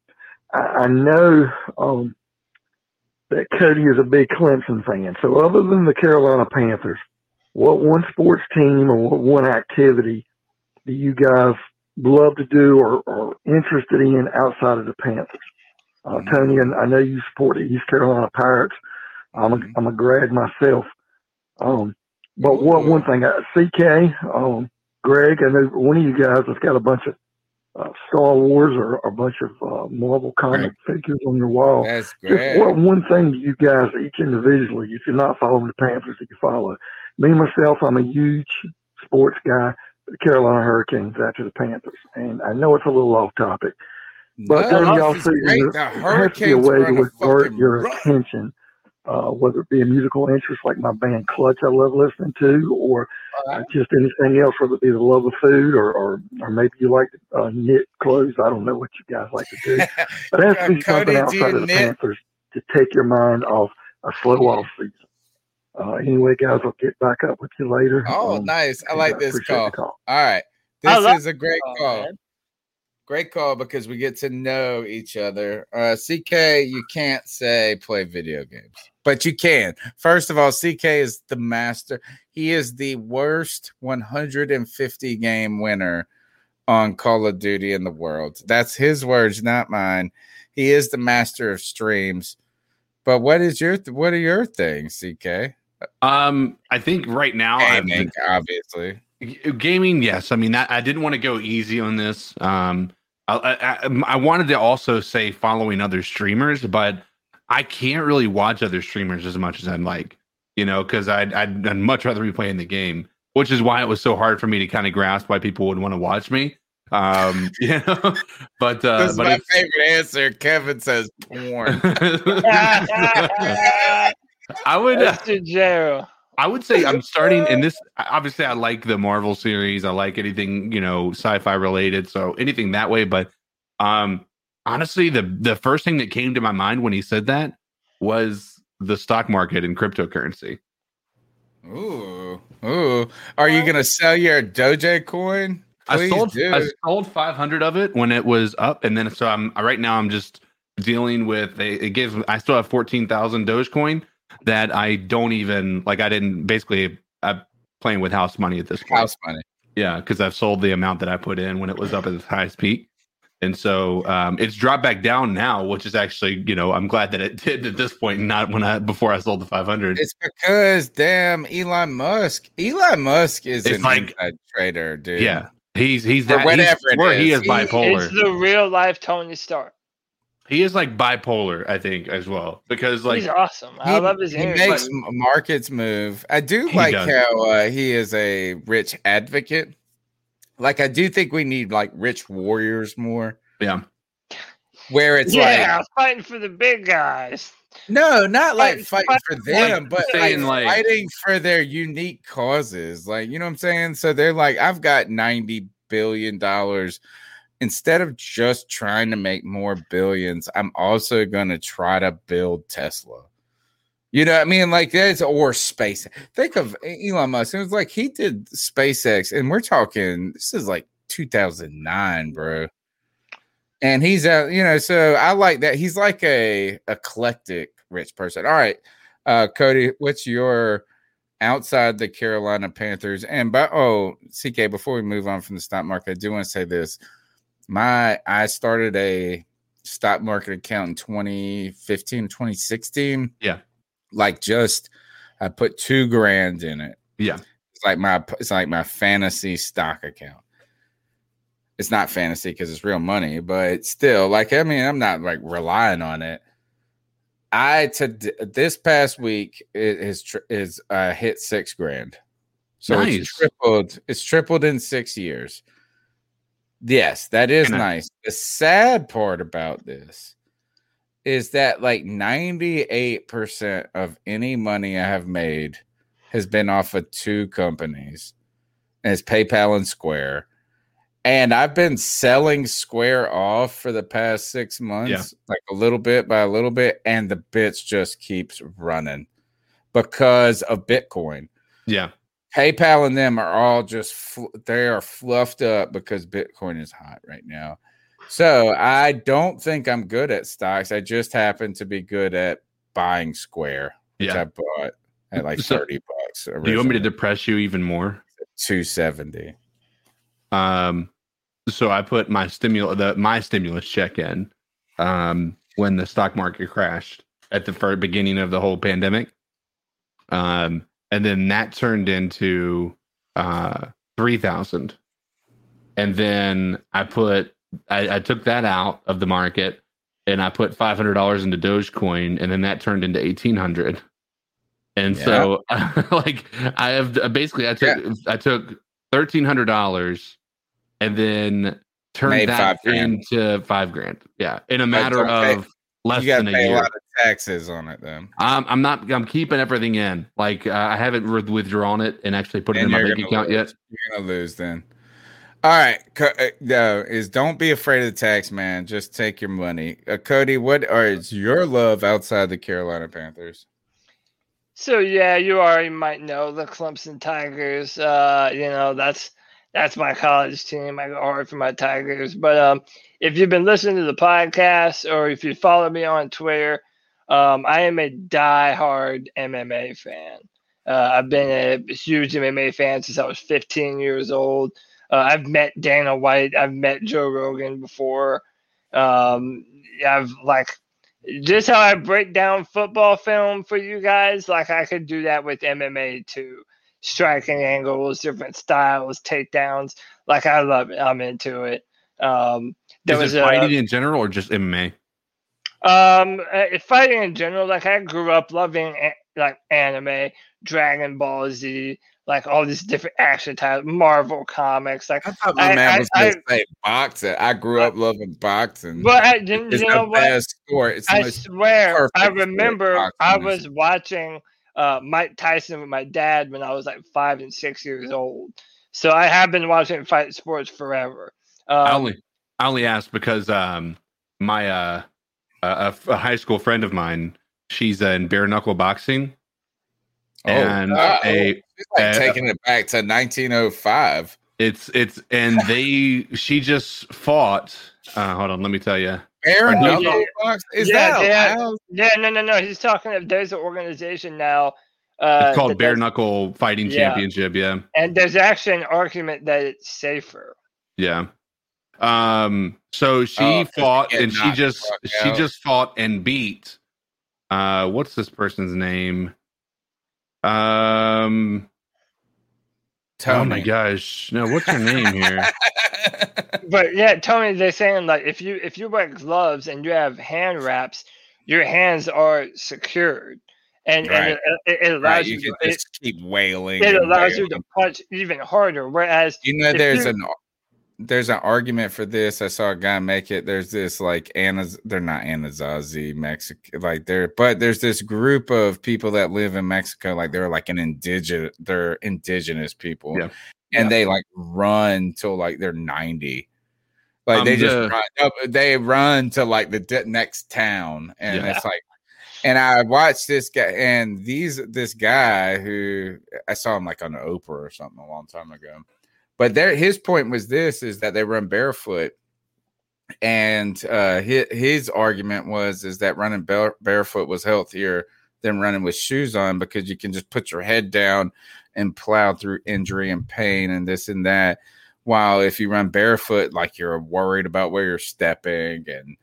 I, I know um, that Cody is a big Clemson fan. So other than the Carolina Panthers, what one sports team or what one activity do you guys love to do or, or interested in outside of the Panthers? Uh, Tony, and I know you support the East Carolina Pirates. I'm a, I'm a grad myself. Um, but one one thing, uh, CK, um, Greg, I know one of you guys has got a bunch of uh, Star Wars or a bunch of uh, Marvel comic figures on your wall. That's great. what one thing you guys, each individually, if you're not following the Panthers, that you follow. Me myself, I'm a huge sports guy. The Carolina Hurricanes after the Panthers, and I know it's a little off topic, but No, during y'all see is season, great. there has to be a way to divert your run. attention, uh, whether it be a musical interest like my band Clutch I love listening to, or uh, just anything else, whether it be the love of food, or or, or maybe you like to uh, knit clothes. I don't know what you guys like to do, but it has to be Cody, something outside of the knit? Panthers to take your mind off a slow off season. Uh, anyway, guys, I'll get back up with you later. Oh, Um, nice. I like I this call. call. All right. This love is a great call, call. Great call because we get to know each other. Uh, CK, you can't say play video games, but you can. First of all, CK is the master. He is the worst 150 game winner on Call of Duty in the world. That's his words, not mine. He is the master of streams. But what is your what are your things, CK? Um, I think right now I've been- obviously. Gaming yes i mean that, i didn't want to go easy on this um I, I, I- I wanted to also say following other streamers but i can't really watch other streamers as much as i'd like you know because I'd, I'd i'd much rather be playing the game which is why it was so hard for me to kind of grasp why people would want to watch me um you know but uh this is but my it's- favorite answer. Kevin says porn. I would Mr. Jero. I would say I'm starting in this. Obviously, I like the Marvel series. I like anything you know sci-fi related. So anything that way. But um, honestly, the the first thing that came to my mind when he said that was the stock market and cryptocurrency. Ooh, ooh. Are you gonna sell your Doge coin? I sold do. I sold 500 of it when it was up, and then so I'm right now I'm just dealing with it gives I still have 14,000 Dogecoin that I don't even like. I didn't basically I'm playing with house money at this point. House money. Yeah, because I've sold the amount that I put in when it was up at its highest peak. And so um, it's dropped back down now, which is actually, you know, I'm glad that it did at this point, not when I before I sold the 500. It's because damn Elon Musk. Elon Musk is It's an like- inside trader, dude. yeah, he's he's that he's, whatever it where he is. is bipolar. It's the real life Tony Stark. He is like bipolar, I think, as well, because like He's awesome. I He, love his he energy. makes m- markets move. I do He like does. how uh, he is a rich advocate. Like I do think we need like rich warriors more, yeah, where it's yeah, like fighting for the big guys. no, not like Fighting- fighting for them, but like, like- fighting for their unique causes. Like you know what I'm saying? So they're like, I've got ninety billion dollars. Instead of just trying to make more billions, I'm also going to try to build Tesla. You know what I mean? Like that's or space. Think of Elon Musk. It was like he did SpaceX, and we're talking. This is like 2009, bro. And he's out. You know, so I like that. He's like a eclectic rich person. All right, uh, Cody, what's your outside the Carolina Panthers? And by oh, CK, before we move on from the stock market, I do want to say this. My I started a stock market account in 2015, 2016 yeah, like just I put two grand in it. yeah. It's like my it's like my fantasy stock account. It's not fantasy because it's real money, but still, like I mean, I'm not like relying on it. I to this past week it is is uh, hit six grand, so Nice. it's tripled. It's tripled in six years. Yes, that is And I- nice. The sad part about this is that like 98% of any money I have made has been off of two companies. And it's PayPal and Square. And I've been selling Square off for the past six months, like a little bit by a little bit, and the bits just keeps running because of Bitcoin. Yeah. PayPal and them are all just fl- they are fluffed up because Bitcoin is hot right now. So I don't think I'm good at stocks. I just happen to be good at buying Square, which Yeah. I bought, at like So, thirty bucks. Do you want me to depress you even more? Two seventy. Um, so I put my stimulus the my stimulus check in um when the stock market crashed at the very beginning of the whole pandemic. Um, and then that turned into uh three thousand. And then I put I, I took that out of the market and I put five hundred dollars into Dogecoin, and then that turned into eighteen hundred. And so, like, I have basically I took I took thirteen hundred dollars, and then turned Made that five into five grand. Yeah, in a matter of less you gotta than a pay year. a lot of taxes on it then. I'm I'm not I'm keeping everything in. Like uh, I haven't re- withdrawn it and actually put it And in my bank account lose. yet. You're gonna lose then. All right, Co- uh, no, is don't be afraid of the tax man. Just take your money. Uh, Cody, what are is your love outside the Carolina Panthers? So yeah, you already might know the Clemson Tigers. Uh, you know that's that's my college team. I go hard for my Tigers. But um, if you've been listening to the podcast or if you follow me on Twitter, um, I am a die-hard MMA fan. Uh, I've been a huge MMA fan since I was 15 years old. Uh, I've met Dana White. I've met Joe Rogan before. Um, I've like just how I break down football film for you guys. Like I could do that with MMA too. Striking angles, different styles, takedowns. Like I love it. I'm into it. Um, there Is was it a, fighting in general or just MMA? um, uh, fighting in general, like I grew up loving a- like anime, Dragon Ball Z, like all these different action types, Marvel comics. Like I thought my man was gonna say boxing. I grew up loving boxing. But I, you, it's you know what? sport. It's I swear, I remember I was watching uh, Mike Tyson with my dad when I was like five and six years old. So I have been watching fight sports forever. Um, I only I only asked because um my uh a, a high school friend of mine, she's uh, in bare knuckle boxing, and wow. a like a- taking it back to 1905. it's it's and they she just fought. Uh, hold on, let me tell you. Bare Or he- knuckle box? Is yeah, that yeah, yeah, no, no, no. He's talking. of There's an organization now. Uh, It's called bare knuckle fighting Yeah. championship. Yeah, and there's actually an argument that it's safer. yeah. Um. So she Oh, 'cause you fought, and she just she out. just fought and beat. Uh, what's this person's name? Um. Oh my gosh! No, what's her name here? But yeah, Tony, they're saying like if you if you wear gloves and you have hand wraps, your hands are secured, and, Right. and it, it, it allows Right, you. you to, can it, keep wailing. it and allows you to punch even harder. Whereas You know, there's you- an there's an argument for this. I saw a guy make it. There's this like Anaz, they're not Anasazi Mexican, like they're but there's this group of people that live in Mexico, like they're like an indigenous, they're indigenous people, Yeah. and Yeah. they like run till like they're ninety. Like Um, they just the- run, but they run to like the de- next town, and Yeah. it's like, and I watched this guy, and these this guy who I saw him like on Oprah or something a long time ago, but there his point was this: is that they run barefoot, and uh, his, his argument was is that running bare, barefoot was healthier than running with shoes on because you can just put your head down and plow through injury and pain and this and that. While if you run barefoot, like you're worried about where you're stepping and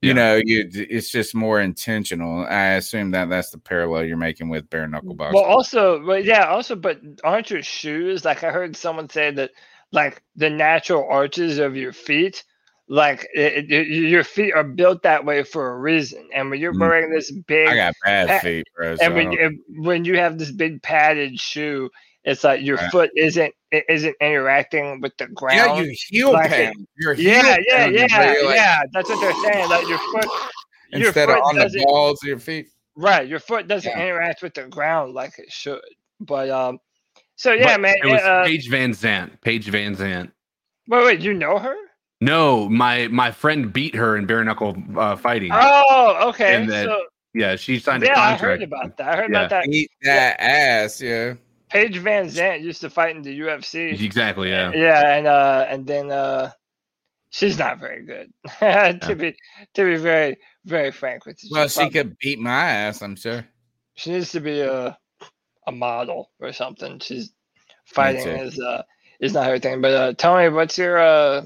you Yeah. know you it's just more intentional. I assume that that's the parallel you're making with bare knuckle boxing. well, also, but yeah, also, but aren't your shoes like I heard someone say that like the natural arches of your feet, like it, it, your feet are built that way for a reason, and when you're Mm. wearing this big I got bad feet, bro. so and when you, when you have this big padded shoe, it's like your foot isn't it isn't interacting with the ground. yeah, you heel like pain. it- Your heel yeah, yeah, yeah, you're like- yeah. That's what they're saying. Like your foot, your instead of foot on the balls of your feet. right. Your foot doesn't Yeah. interact with the ground like it should. But um, so yeah, But man. It was uh, Paige VanZant. Paige VanZant. wait, wait, you know her? No, my my friend beat her in bare knuckle uh, fighting. Oh, okay. Then- so yeah, she signed a contract. yeah, I heard about that. I heard Yeah. about that. Eat that ass, yeah. Paige Van Zant used to fight in the UFC. Exactly. Yeah. Yeah, and uh, and then uh, she's not very good. to be to be very very frank with you. Well, She's she prob- could beat my ass, I'm sure. She needs to be uh a model or something. She's fighting is uh is not her thing. But uh, Tony, what's your uh?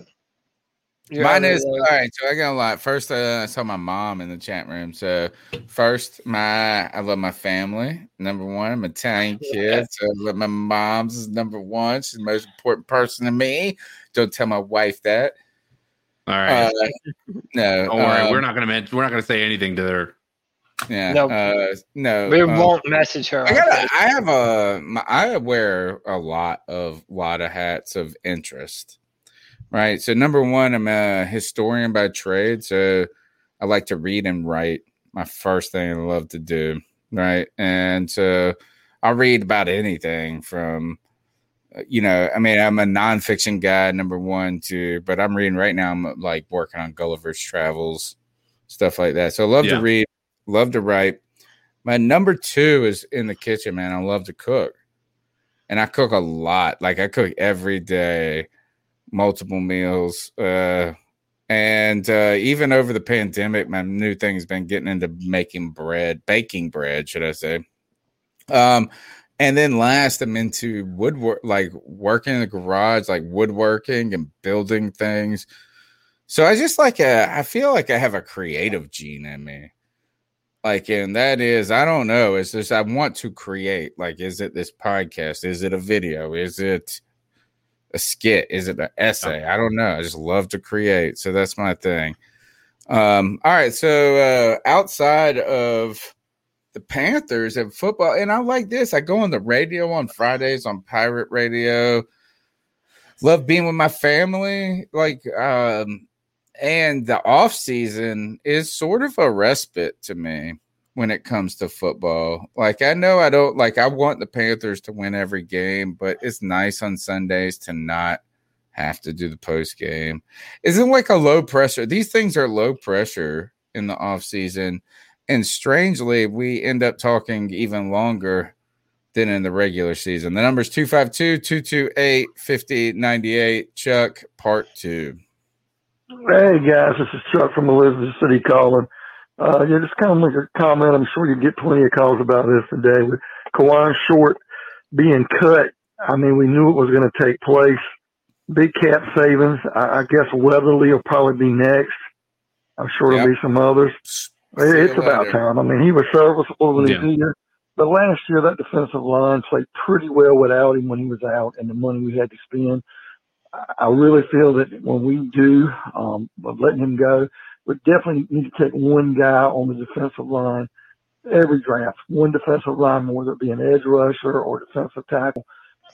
Your Mine is all right. So I got a lot. First, uh, I saw my mom in the chat room. So first, my I love my family. Number one, I'm an Italian kid, so I love my mom's is number one. She's the most important person to me. Don't tell my wife that. All right. Uh, no, Don't worry. um, we're not gonna mention. We're not gonna say anything to her. Yeah. Nope. Uh, no. We um, won't message her. I got. Facebook. I have a. my- I wear a lot of lot of hats of interest. Right. So number one, I'm a historian by trade. So I like to read and write. My first thing I love to do. Right. And so I'll read about anything from. uh, You know, I mean, I'm a nonfiction guy, number one, too. But I'm reading right now. I'm like working on Gulliver's Travels, stuff like that. So I love Yeah. to read, love to write. My number two is in the kitchen, man. I love to cook. And I cook a lot. Like I cook every day, multiple meals. Uh and uh even over the pandemic, my new thing has been getting into making bread, baking bread, should I say. Um and then last I'm into woodwork like working in the garage, like woodworking and building things. So I just like a I feel like I have a creative gene in me like and that is i don't know it's just i want to create like is it this podcast is it a video is it a skit? Is it an essay? I don't know. I just love to create so that's my thing. Um all right so uh outside of the panthers and football and i like this i go on the radio on fridays on pirate radio. Love being with my family like um and the off season is sort of a respite to me when it comes to football. Like I know I don't like I want the Panthers to win every game, but it's nice on Sundays to not have to do the post game. Isn't like a low pressure. These things are low pressure in the off season. And strangely, we end up talking even longer than in the regular season. The number's 252 228 5098. Chuck, part two. Hey guys, this is Chuck from Elizabeth City calling. Uh, yeah, just kind of make a comment. I'm sure you get plenty of calls about this today. With Kawann Short being cut, I mean, we knew it was going to take place. Big cap savings. I, I guess Weatherly will probably be next. I'm sure there'll Yep. be some others. See it's about later. time. I mean, he was serviceable when he Yeah. was here. But last year, that defensive line played pretty well without him when he was out and the money we had to spend. I- I really feel that when we do, um, of letting him go, we definitely need to take one guy on the defensive line every draft. One defensive line, whether it be an edge rusher or defensive tackle.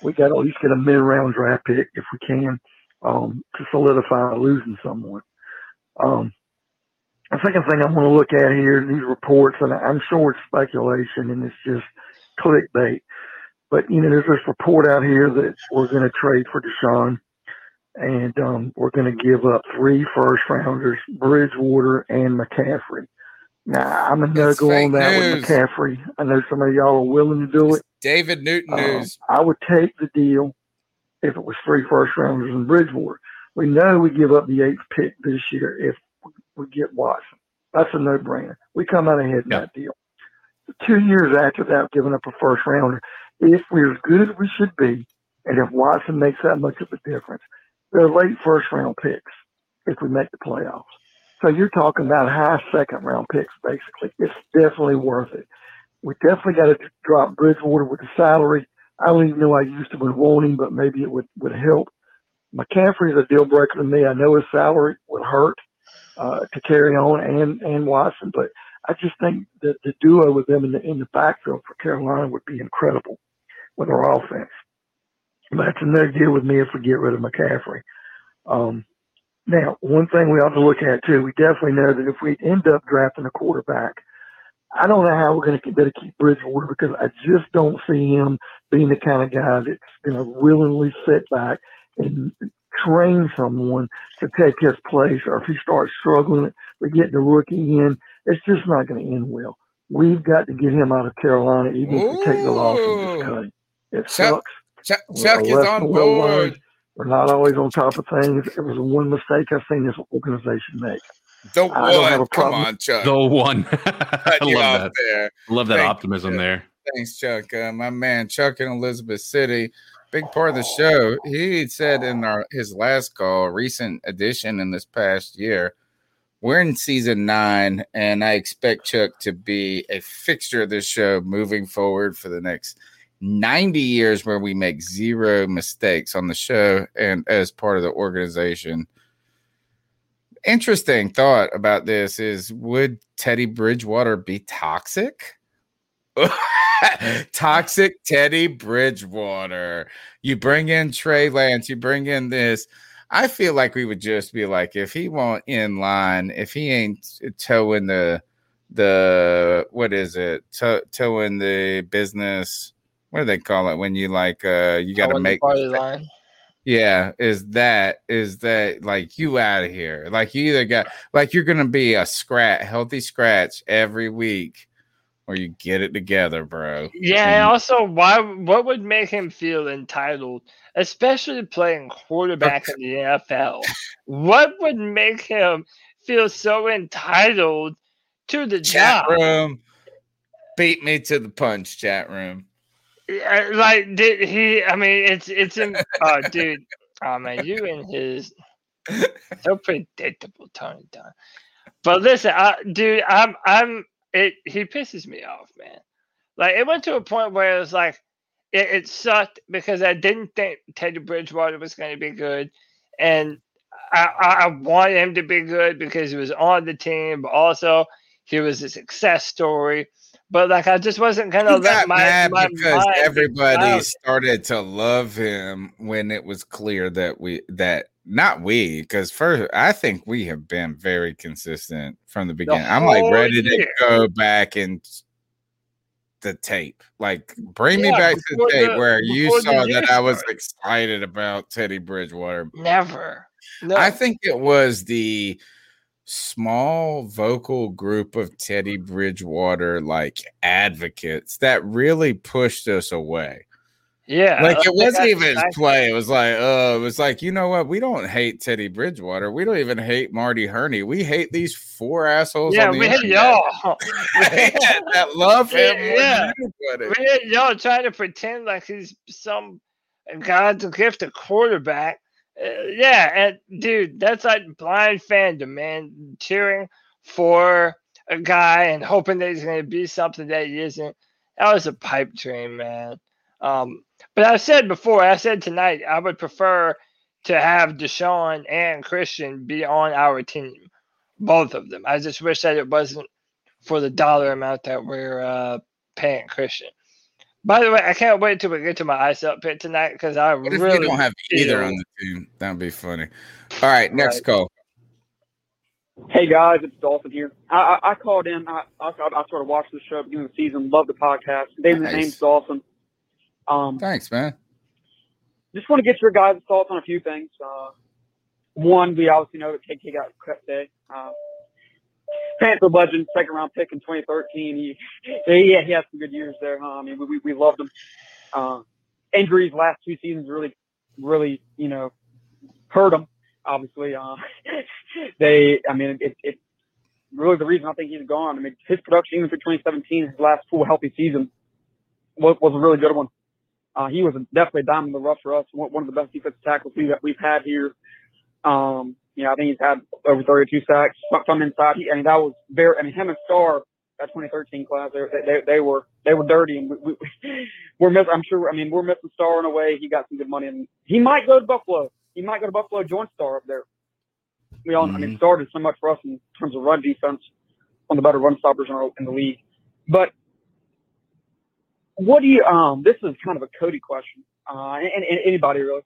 We got to at least get a mid-round draft pick if we can um, to solidify losing someone. Um, the second thing I want to look at here, these reports, and I'm sure it's speculation and it's just clickbait, but you know, there's this report out here that we're going to trade for Deshaun, and um, we're going to give up three first rounders, Bridgewater and McCaffrey. Now, I'm going to go on that news. with McCaffrey. I know some of y'all are willing to do it. David Newton Um, news. I would take the deal if it was three first rounders and Bridgewater. We know we give up the eighth pick this year if we get Watson. That's a no brainer. We come out ahead in Yeah. that deal. Two years after that, giving up a first rounder, if we're as good as we should be, and if Watson makes that much of a difference, they're late first round picks if we make the playoffs. So you're talking about high second round picks, basically. It's definitely worth it. We definitely got to drop Bridgewater with the salary. I don't even know I used to would want him, but maybe it would, would help. McCaffrey is a deal breaker to me. I know his salary would hurt uh, to carry on and, and Watson, but I just think that the duo with them in the in the backfield for Carolina would be incredible with our offense. That's another deal with me if we get rid of McCaffrey. Um, now, one thing we ought to look at too, we definitely know that if we end up drafting a quarterback, I don't know how we're going to better keep Bridgewater because I just don't see him being the kind of guy that's going to willingly sit back and train someone to take his place. Or if he starts struggling, we get the rookie in, it's just not going to end well. We've got to get him out of Carolina, even if we take the loss and just cut him. It sucks. Chuck, Chuck is on than well learned. board. We're not always on top of things. It was one mistake I've seen this organization make. The I don't have one. a Come problem. on, Chuck. The one. I love that. there. I love that Thank optimism you. there. thanks, Chuck. Uh, my man Chuck in Elizabeth City, big part of the show. He said in our his last call, recent addition in this past year, we're in season nine, and I expect Chuck to be a fixture of this show moving forward for the next 90 years where we make zero mistakes on the show and as part of the organization. Interesting thought about this is would Teddy Bridgewater be toxic? toxic Teddy Bridgewater. You bring in Trey Lance, you bring in this. I feel like we would just be like, if he won't in line, if he ain't towing the the what is it, to, towing the business what do they call it when you like uh you got to make party line. yeah is that is that like you out of here like you either got like you're gonna be a scratch healthy scratch every week or you get it together bro Yeah, and also why what would make him feel entitled, especially playing quarterback in the NFL? What would make him feel so entitled to the chat job? room beat me to the punch chat room like did he I mean it's it's in oh dude. Oh man, you and his so predictable Tony Dunn. But listen, I, dude, I'm I'm it he pisses me off, man. Like it went to a point where it was like it, it sucked because I didn't think Teddy Bridgewater was going to be good, and I, I I wanted him to be good because he was on the team, but also he was a success story. But like I just wasn't kind of my, mad my because everybody started to love him when it was clear that we that not we because first I think we have been very consistent from the beginning. I'm like ready to go back and the tape, like bring me back to the tape the- where you saw year that I was excited about Teddy Bridgewater. Never. No. I think it was the small vocal group of Teddy Bridgewater like advocates that really pushed us away. Yeah, Like it wasn't even his play. It was like, uh, it was like, you know what? We don't hate Teddy Bridgewater. We don't even hate Marty Hurney. We hate these four assholes. Yeah, on the we hate y'all. that love him. yeah, anybody. we hate y'all trying to pretend like he's some God's gift of quarterback. Uh, yeah, and dude, that's like blind fandom, man. Cheering for a guy and hoping that he's going to be something that he isn't. That was a pipe dream, man. Um, but I said before, I said tonight, I would prefer to have Deshaun and Christian be on our team, both of them. I just wish that it wasn't for the dollar amount that we're uh, paying Christian. By the way, I can't wait till we get to my ice up pit tonight because I What really we don't have either on the team? That'd be funny. All right, next Right. call. Hey guys, it's Dolphin here. I, I, I called in. I, I, I sort of watched the show at the beginning of the season. Love the podcast. David, Nice. name's Dolphin. Um, Thanks, man. just want to get your guys' thoughts on a few things. Uh, one, we obviously know that KK got cut today. Uh, Panther legend, second round pick in 2013. He, yeah, he had some good years there. Huh? I mean, we, we, we loved him. Uh, injuries last two seasons really, really, you know, hurt him. Obviously, uh, they. I mean, it, it really the reason I think he's gone. I mean, his production even for 2017, his last full healthy season, was, was a really good one. Uh, he was definitely a diamond in the rough for us. One one of the best defensive tackles we, that we've had here. Um, you know, I think he's had over 32 sacks from- inside. He, I mean, that was very. I mean, him and Star, that 2013 class, they, they, they were they were dirty, and we, we, we're miss. I'm sure. I mean, we're missing Star in a way. He got some good money, and he might go to Buffalo. He might go to Buffalo, join Star up there. We all. I mean, Star did so much for us in terms of run defense, one of the better run stoppers in, our, in the league. But what do you? Um, this is kind of a Cody question, uh, and, and anybody really.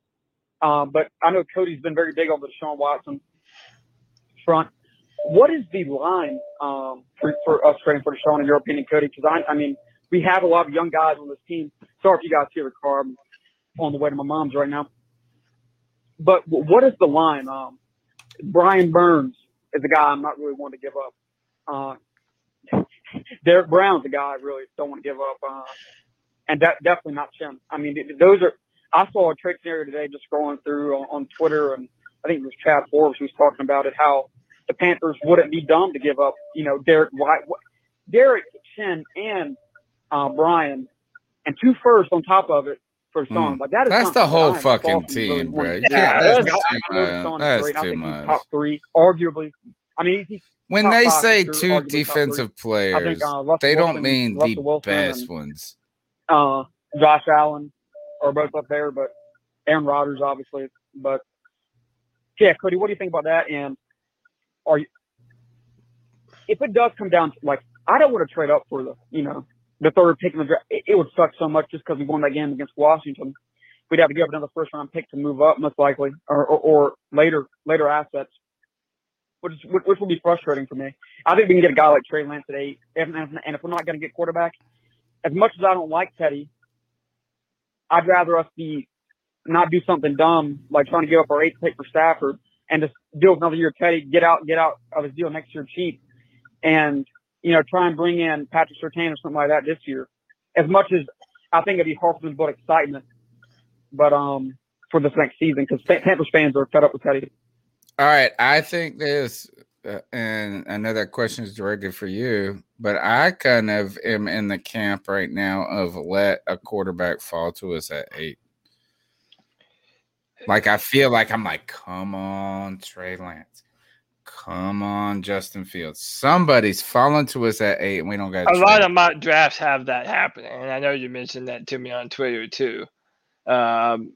Um, but I know Cody's been very big on the Deshaun Watson front. What is the line um, for, for us trading for Deshaun, in your opinion, Cody? Because I, I mean, we have a lot of young guys on this team. Sorry if you guys hear the car. I'm on the way to my mom's right now. But what is the line? Um, Brian Burns is a guy I'm not really wanting to give up. Uh, Derrick Brown's a guy I really don't want to give up. Uh, and that definitely not Chinn. I mean, those are. I saw a trade scenario today just scrolling through on, on Twitter, and I think it was Chad Forbes who was talking about it. How the Panthers wouldn't be dumb to give up, you know, Derek White, Derek Chinn, and uh, Brian and two firsts on top of it for Sean. Mm. Like that is That's the whole fucking team, bro. You Yeah, that's, too much. That's too much. top three, arguably. I mean, he's When they say sure, two defensive players, think uh, they don't Wilson, mean Russell the Wilson best and, ones. uh, Josh Allen are both up there, but Aaron Rodgers obviously. But yeah, Cody, what do you think about that? And are you, if it does come down to like, I don't want to trade up for the, you know, the third pick in the draft. It, it would suck so much just because we won that game against Washington. We'd have to give up another first round pick to move up, most likely, or, or, or later later assets, which which which will be frustrating for me. I think we can get a guy like Trey Lance at eight, and and if we're not going to get quarterback, as much as I don't like Teddy, I'd rather us be not do something dumb like trying to give up our eighth pick for Stafford and just deal with another year of Teddy, get out get out of his deal next year cheap, and you know try and bring in Patrick Surtain or something like that this year. As much as I think it'd be hard for them to build excitement, but um for this next season because Panthers fans are fed up with Teddy. All right, I think this, uh, and I know that question is directed for you, but I kind of am in the camp right now of let a quarterback fall to us at eight. Like I feel like I'm like, come on, Trey Lance, come on, Justin Fields. Somebody's falling to us at eight, and we don't got A lot of mock drafts have that happening, and I know you mentioned that to me on Twitter too. Um,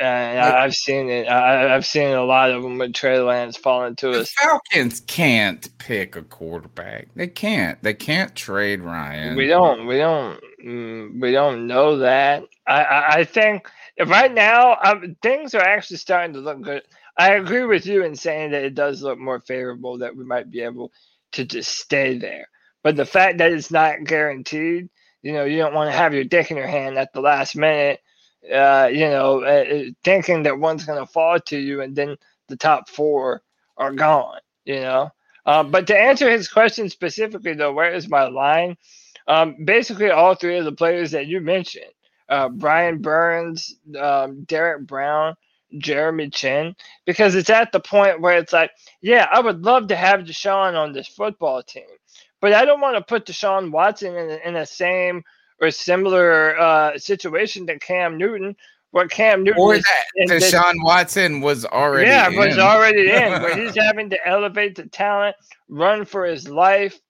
and Like- I've seen it. I, I've seen a lot of them with Trey Lance falling to The us. Falcons can't pick a quarterback. They can't. They can't trade Ryan. We don't. We don't. Mm, we don't know that. I. I, I think right now um, things are actually starting to look good. I agree with you in saying that it does look more favorable that we might be able to just stay there. But the fact that it's not guaranteed, you know, you don't want to have your dick in your hand at the last minute. Uh, you know, uh, uh, thinking that one's going to fall to you and then the top four are gone. You know. Uh, but to answer his question specifically, though, where is my line? Um, basically, all three of the players that you mentioned uh, Brian Burns, um, Derrick Brown, Jeremy Chinn, because it's at the point where it's like, yeah, I would love to have Deshaun on this football team, but I don't want to put Deshaun Watson in, in the same or similar uh, situation to Cam Newton, where Cam Newton Or that Deshaun Watson was already yeah, in. was already in, but he's having to elevate the talent, run for his life.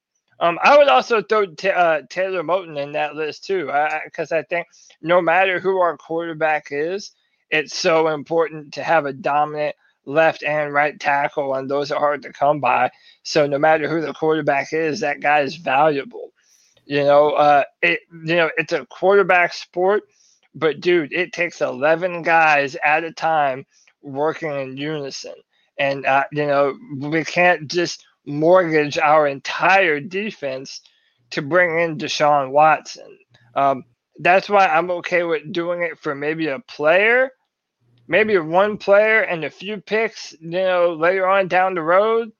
Um, I would also throw Ta uh, Taylor Moton in that list too, because I, think no matter who our quarterback is, it's so important to have a dominant left and right tackle, and those are hard to come by. So no matter who the quarterback is, that guy is valuable. You know, uh, it you know it's a quarterback sport, but dude, it takes eleven guys at a time working in unison, and uh, you know we can't just mortgage our entire defense to bring in Deshaun Watson. Um, that's why I'm okay with doing it for maybe a player, maybe one player and a few picks, you know, later on down the road.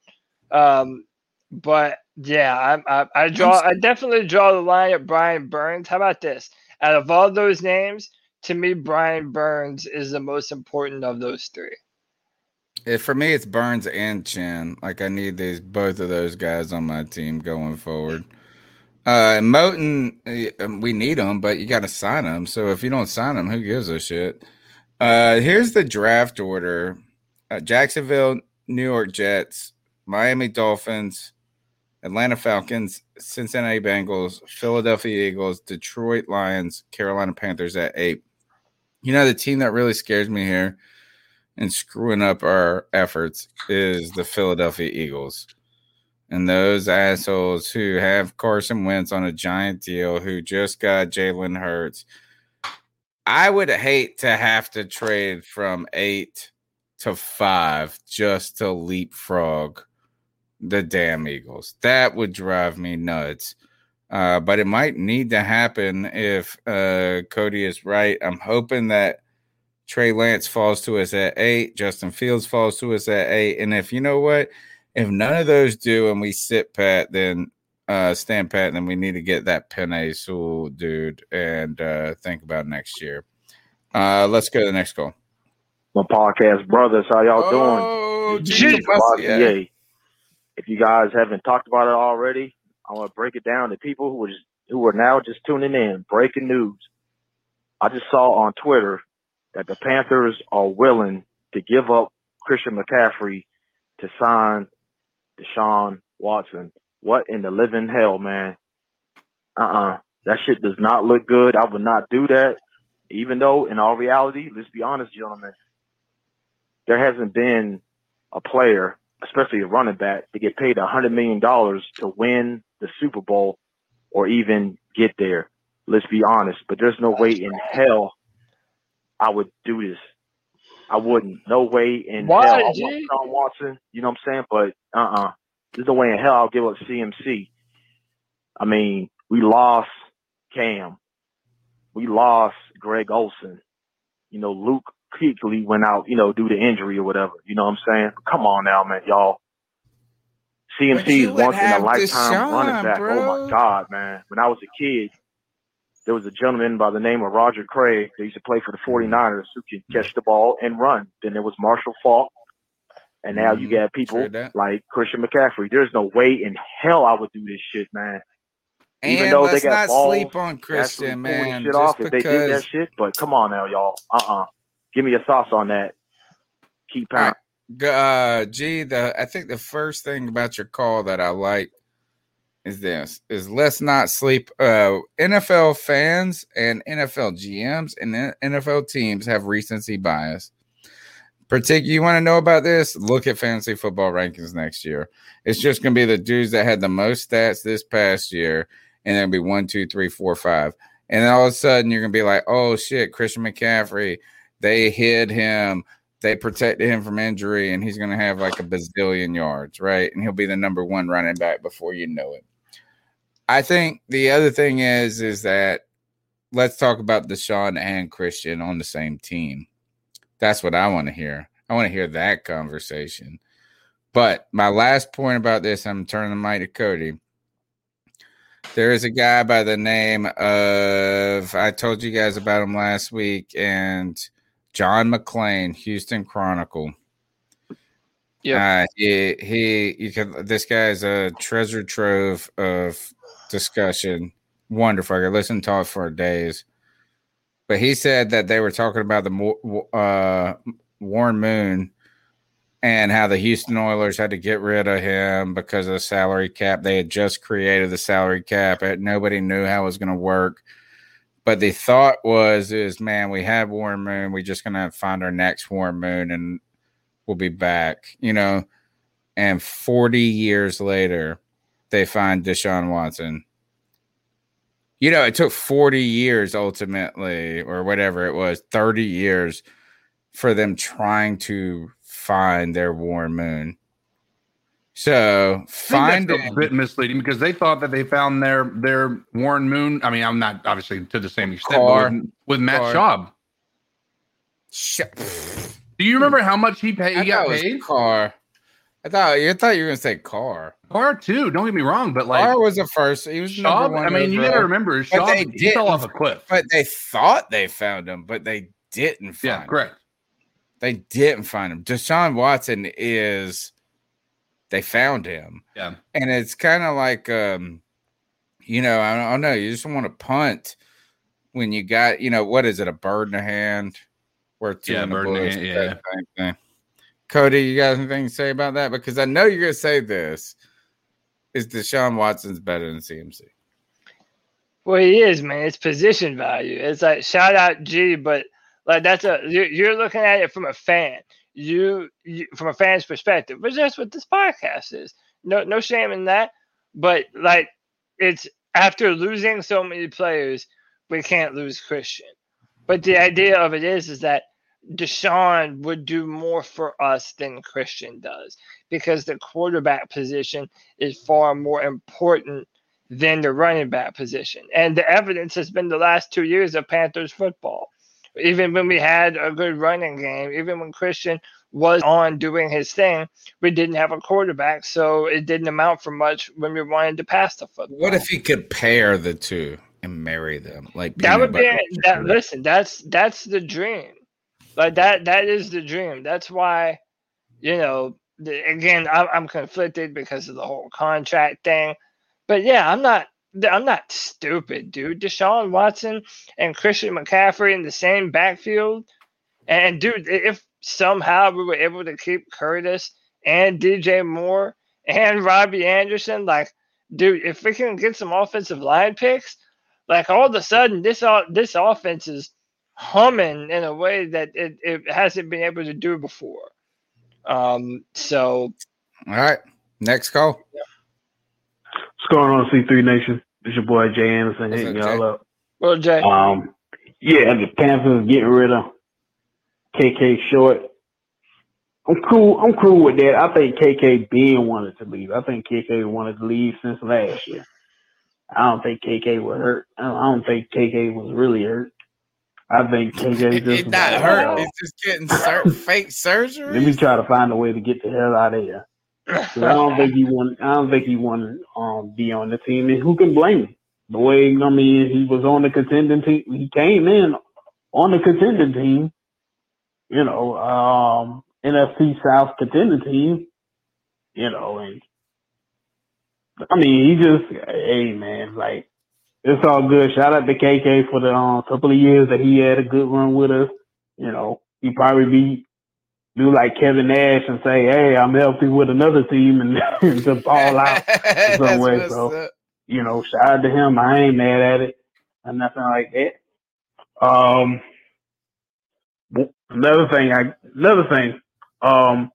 Um, but yeah, I, I, I draw. I definitely draw the line at Brian Burns. How about this? Out of all those names, to me, Brian Burns is the most important of those three. For me, it's Burns and Chinn. Like I need these both of those guys on my team going forward. Uh, Moton, uh, we need him, but you got to sign him. So if you don't sign him, who gives a shit? Uh, here's the draft order: uh, Jacksonville, New York Jets, Miami Dolphins, Atlanta Falcons, Cincinnati Bengals, Philadelphia Eagles, Detroit Lions, Carolina Panthers at eight. You know the team that really scares me here and screwing up our efforts is the Philadelphia Eagles. And those assholes who have Carson Wentz on a giant deal, who just got Jalen Hurts. I would hate to have to trade from eight to five just to leapfrog the damn Eagles. That would drive me nuts. Uh, but it might need to happen if uh, Cody is right. I'm hoping that Trey Lance falls to us at eight. Justin Fields falls to us at eight. And if you know what, if none of those do and we sit pat, then uh stand pat, then we need to get that Penei Sewell dude and uh think about next year. Uh let's go to the next call. My podcast brothers, how y'all Oh, doing? Jimmy It's Bob Bussier. CA. If you guys haven't talked about it already, I want to break it down to people who are who are now just tuning in. Breaking news: I just saw on Twitter that the Panthers are willing to give up Christian McCaffrey to sign Deshaun Watson. What in the living hell, man? Uh-uh. That shit does not look good. I would not do that. Even though, in all reality, let's be honest, gentlemen, there hasn't been a player, especially a running back, to get paid a hundred million dollars to win the Super Bowl or even get there. Let's be honest. But there's no way in hell I would do this. I wouldn't. No way in Why, hell. I want? Sean Watson. You know what I'm saying? But uh uh There's no way in hell I'll give up CMC. I mean, we lost Cam. We lost Greg Olsen. You know, Luke Kuechly went out, you know, due to injury or whatever. You know what I'm saying? Come on now, man, y'all. CMC is once in a lifetime Deshaun, running back. bro. Oh my God, man. When I was a kid, there was a gentleman by the name of Roger Craig that used to play for the 49ers who could catch the ball and run. Then there was Marshall Faulk. And now you Mhm. got people like Christian McCaffrey. There's no way in hell I would do this shit, man. Even though they got not balls, sleep on Christian, man. Shit Just off if they did that shit, but come on now, y'all. Uh uh Give me your thoughts on that. Keep right. G- Uh, gee, the I think the first thing about your call that I like is this: is let's not sleep. Uh, NFL fans and NFL GMs and NFL teams have recency bias. Particularly, you want to know about this? Look at fantasy football rankings next year. It's just going to be the dudes that had the most stats this past year, and it'll be one, two, three, four, five, and then all of a sudden you're going to be like, "Oh shit, Christian McCaffrey, they hid him." they protected him from injury and he's going to have like a bazillion yards, right? And he'll be the number one running back before you know it. I think the other thing is, is that let's talk about Deshaun and Christian on the same team. That's what I want to hear. I want to hear that conversation. But my last point about this, I'm turning the mic to Cody. There is a guy by the name of, I told you guys about him last week, and John McClain, Houston Chronicle. Yeah. Uh, he he you can this guy is a treasure trove of discussion. Wonderful. I could listen to it for days. But he said that they were talking about the uh, Warren Moon and how the Houston Oilers had to get rid of him because of the salary cap. They had just created the salary cap. and Nobody knew how it was going to work. But the thought was, is man, we have Warren Moon. We're just gonna find our next warm Moon, and we'll be back. You know. And forty years later, they find Deshaun Watson. You know, it took forty years ultimately, or whatever it was, thirty years, for them trying to find their warm Moon. So find a bit misleading because they thought that they found their their Warren Moon. I mean, I'm not obviously to the same extent, but with, with Matt Carr. Schaub. Do you remember how much he paid? I He got thought it was paid. car. I thought you thought you were gonna say car. Carr too. Don't get me wrong, but like Carr was the first. He was Schaub, one. I mean, you got to remember, Schaub, they he fell off a cliff. But they thought they found him, but they didn't find Yeah, him. correct. They didn't find him. Deshaun Watson is they found him. Yeah. And it's kind of like um, you know, I don't, I don't know, you just want to punt when you got, you know, what is it, a bird in a hand? Worth two Yeah, in the bird in the hand, that yeah. type thing. Cody, you got anything to say about that? Because I know you're gonna say this. Is Deshaun Watson's better than CMC? Well, he is, man. It's position value. It's like shout out G, but like that's a you're, you're looking at it from a fan. You, you from a fan's perspective, but that's what this podcast is. No, no shame in that. But like, it's after losing so many players, we can't lose Christian. But the idea of it is, is that Deshaun would do more for us than Christian does because the quarterback position is far more important than the running back position. And the evidence has been the last two years of Panthers football. Even when we had a good running game, even when Christian was on doing his thing, we didn't have a quarterback, so it didn't amount for much when we wanted to pass the football. What if he could pair the two and marry them? Like that would be that listen that's that's the dream like that that is the dream that's why you know the, again I'm, I'm conflicted because of the whole contract thing but yeah i'm not I'm not stupid, dude. Deshaun Watson and Christian McCaffrey in the same backfield. And dude, if somehow we were able to keep Curtis and DJ Moore and Robby Anderson, like, dude, if we can get some offensive line picks, like all of a sudden this all this offense is humming in a way that it, it hasn't been able to do before. Um, so all right, next call. What's going on, C3 Nation? It's your boy Jay Anderson hitting y'all up. Well, Jay. Um, yeah, the Panthers getting rid of KK Short. I'm cool. I'm cool with that. I think KK being wanted to leave. I think KK wanted to leave since last year. I don't think KK was hurt. I don't, I don't think KK was really hurt. I think KK just It's not hurt. It's just getting sur- fake surgery. Let me try to find a way to get the hell out of here. I don't think he want. I don't think he want to um, be on the team. And who can blame him? The way I mean, he was on the contending team. He came in on the contending team. You know, um, NFC South contending team. You know, and I mean, he just, hey man, like it's all good. Shout out to KK for the um, couple of years that he had a good run with us. You know, he probably be do like Kevin Nash and say, "Hey, I'm healthy with another team," and just fall out in some way. So, up. you know, shout out to him. I ain't mad at it and nothing like that. Um, another thing, I another thing, um,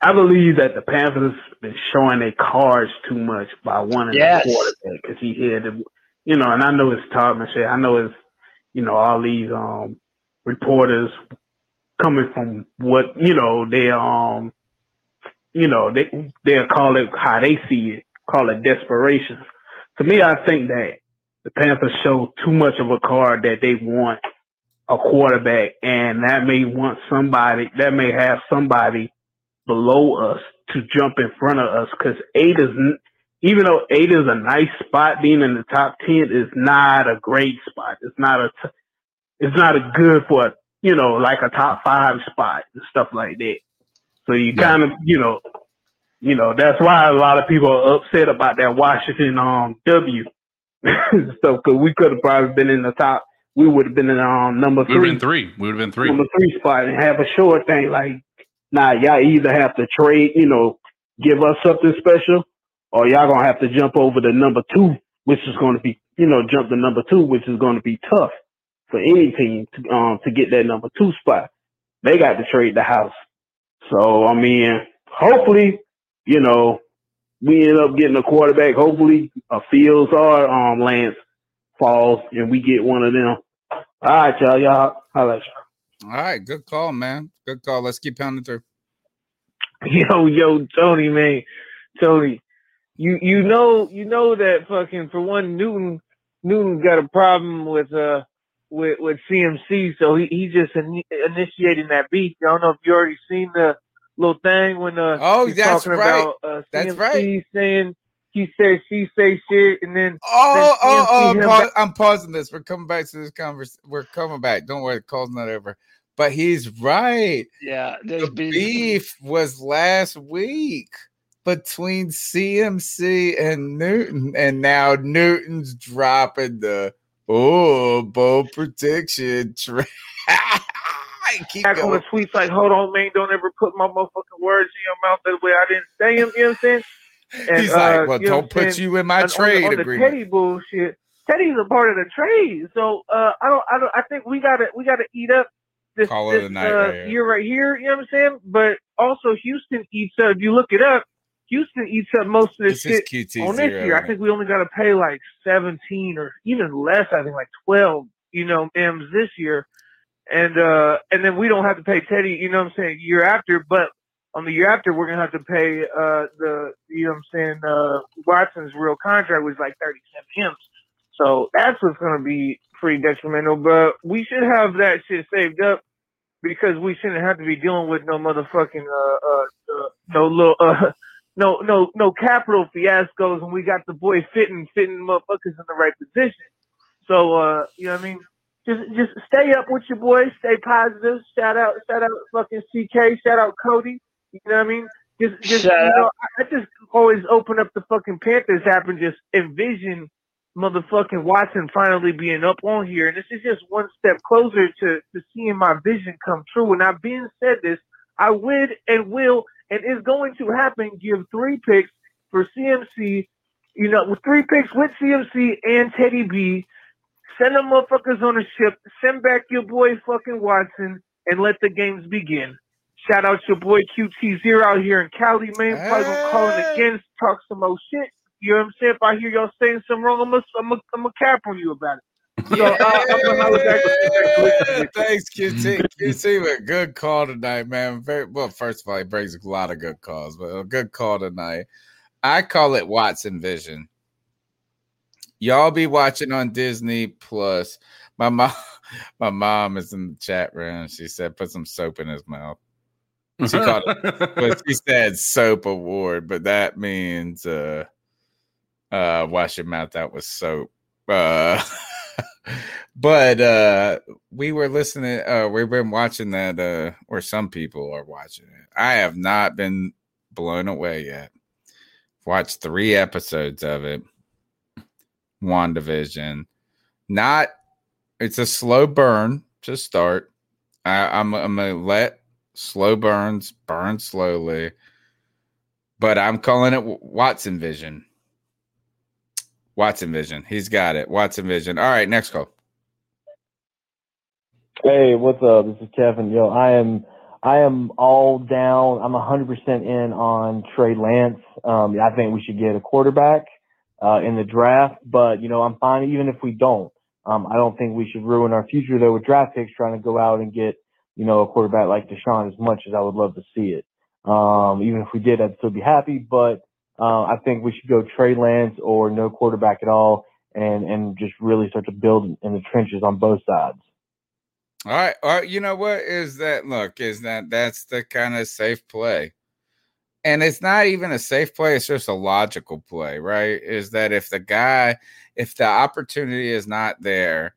I believe that the Panthers been showing their cards too much by wanting Yes. the quarterback because he had, the, you know, and I know it's Todd shit. I know it's, you know, all these um reporters coming from what you know they um, you know they they'll call it how they see it, call it desperation. To me, I think that the Panthers show too much of a card that they want a quarterback, and that may want somebody that may have somebody below us to jump in front of us because eight is even though eight is a nice spot, being in the top ten is not a great spot. It's not a it's not a good for a, you know like a top five spot and stuff like that. So you kind of you know you know that's why a lot of people are upset about that Washington um W stuff because we could have probably been in the top. We would have been in um number three. We would three have been three. We would have been three. number three spot and have a short thing like, nah, y'all either have to trade, you know, give us something special, or y'all gonna have to jump over to number two, which is gonna be, you know, jump to number two, which is gonna be tough for any team to um to get that number two spot. They got to trade the house. So I mean, hopefully, you know, we end up getting a quarterback. Hopefully, a Fields or um Lance falls, and we get one of them. All right, y'all, y'all, holla at y'all. All right, good call, man. Good call. Let's keep pounding through. Yo, yo, Tony, man, Tony, you you know you know that fucking for one Newton Newton got a problem with uh with with CMC, so he he just ini initiating that beef. I don't know if you already seen the little thing when uh Oh, he's that's talking right. about uh, That's CMC right. saying he says she say shit, and then Oh, then oh, oh! I'm, pa- back- I'm pausing this. We're coming back to this conversation. We're coming back. Don't worry, the call's not over. But he's right. Yeah, the beef was last week between CMC and Newton, and now Newton's dropping the oh bow protection. Tra- Keep back on the going. tweets like, hold on, man, don't ever put my motherfucking words in your mouth that way I didn't say them, you know what I'm saying? And, He's like, well, uh, don't put saying? you in my And trade on the, on agreement. The Teddy bullshit. Teddy's a part of the trade, so uh, I don't, I don't, I think we gotta, we gotta eat up this, Call this uh, right year right here. You know what I'm saying? But also Houston eats up. If you look it up, Houston eats up most of this, This is shit on this year. I think we only got to pay like 17 or even less. I think like 12. You know, M's this year and uh and then we don't have to pay Teddy, you know what I'm saying, year after, but on the year after we're gonna have to pay uh the you know what I'm saying, uh Watson's real contract was like thirty seven M's. So that's what's gonna be pretty detrimental. But we should have that shit saved up because we shouldn't have to be dealing with no motherfucking uh uh, uh no little uh no no no capital fiascos and we got the boy fitting fitting motherfuckers in the right position. So uh you know what I mean? just just stay up with your boys, stay positive. Shout out, shout out fucking CK, shout out Cody. You know what I mean? Just, just Shut you know, I just always open up the fucking Panthers app and just envision motherfucking Watson finally being up on here. And this is just one step closer to, to seeing my vision come true. And I've been said this, I would and will and is going to happen. Give three picks for CMC, you know, with three picks with CMC and Teddy B. Send them motherfuckers on a ship. Send back your boy fucking Watson and let the games begin. Shout out your boy QT0 out here in Cali, man. Probably gonna call in again, talk some more shit. You know what I'm saying? If I hear y'all saying something wrong, I'm gonna I'm gonna, I'm cap on you about it. So I'm gonna holler back with you. Thanks, QT. QT, with a good call tonight, man. Very well. First of all, he brings a lot of good calls, but a good call tonight. I call it Watson Vision. Y'all be watching on Disney Plus. My mom, my mom is in the chat room. She said, "Put some soap in his mouth." She called it, but she said soap award, but that means uh, uh, wash your mouth out with soap. Uh, but uh, we were listening. Uh, we've been watching that, uh, or some people are watching it. I have not been blown away yet. Watched three episodes of it. WandaVision. Not. It's a slow burn to start. I, I'm I'm gonna let slow burns burn slowly, but I'm calling it Watson Vision. Watson Vision. He's got it. Watson Vision. All right, next call. Hey, what's up? This is Kevin. Yo, I am I am all down. I'm 100% in on Trey Lance. Um, I think we should get a quarterback uh, in the draft, but you know, I'm fine even if we don't. Um, I don't think we should ruin our future though with draft picks trying to go out and get you know a quarterback like Deshaun as much as I would love to see it. Um, even if we did, I'd still be happy, but uh, I think we should go Trey Lance or no quarterback at all, and and just really start to build in the trenches on both sides. All right. All right. You know what is that? Look, is that that's the kind of safe play. And it's not even a safe play, it's just a logical play, right? Is that if the guy, if the opportunity is not there,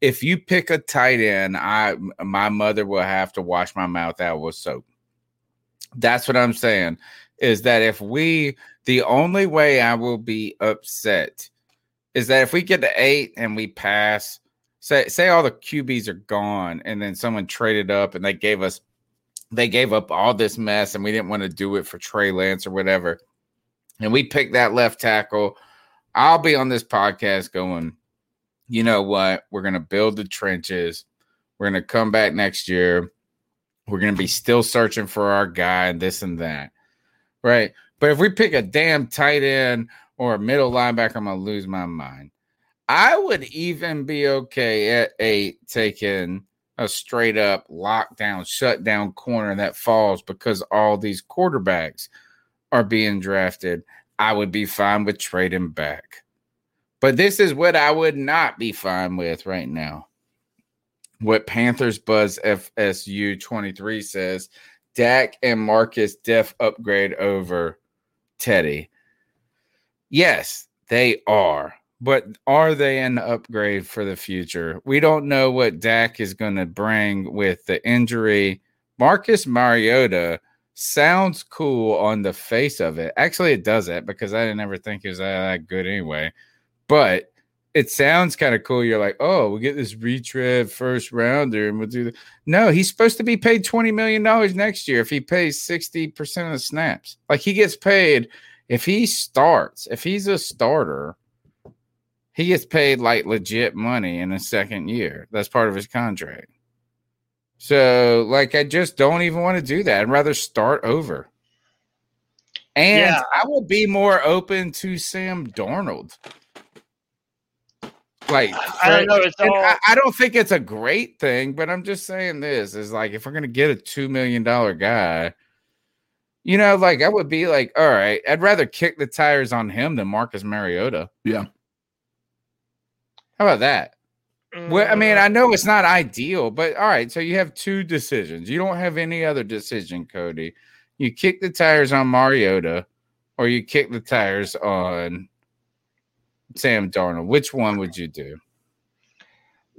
if you pick a tight end, I my mother will have to wash my mouth out with soap. That's what I'm saying. Is that if we the only way I will be upset is that if we get to eight and we pass, say say all the QBs are gone, and then someone traded up and they gave us they gave up all this mess and we didn't want to do it for Trey Lance or whatever. And we picked that left tackle. I'll be on this podcast going, you know what? We're to build the trenches. We're to come back next year. We're to be still searching for our guy and this and that. Right. But if we pick a damn tight end or a middle linebacker, I'm to lose my mind. I would even be okay at eight taking a straight up lockdown, shutdown corner that falls because all these quarterbacks are being drafted. I would be fine with trading back. But this is what I would not be fine with right now. What Panthers Buzz FSU 23 says Dak and Marcus def upgrade over Teddy. Yes, they are. But are they an upgrade for the future? We don't know what Dak is going to bring with the injury. Marcus Mariota sounds cool on the face of it. Actually, it doesn't because I didn't ever think he was that good anyway. But it sounds kind of cool. You're like, oh, we get this retread first rounder and we'll do that. No, he's supposed to be paid $20 million next year if he pays 60% of the snaps. Like he gets paid if he starts, if he's a starter, he gets paid like legit money in the second year. That's part of his contract. So, like, I just don't even want to do that. I'd rather start over. And Yeah. I will be more open to Sam Darnold. Like, I don't know, it's all- I, I don't think it's a great thing, but I'm just saying this is like, if we're going to get a $2 million guy, you know, like, I would be like, all right, I'd rather kick the tires on him than Marcus Mariota. Yeah. How about that? Well, I Mm. mean, I know it's not ideal, but all right. So you have two decisions. You don't have any other decision, Cody. You kick the tires on Mariota, or you kick the tires on Sam Darnold. Which one would you do?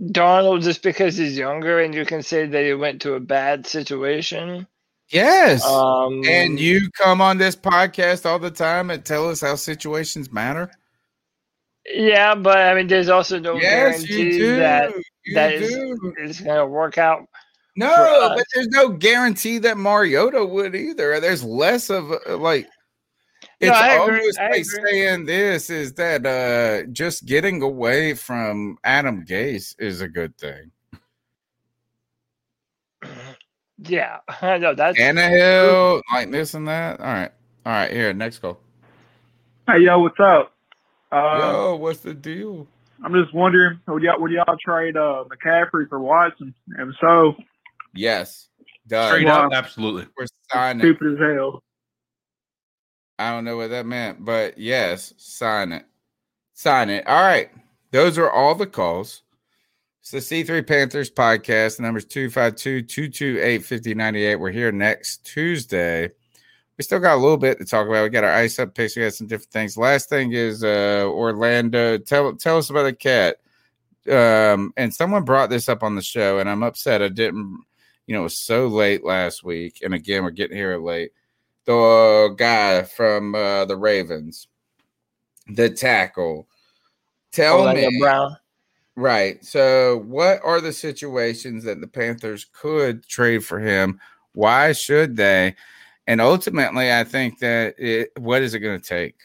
Darnold just because he's younger and you can say that he went to a bad situation. Yes. Um, and you come on this podcast all the time and tell us how situations matter. Yeah, but I mean, there's also no Yes, you guarantee do. that You that is, is going to work out. No, but there's no guarantee that Mariota would either. There's less of like No, it's I agree, almost I like saying this is that uh just getting away from Adam Gase is a good thing. Yeah, I know that's Tannehill, like this and that. All right. All right, here, next call. Hey, yo, what's up? Uh, Yo, what's the deal? I'm just wondering, would y'all, would y'all trade uh, McCaffrey for Watson? And so, Yes. Done. Straight Wow. up, absolutely. We're signing. stupid as hell. I don't know what that meant, but yes, sign it. Sign it. All right. Those are all the calls. It's the C3 Panthers podcast. The number's 252 228 5098. We're here next Tuesday. We still got a little bit to talk about. We got our ice up picks. We got some different things. Last thing is uh Orlando. Tell tell us about the cat. Um, and someone brought this up on the show, and I'm upset I didn't, you know, it was so late last week. And again, we're getting here late the guy from uh, the Ravens, the tackle. Tell me, Brown. right? So, what are the situations that the Panthers could trade for him? Why should they? And ultimately, I think that it, what is it going to take?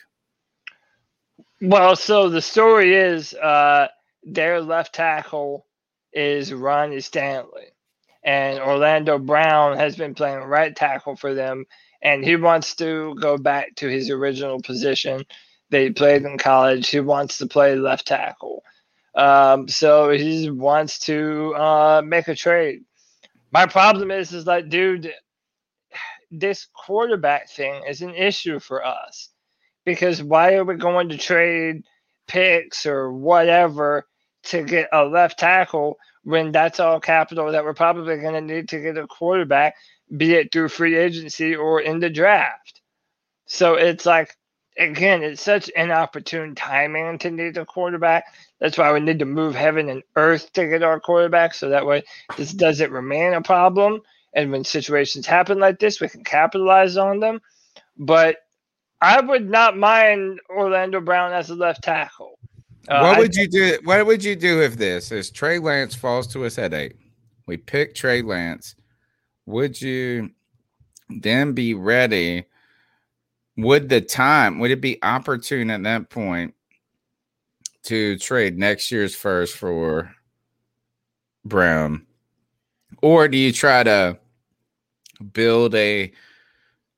Well, so the story is uh, their left tackle is Ronnie Stanley, and Orlando Brown has been playing right tackle for them, and he wants to go back to his original position that he played in college. He wants to play left tackle, um, so he wants to uh, make a trade. My problem is, is like, dude, this quarterback thing is an issue for us because why are we going to trade picks or whatever to get a left tackle when that's all capital that we're probably going to need to get a quarterback, be it through free agency or in the draft? So it's like, again, it's such inopportune timing to need a quarterback. That's why we need to move heaven and earth to get our quarterback. So that way this doesn't remain a problem. And when situations happen like this, we can capitalize on them. But I would not mind Orlando Brown as a left tackle. Uh, what would you do? What would you do if this is Trey Lance falls to us at eight? We pick Trey Lance. Would you then be ready? Would the time would it be opportune at that point to trade next year's first for Brown, or do you try to build a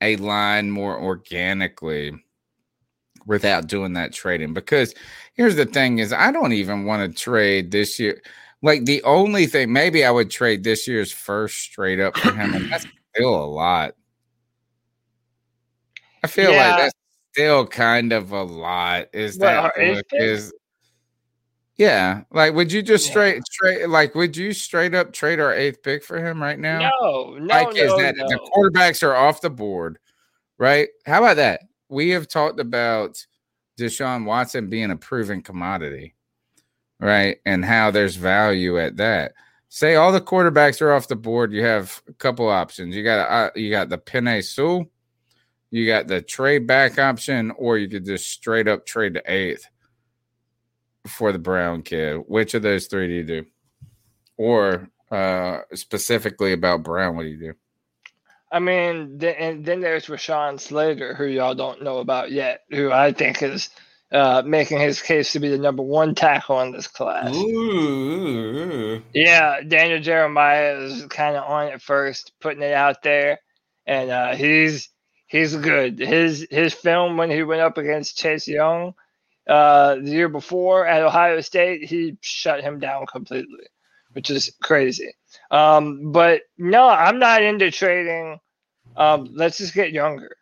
a line more organically without doing that trading because here's the thing is i don't even want to trade this year like the only thing maybe i would trade this year's first straight up for him and that's still a lot i feel Yeah. like that's still kind of a lot is What, that our eighth look pick? is yeah like would you just straight straight like would you straight up trade our eighth pick for him right now No, no, like is no, the quarterbacks are off the board, right? How about that? We have talked about Deshaun Watson being a proven commodity, right? And how there's value at that. Say all the quarterbacks are off the board. You have a couple options. You got uh, you got the Penei Sewell, you got the trade back option, or you could just straight up trade the eighth for the Brown kid. Which of those three do you do? Or uh specifically about Brown, what do you do? I mean, th- and then there's Rashawn Slater, who y'all don't know about yet, who I think is uh, making his case to be the number one tackle in this class. Ooh. Yeah, Daniel Jeremiah is kind of on it first, putting it out there, and uh, he's he's good. His his film when he went up against Chase Young uh, the year before at Ohio State, he shut him down completely, which is crazy. Um, but no, I'm not into trading. Um, let's just get younger.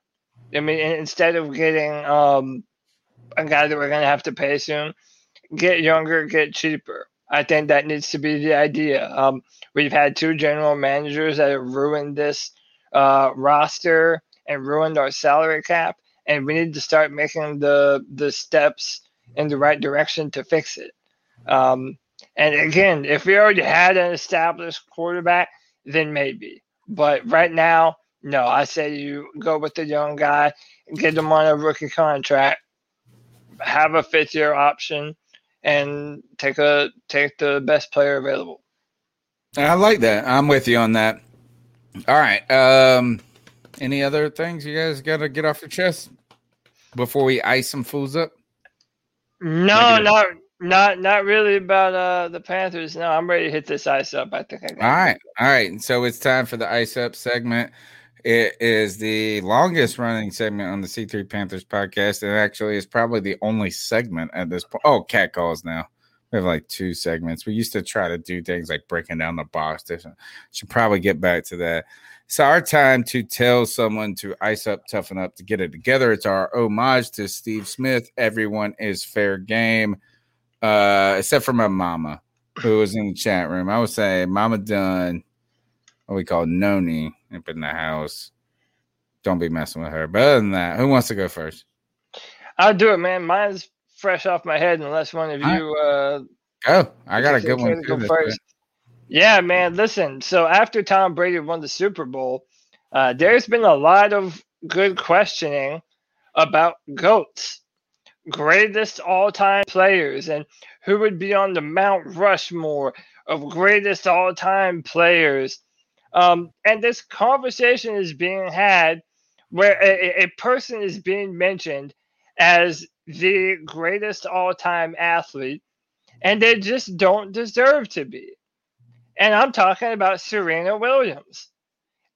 I mean, instead of getting um, a guy that we're gonna have to pay soon, get younger, get cheaper. I think that needs to be the idea. Um, we've had two general managers that have ruined this uh, roster and ruined our salary cap, and we need to start making the the steps in the right direction to fix it. Um, and again, if we already had an established quarterback, then maybe. But right now, No, I say you go with the young guy, get him on a rookie contract, have a fifth year option, and take a take the best player available. I like that. I'm with you on that. All right. Um, any other things you guys got to get off your chest before we ice some fools up? No, not not not really about uh the Panthers. No, I'm ready to hit this ice up. I think I got All right. All right. So it's time for the ice up segment. It is the longest running segment on the C3 Panthers podcast. And actually, it's probably the only segment at this point. Oh, cat calls now. We have like two segments. We used to try to do things like breaking down the box. Different. Should probably get back to that. It's our time to tell someone to ice up, toughen up, to get it together. It's our homage to Steve Smith. Everyone is fair game, uh, except for my mama, who was in the chat room. I would say Mama Dunn, what we call Noni, up in the house. Don't be messing with her. But other than that, who wants to go first? I'll do it, man. Mine's fresh off my head, unless one of you uh Go. I got a good one. go this first. Yeah, man. Listen, so after Tom Brady won the Super Bowl, uh, there's been a lot of good questioning about GOATs, greatest all time players, and who would be on the Mount Rushmore of greatest all time players. Um, and this conversation is being had where a, a- person is being mentioned as the greatest all time athlete, and they just don't deserve to be. And I'm talking about Serena Williams.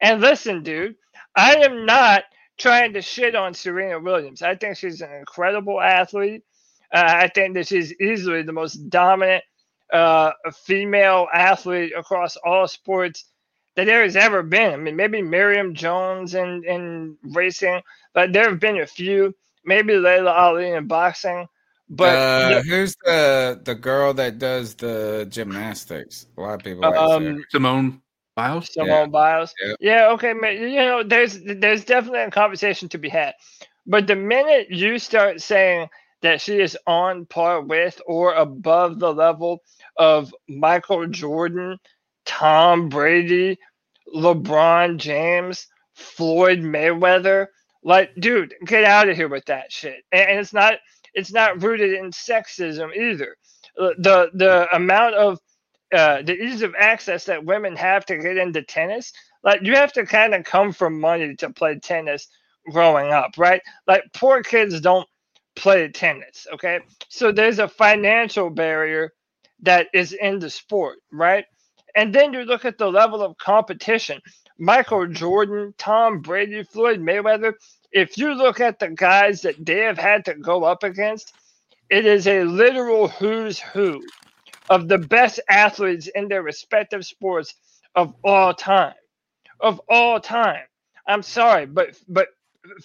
And listen, dude, I am not trying to shit on Serena Williams. I think she's an incredible athlete. Uh, I think that she's easily the most dominant uh, female athlete across all sports that there has ever been. I mean, maybe Marion Jones in, in racing, but there have been a few. Maybe Laila Ali in boxing. But uh, the- who's the the girl that does the gymnastics? A lot of people like Um, Simone Biles. Simone Biles. Yeah. Yeah, okay. You know, there's there's definitely a conversation to be had. But the minute you start saying that she is on par with or above the level of Michael Jordan, Tom Brady, LeBron James, Floyd Mayweather, like, dude, get out of here with that shit. And, and it's not it's not rooted in sexism either. Uh, The the amount of uh, the ease of access that women have to get into tennis, like you have to kind of come from money to play tennis growing up, right? Like poor kids don't play tennis, okay? So there's a financial barrier that is in the sport, right? And then you look at the level of competition. Michael Jordan, Tom Brady, Floyd Mayweather. If you look at the guys that they have had to go up against, it is a literal who's who of the best athletes in their respective sports of all time. Of all time. I'm sorry, but but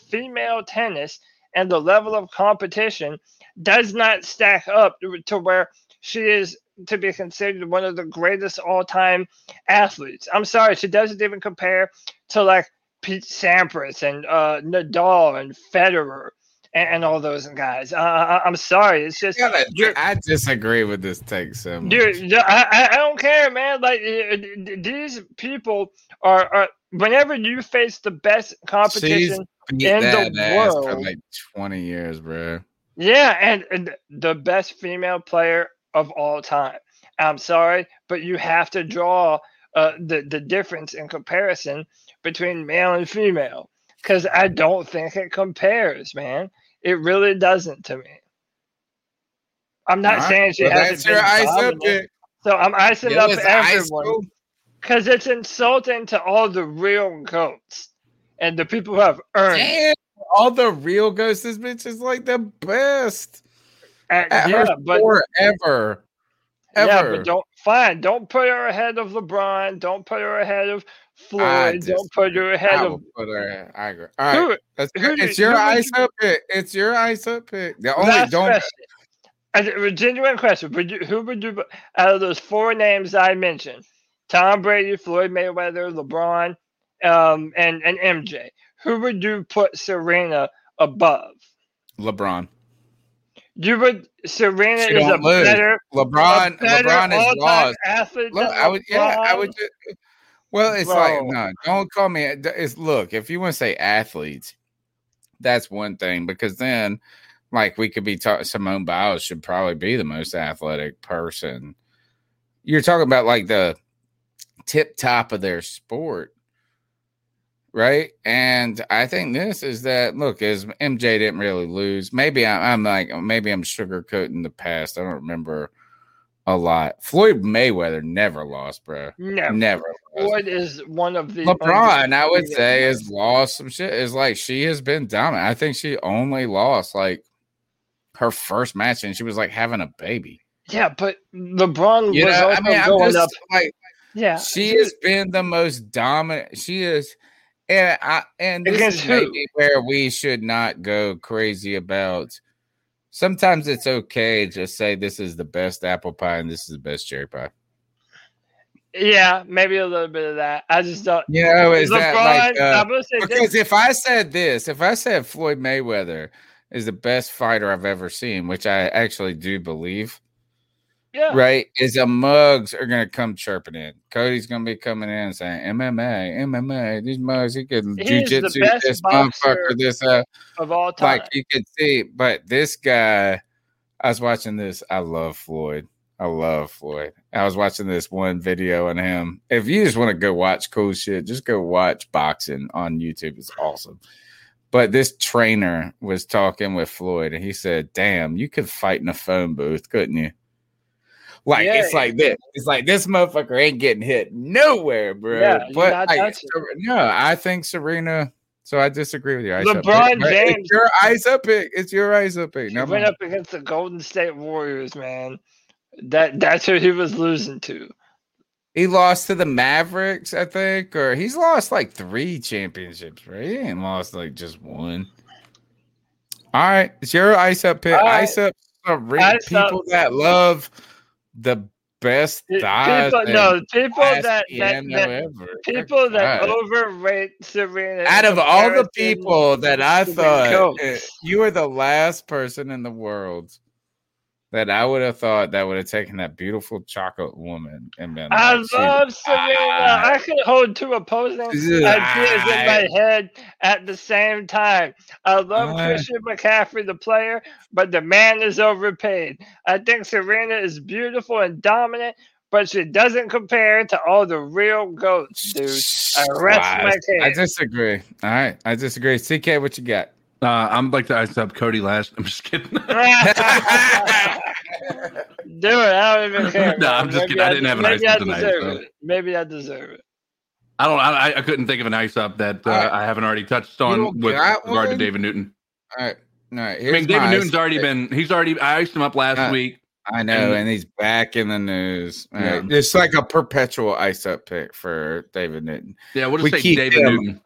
female tennis and the level of competition does not stack up to where she is to be considered one of the greatest all-time athletes. I'm sorry, she doesn't even compare to like Pete Sampras and uh, Nadal and Federer and, and all those guys. Uh, I, I'm sorry, it's just Yeah, I disagree with this take so much. Dude, I, I- don't care, man. Like uh, d- these people are, are. Whenever you face the best competition in the ass for like 20 years, bro. yeah, and, and the best female player of all time. I'm sorry, but you have to draw uh, the the difference in comparison between male and female because I don't think it compares, man. It really doesn't to me. I'm not All right, saying she well, hasn't that's your been ice up dominant. So I'm icing Yeah, up everyone because it's insulting to all the real goats and the people who have earned. Damn, all the real ghosts, this bitch is like the best. Uh, At yeah, her but forever. ever. Ever. yeah, but don't fine. Don't put her ahead of LeBron. Don't put her ahead of Floyd. just- don't put her ahead I of put her. I agree. All right, Who- that's who it's your ice up pick. It's your ice up pick. The only don't. question. A genuine question. Would you, who would you, out of those four names I mentioned, Tom Brady, Floyd Mayweather, LeBron, um, and, and MJ, who would you put Serena above? LeBron. You would, Serena She is a lose. better, LeBron. a better LeBron is lost. athlete Look, I would. Yeah, I would. Just, Well, it's like no, don't call me. It's look. If you want to say athletes, that's one thing because then, like, we could be talking. Simone Biles should probably be the most athletic person. You're talking about like the tip top of their sport, right? And I think this is that. Look, as MJ didn't really lose. Maybe I, I'm like maybe I'm sugarcoating the past. I don't remember a lot. Floyd Mayweather never lost, bro. Never. Never. lost. Floyd is one of the LeBron, I would say, has lost some shit. Is like she has been dominant. I think she only lost like her first match, and she was like having a baby. Yeah, but LeBron You was know, also I mean, going just up. like Yeah, she has been the most dominant. She is, and I and this is maybe where we should not go crazy about. Sometimes it's okay to just say this is the best apple pie and this is the best cherry pie. Yeah, maybe a little bit of that. I just don't. You know, is that like uh, say this- because if I said this, if I said Floyd Mayweather is the best fighter I've ever seen, which I actually do believe, Yeah. right? Is a mugs are gonna come chirping in. Cody's gonna be coming in saying MMA, MMA. These mugs, he could the jujitsu best this motherfucker, this uh, of all time. like you could see. But this guy, I was watching this. I love Floyd. I love Floyd. I was watching this one video on him. If you just want to go watch cool shit, just go watch boxing on YouTube. It's awesome. But this trainer was talking with Floyd and he said, Damn, you could fight in a phone booth, couldn't you? Like Yeah. it's like this. It's like this motherfucker ain't getting hit nowhere, bro. Yeah, but like, no, I think Serena. So I disagree with you. LeBron James- It's your ice up pick. It's your ice up pick. He Never went up against the Golden State Warriors, man. That that's who he was losing to. He lost to the Mavericks, I think, or he's lost like three championships, right? He ain't lost like just one. All right, it's your ice up pick. Right. Ice up Ice people up. that love the best thighs. People, no, people that, that, that people that God. overrate Serena. Out of all the people that I thought, uh, you were the last person in the world that I would have thought that would have taken that beautiful chocolate woman and been. I like, love Serena. I can hold two opposing ideas in my head at the same time. I love. Christian McCaffrey, the player, but the man is overpaid. I think Serena is beautiful and dominant, but she doesn't compare to all the real goats, dude. I rest Wow, my I disagree. All right, I disagree. CK, what you got? Uh, I'm like to ice up Cody last. I'm just kidding. Do it. I don't even care. No, man. I'm just Maybe kidding. I didn't have an ice I up tonight, so. Maybe I deserve it. I don't. I, I couldn't think of an ice up that uh, All right. I haven't already touched on don't with got regard to? David Newton. All right, all right. I mean, David Newton's ice already pick. been. He's already. I iced him up last Uh, week. I know, and- and, he's back in the news. All Yeah. right, It's like a perpetual ice up pick for David Newton. Yeah, we'll just We say David him- Newton.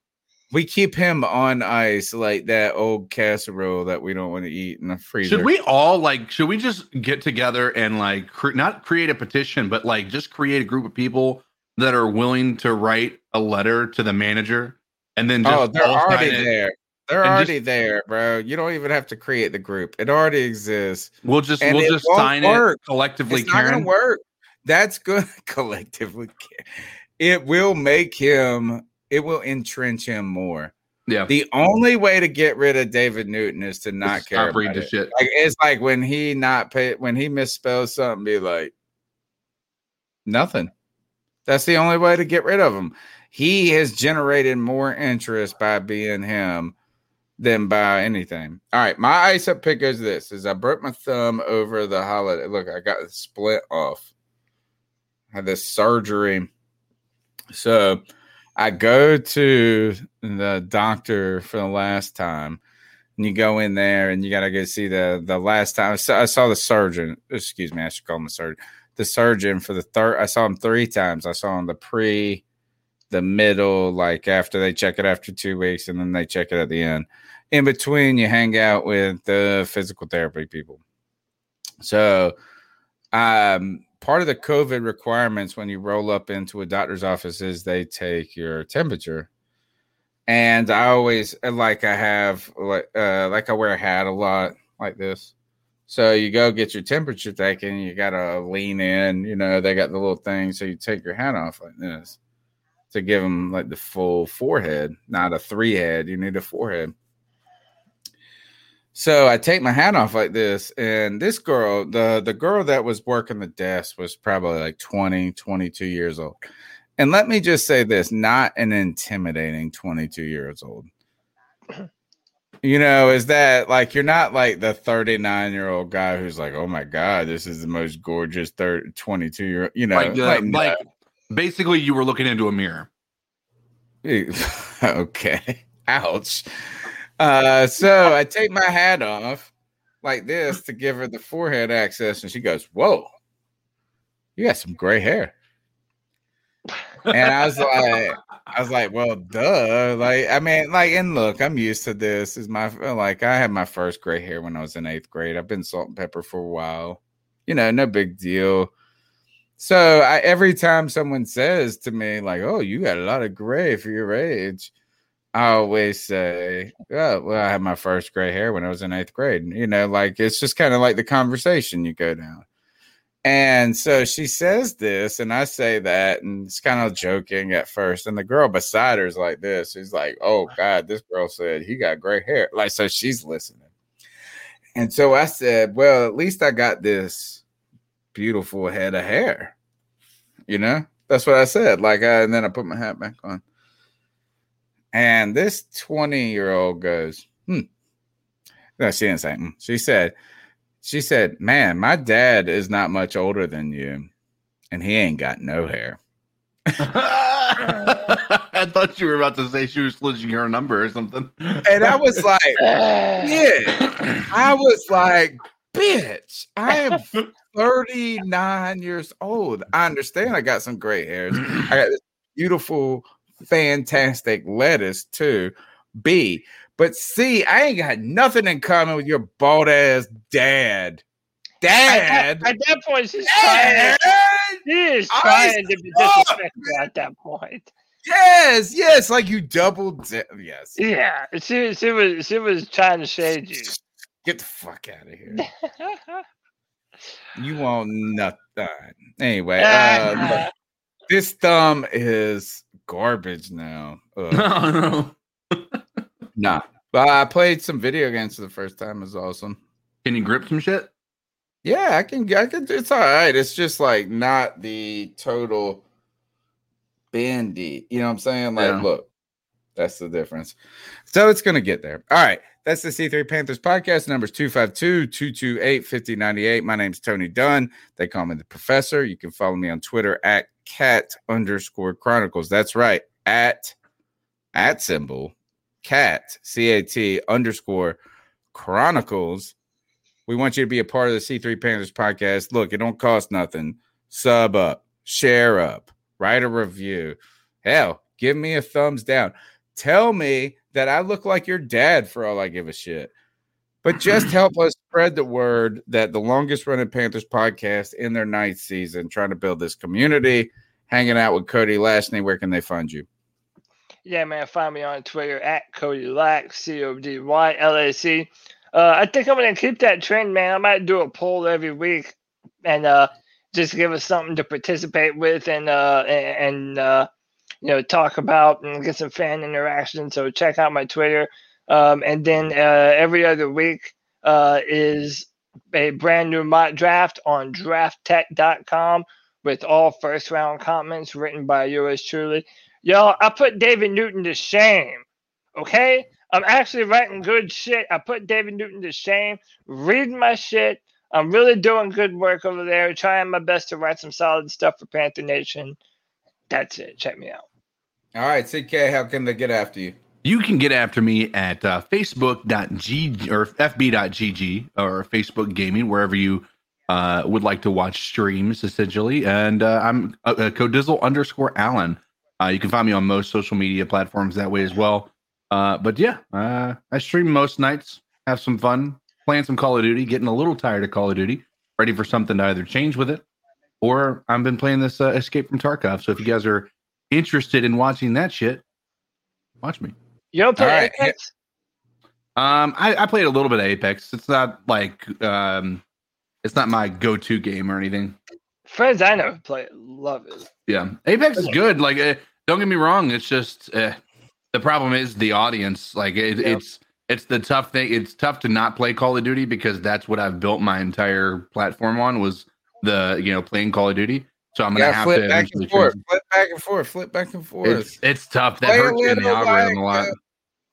We keep him on ice like that old casserole that we don't want to eat in the freezer. Should we all like? Should we just get together and like cre- not create a petition, but like just create a group of people that are willing to write a letter to the manager and then just Oh, they're already there. They're already just- there, bro. You don't even have to create the group. It already exists. We'll just And we'll just sign work. it collectively. It's not gonna work. That's good collectively. It will make him. It will entrench him more. Yeah. The only way to get rid of David Newton is to not Stop care reading the it. shit. Like it's like when he not pay when he misspells something, be like nothing. That's the only way to get rid of him. He has generated more interest by being him than by anything. All right, my ice up pick is this: is I broke my thumb over the holiday. Look, I got the split off. had this surgery, so I go to the doctor for the last time. And you go in there and you got to go see the the last time I saw, I saw the surgeon. Excuse me, I should call him the surgeon. The surgeon for the third. I saw him three times. I saw him the pre, the middle, like after they check it after two weeks, and then they check it at the end. In between, you hang out with the physical therapy people. So, um, part of the COVID requirements when you roll up into a doctor's office is they take your temperature. And I always like I have like uh like I wear a hat a lot like this. So you go get your temperature taken, you gotta lean in, you know, they got the little thing, so you take your hat off like this. to give them like the full forehead, not a three head. You need a forehead. So I take my hat off like this, and this girl, the the girl that was working the desk was probably like 20, 22 years old. And let me just say this, not an intimidating 22 years old. You know, is that like you're not like the 39 year old guy who's like, oh my God, this is the most gorgeous 30, 22 year old. you know, like, uh, like, no. like basically you were looking into a mirror. okay. Ouch. Uh, so I take my hat off like this to give her the forehead access, and she goes, Whoa, you got some gray hair. And I was like, I was like, well, duh. Like, I mean, like, and look, I'm used to this. Is my like I had my first gray hair when I was in eighth grade. I've been salt and pepper for a while. You know, no big deal. So I, every time someone says to me, like, "Oh, you got a lot of gray for your age," I always say, "Oh, well, I had my first gray hair when I was in eighth grade." You know, like it's just kind of like the conversation you go down. And so she says this, and I say that, and it's kind of joking at first. And the girl beside her is like this. She's like, Oh God, this girl said he got gray hair. Like, so she's listening. And so I said, Well, at least I got this beautiful head of hair. You know, that's what I said. Like, I, and then I put my hat back on. And this 20 year old goes, Hmm. No, she didn't say, hmm. She said, she said, Man, my dad is not much older than you, and he ain't got no hair. I thought you were about to say she was slitching her number or something. And I was like, Yeah. I was like, Bitch, I am 39 years old. I understand I got some gray hairs. I got this beautiful, fantastic lettuce too. B, but C, I ain't got nothing in common with your bald ass dad. Dad. At, that, at that point, she's trying. She is trying to be disrespectful at that point. Yes, yes, like you doubled. Di- yes. Yeah, she she was she was trying to shade you. Get the fuck out of here. you want nothing. Anyway, uh, this thumb is garbage now. Oh no. Nah, but I played some video games for the first time. It's awesome. Can you grip some shit? Yeah, I can. I can. It's all right. It's just like not the total bendy. You know what I'm saying? Like, Yeah. look, that's the difference. So it's gonna get there. All right. That's the C3 Panthers podcast. Numbers 252 228 5098. My name's Tony Dunn. They call me the professor. You can follow me on Twitter at cat underscore chronicles. That's right. At at symbol cat c-a-t underscore chronicles. We want you to be a part of the c3 panthers podcast. Look it don't cost nothing. Sub up share up write a review. Hell give me a thumbs down. Tell me that i look like your dad for all i give a shit but just help us spread the word that the longest running panthers podcast in their ninth season trying to build this community hanging out with cody lashney where can they find you Yeah, man, find me on Twitter at Cody Lack, C O D Y L A C. Uh, I think I'm gonna keep that trend, man. I might do a poll every week and uh, just give us something to participate with and uh, and, and uh, you know talk about and get some fan interaction. So check out my Twitter. Um, and then uh, every other week uh, is a brand new mock draft on drafttek.com with all first round comments written by yours truly. Y'all, I put David Newton to shame. Okay? I'm actually writing good shit. I put David Newton to shame, Read my shit. I'm really doing good work over there, trying my best to write some solid stuff for Panther Nation. That's it. Check me out. all right ck how can they get after you You can get after me at uh, facebook.g or fb.gg or Facebook Gaming, wherever you uh, would like to watch streams, essentially. And uh, I'm uh, uh, Codizzle underscore Allen. Uh, you can find me on most social media platforms that way as well. Uh, but yeah, I stream most nights, have some fun, playing some Call of Duty, getting a little tired of Call of Duty, ready for something to either change with it or I've been playing this Escape from Tarkov. So if you guys are interested in watching that shit, watch me. You don't play right, Apex? Um, I, I played a little bit of Apex. It's not like um, it's not my go-to game or anything. Friends I know play it love it. Yeah, Apex is good. Like uh, Don't get me wrong. It's just uh, the problem is the audience. Like it, it's it's the tough thing. It's tough to not play Call of Duty because that's what I've built my entire platform on was the you know playing Call of Duty. So I'm gonna have flip to back and forth, flip back and forth, flip back and forth. It's it's tough. That Play hurts in the algorithm a lot.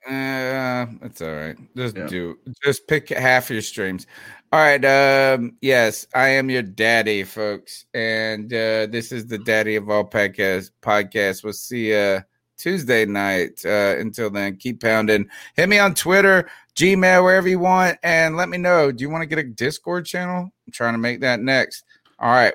uh, Uh, it's all right. Just do just pick half your streams. All right. Um, yes, I am your daddy, folks, and uh, this is the daddy of all podcasts. podcast podcasts. We'll see you Tuesday night. Uh, until then, keep pounding. Hit me on Twitter, Gmail, wherever you want, and let me know. Do you want to get a Discord channel? I'm trying to make that next. All right.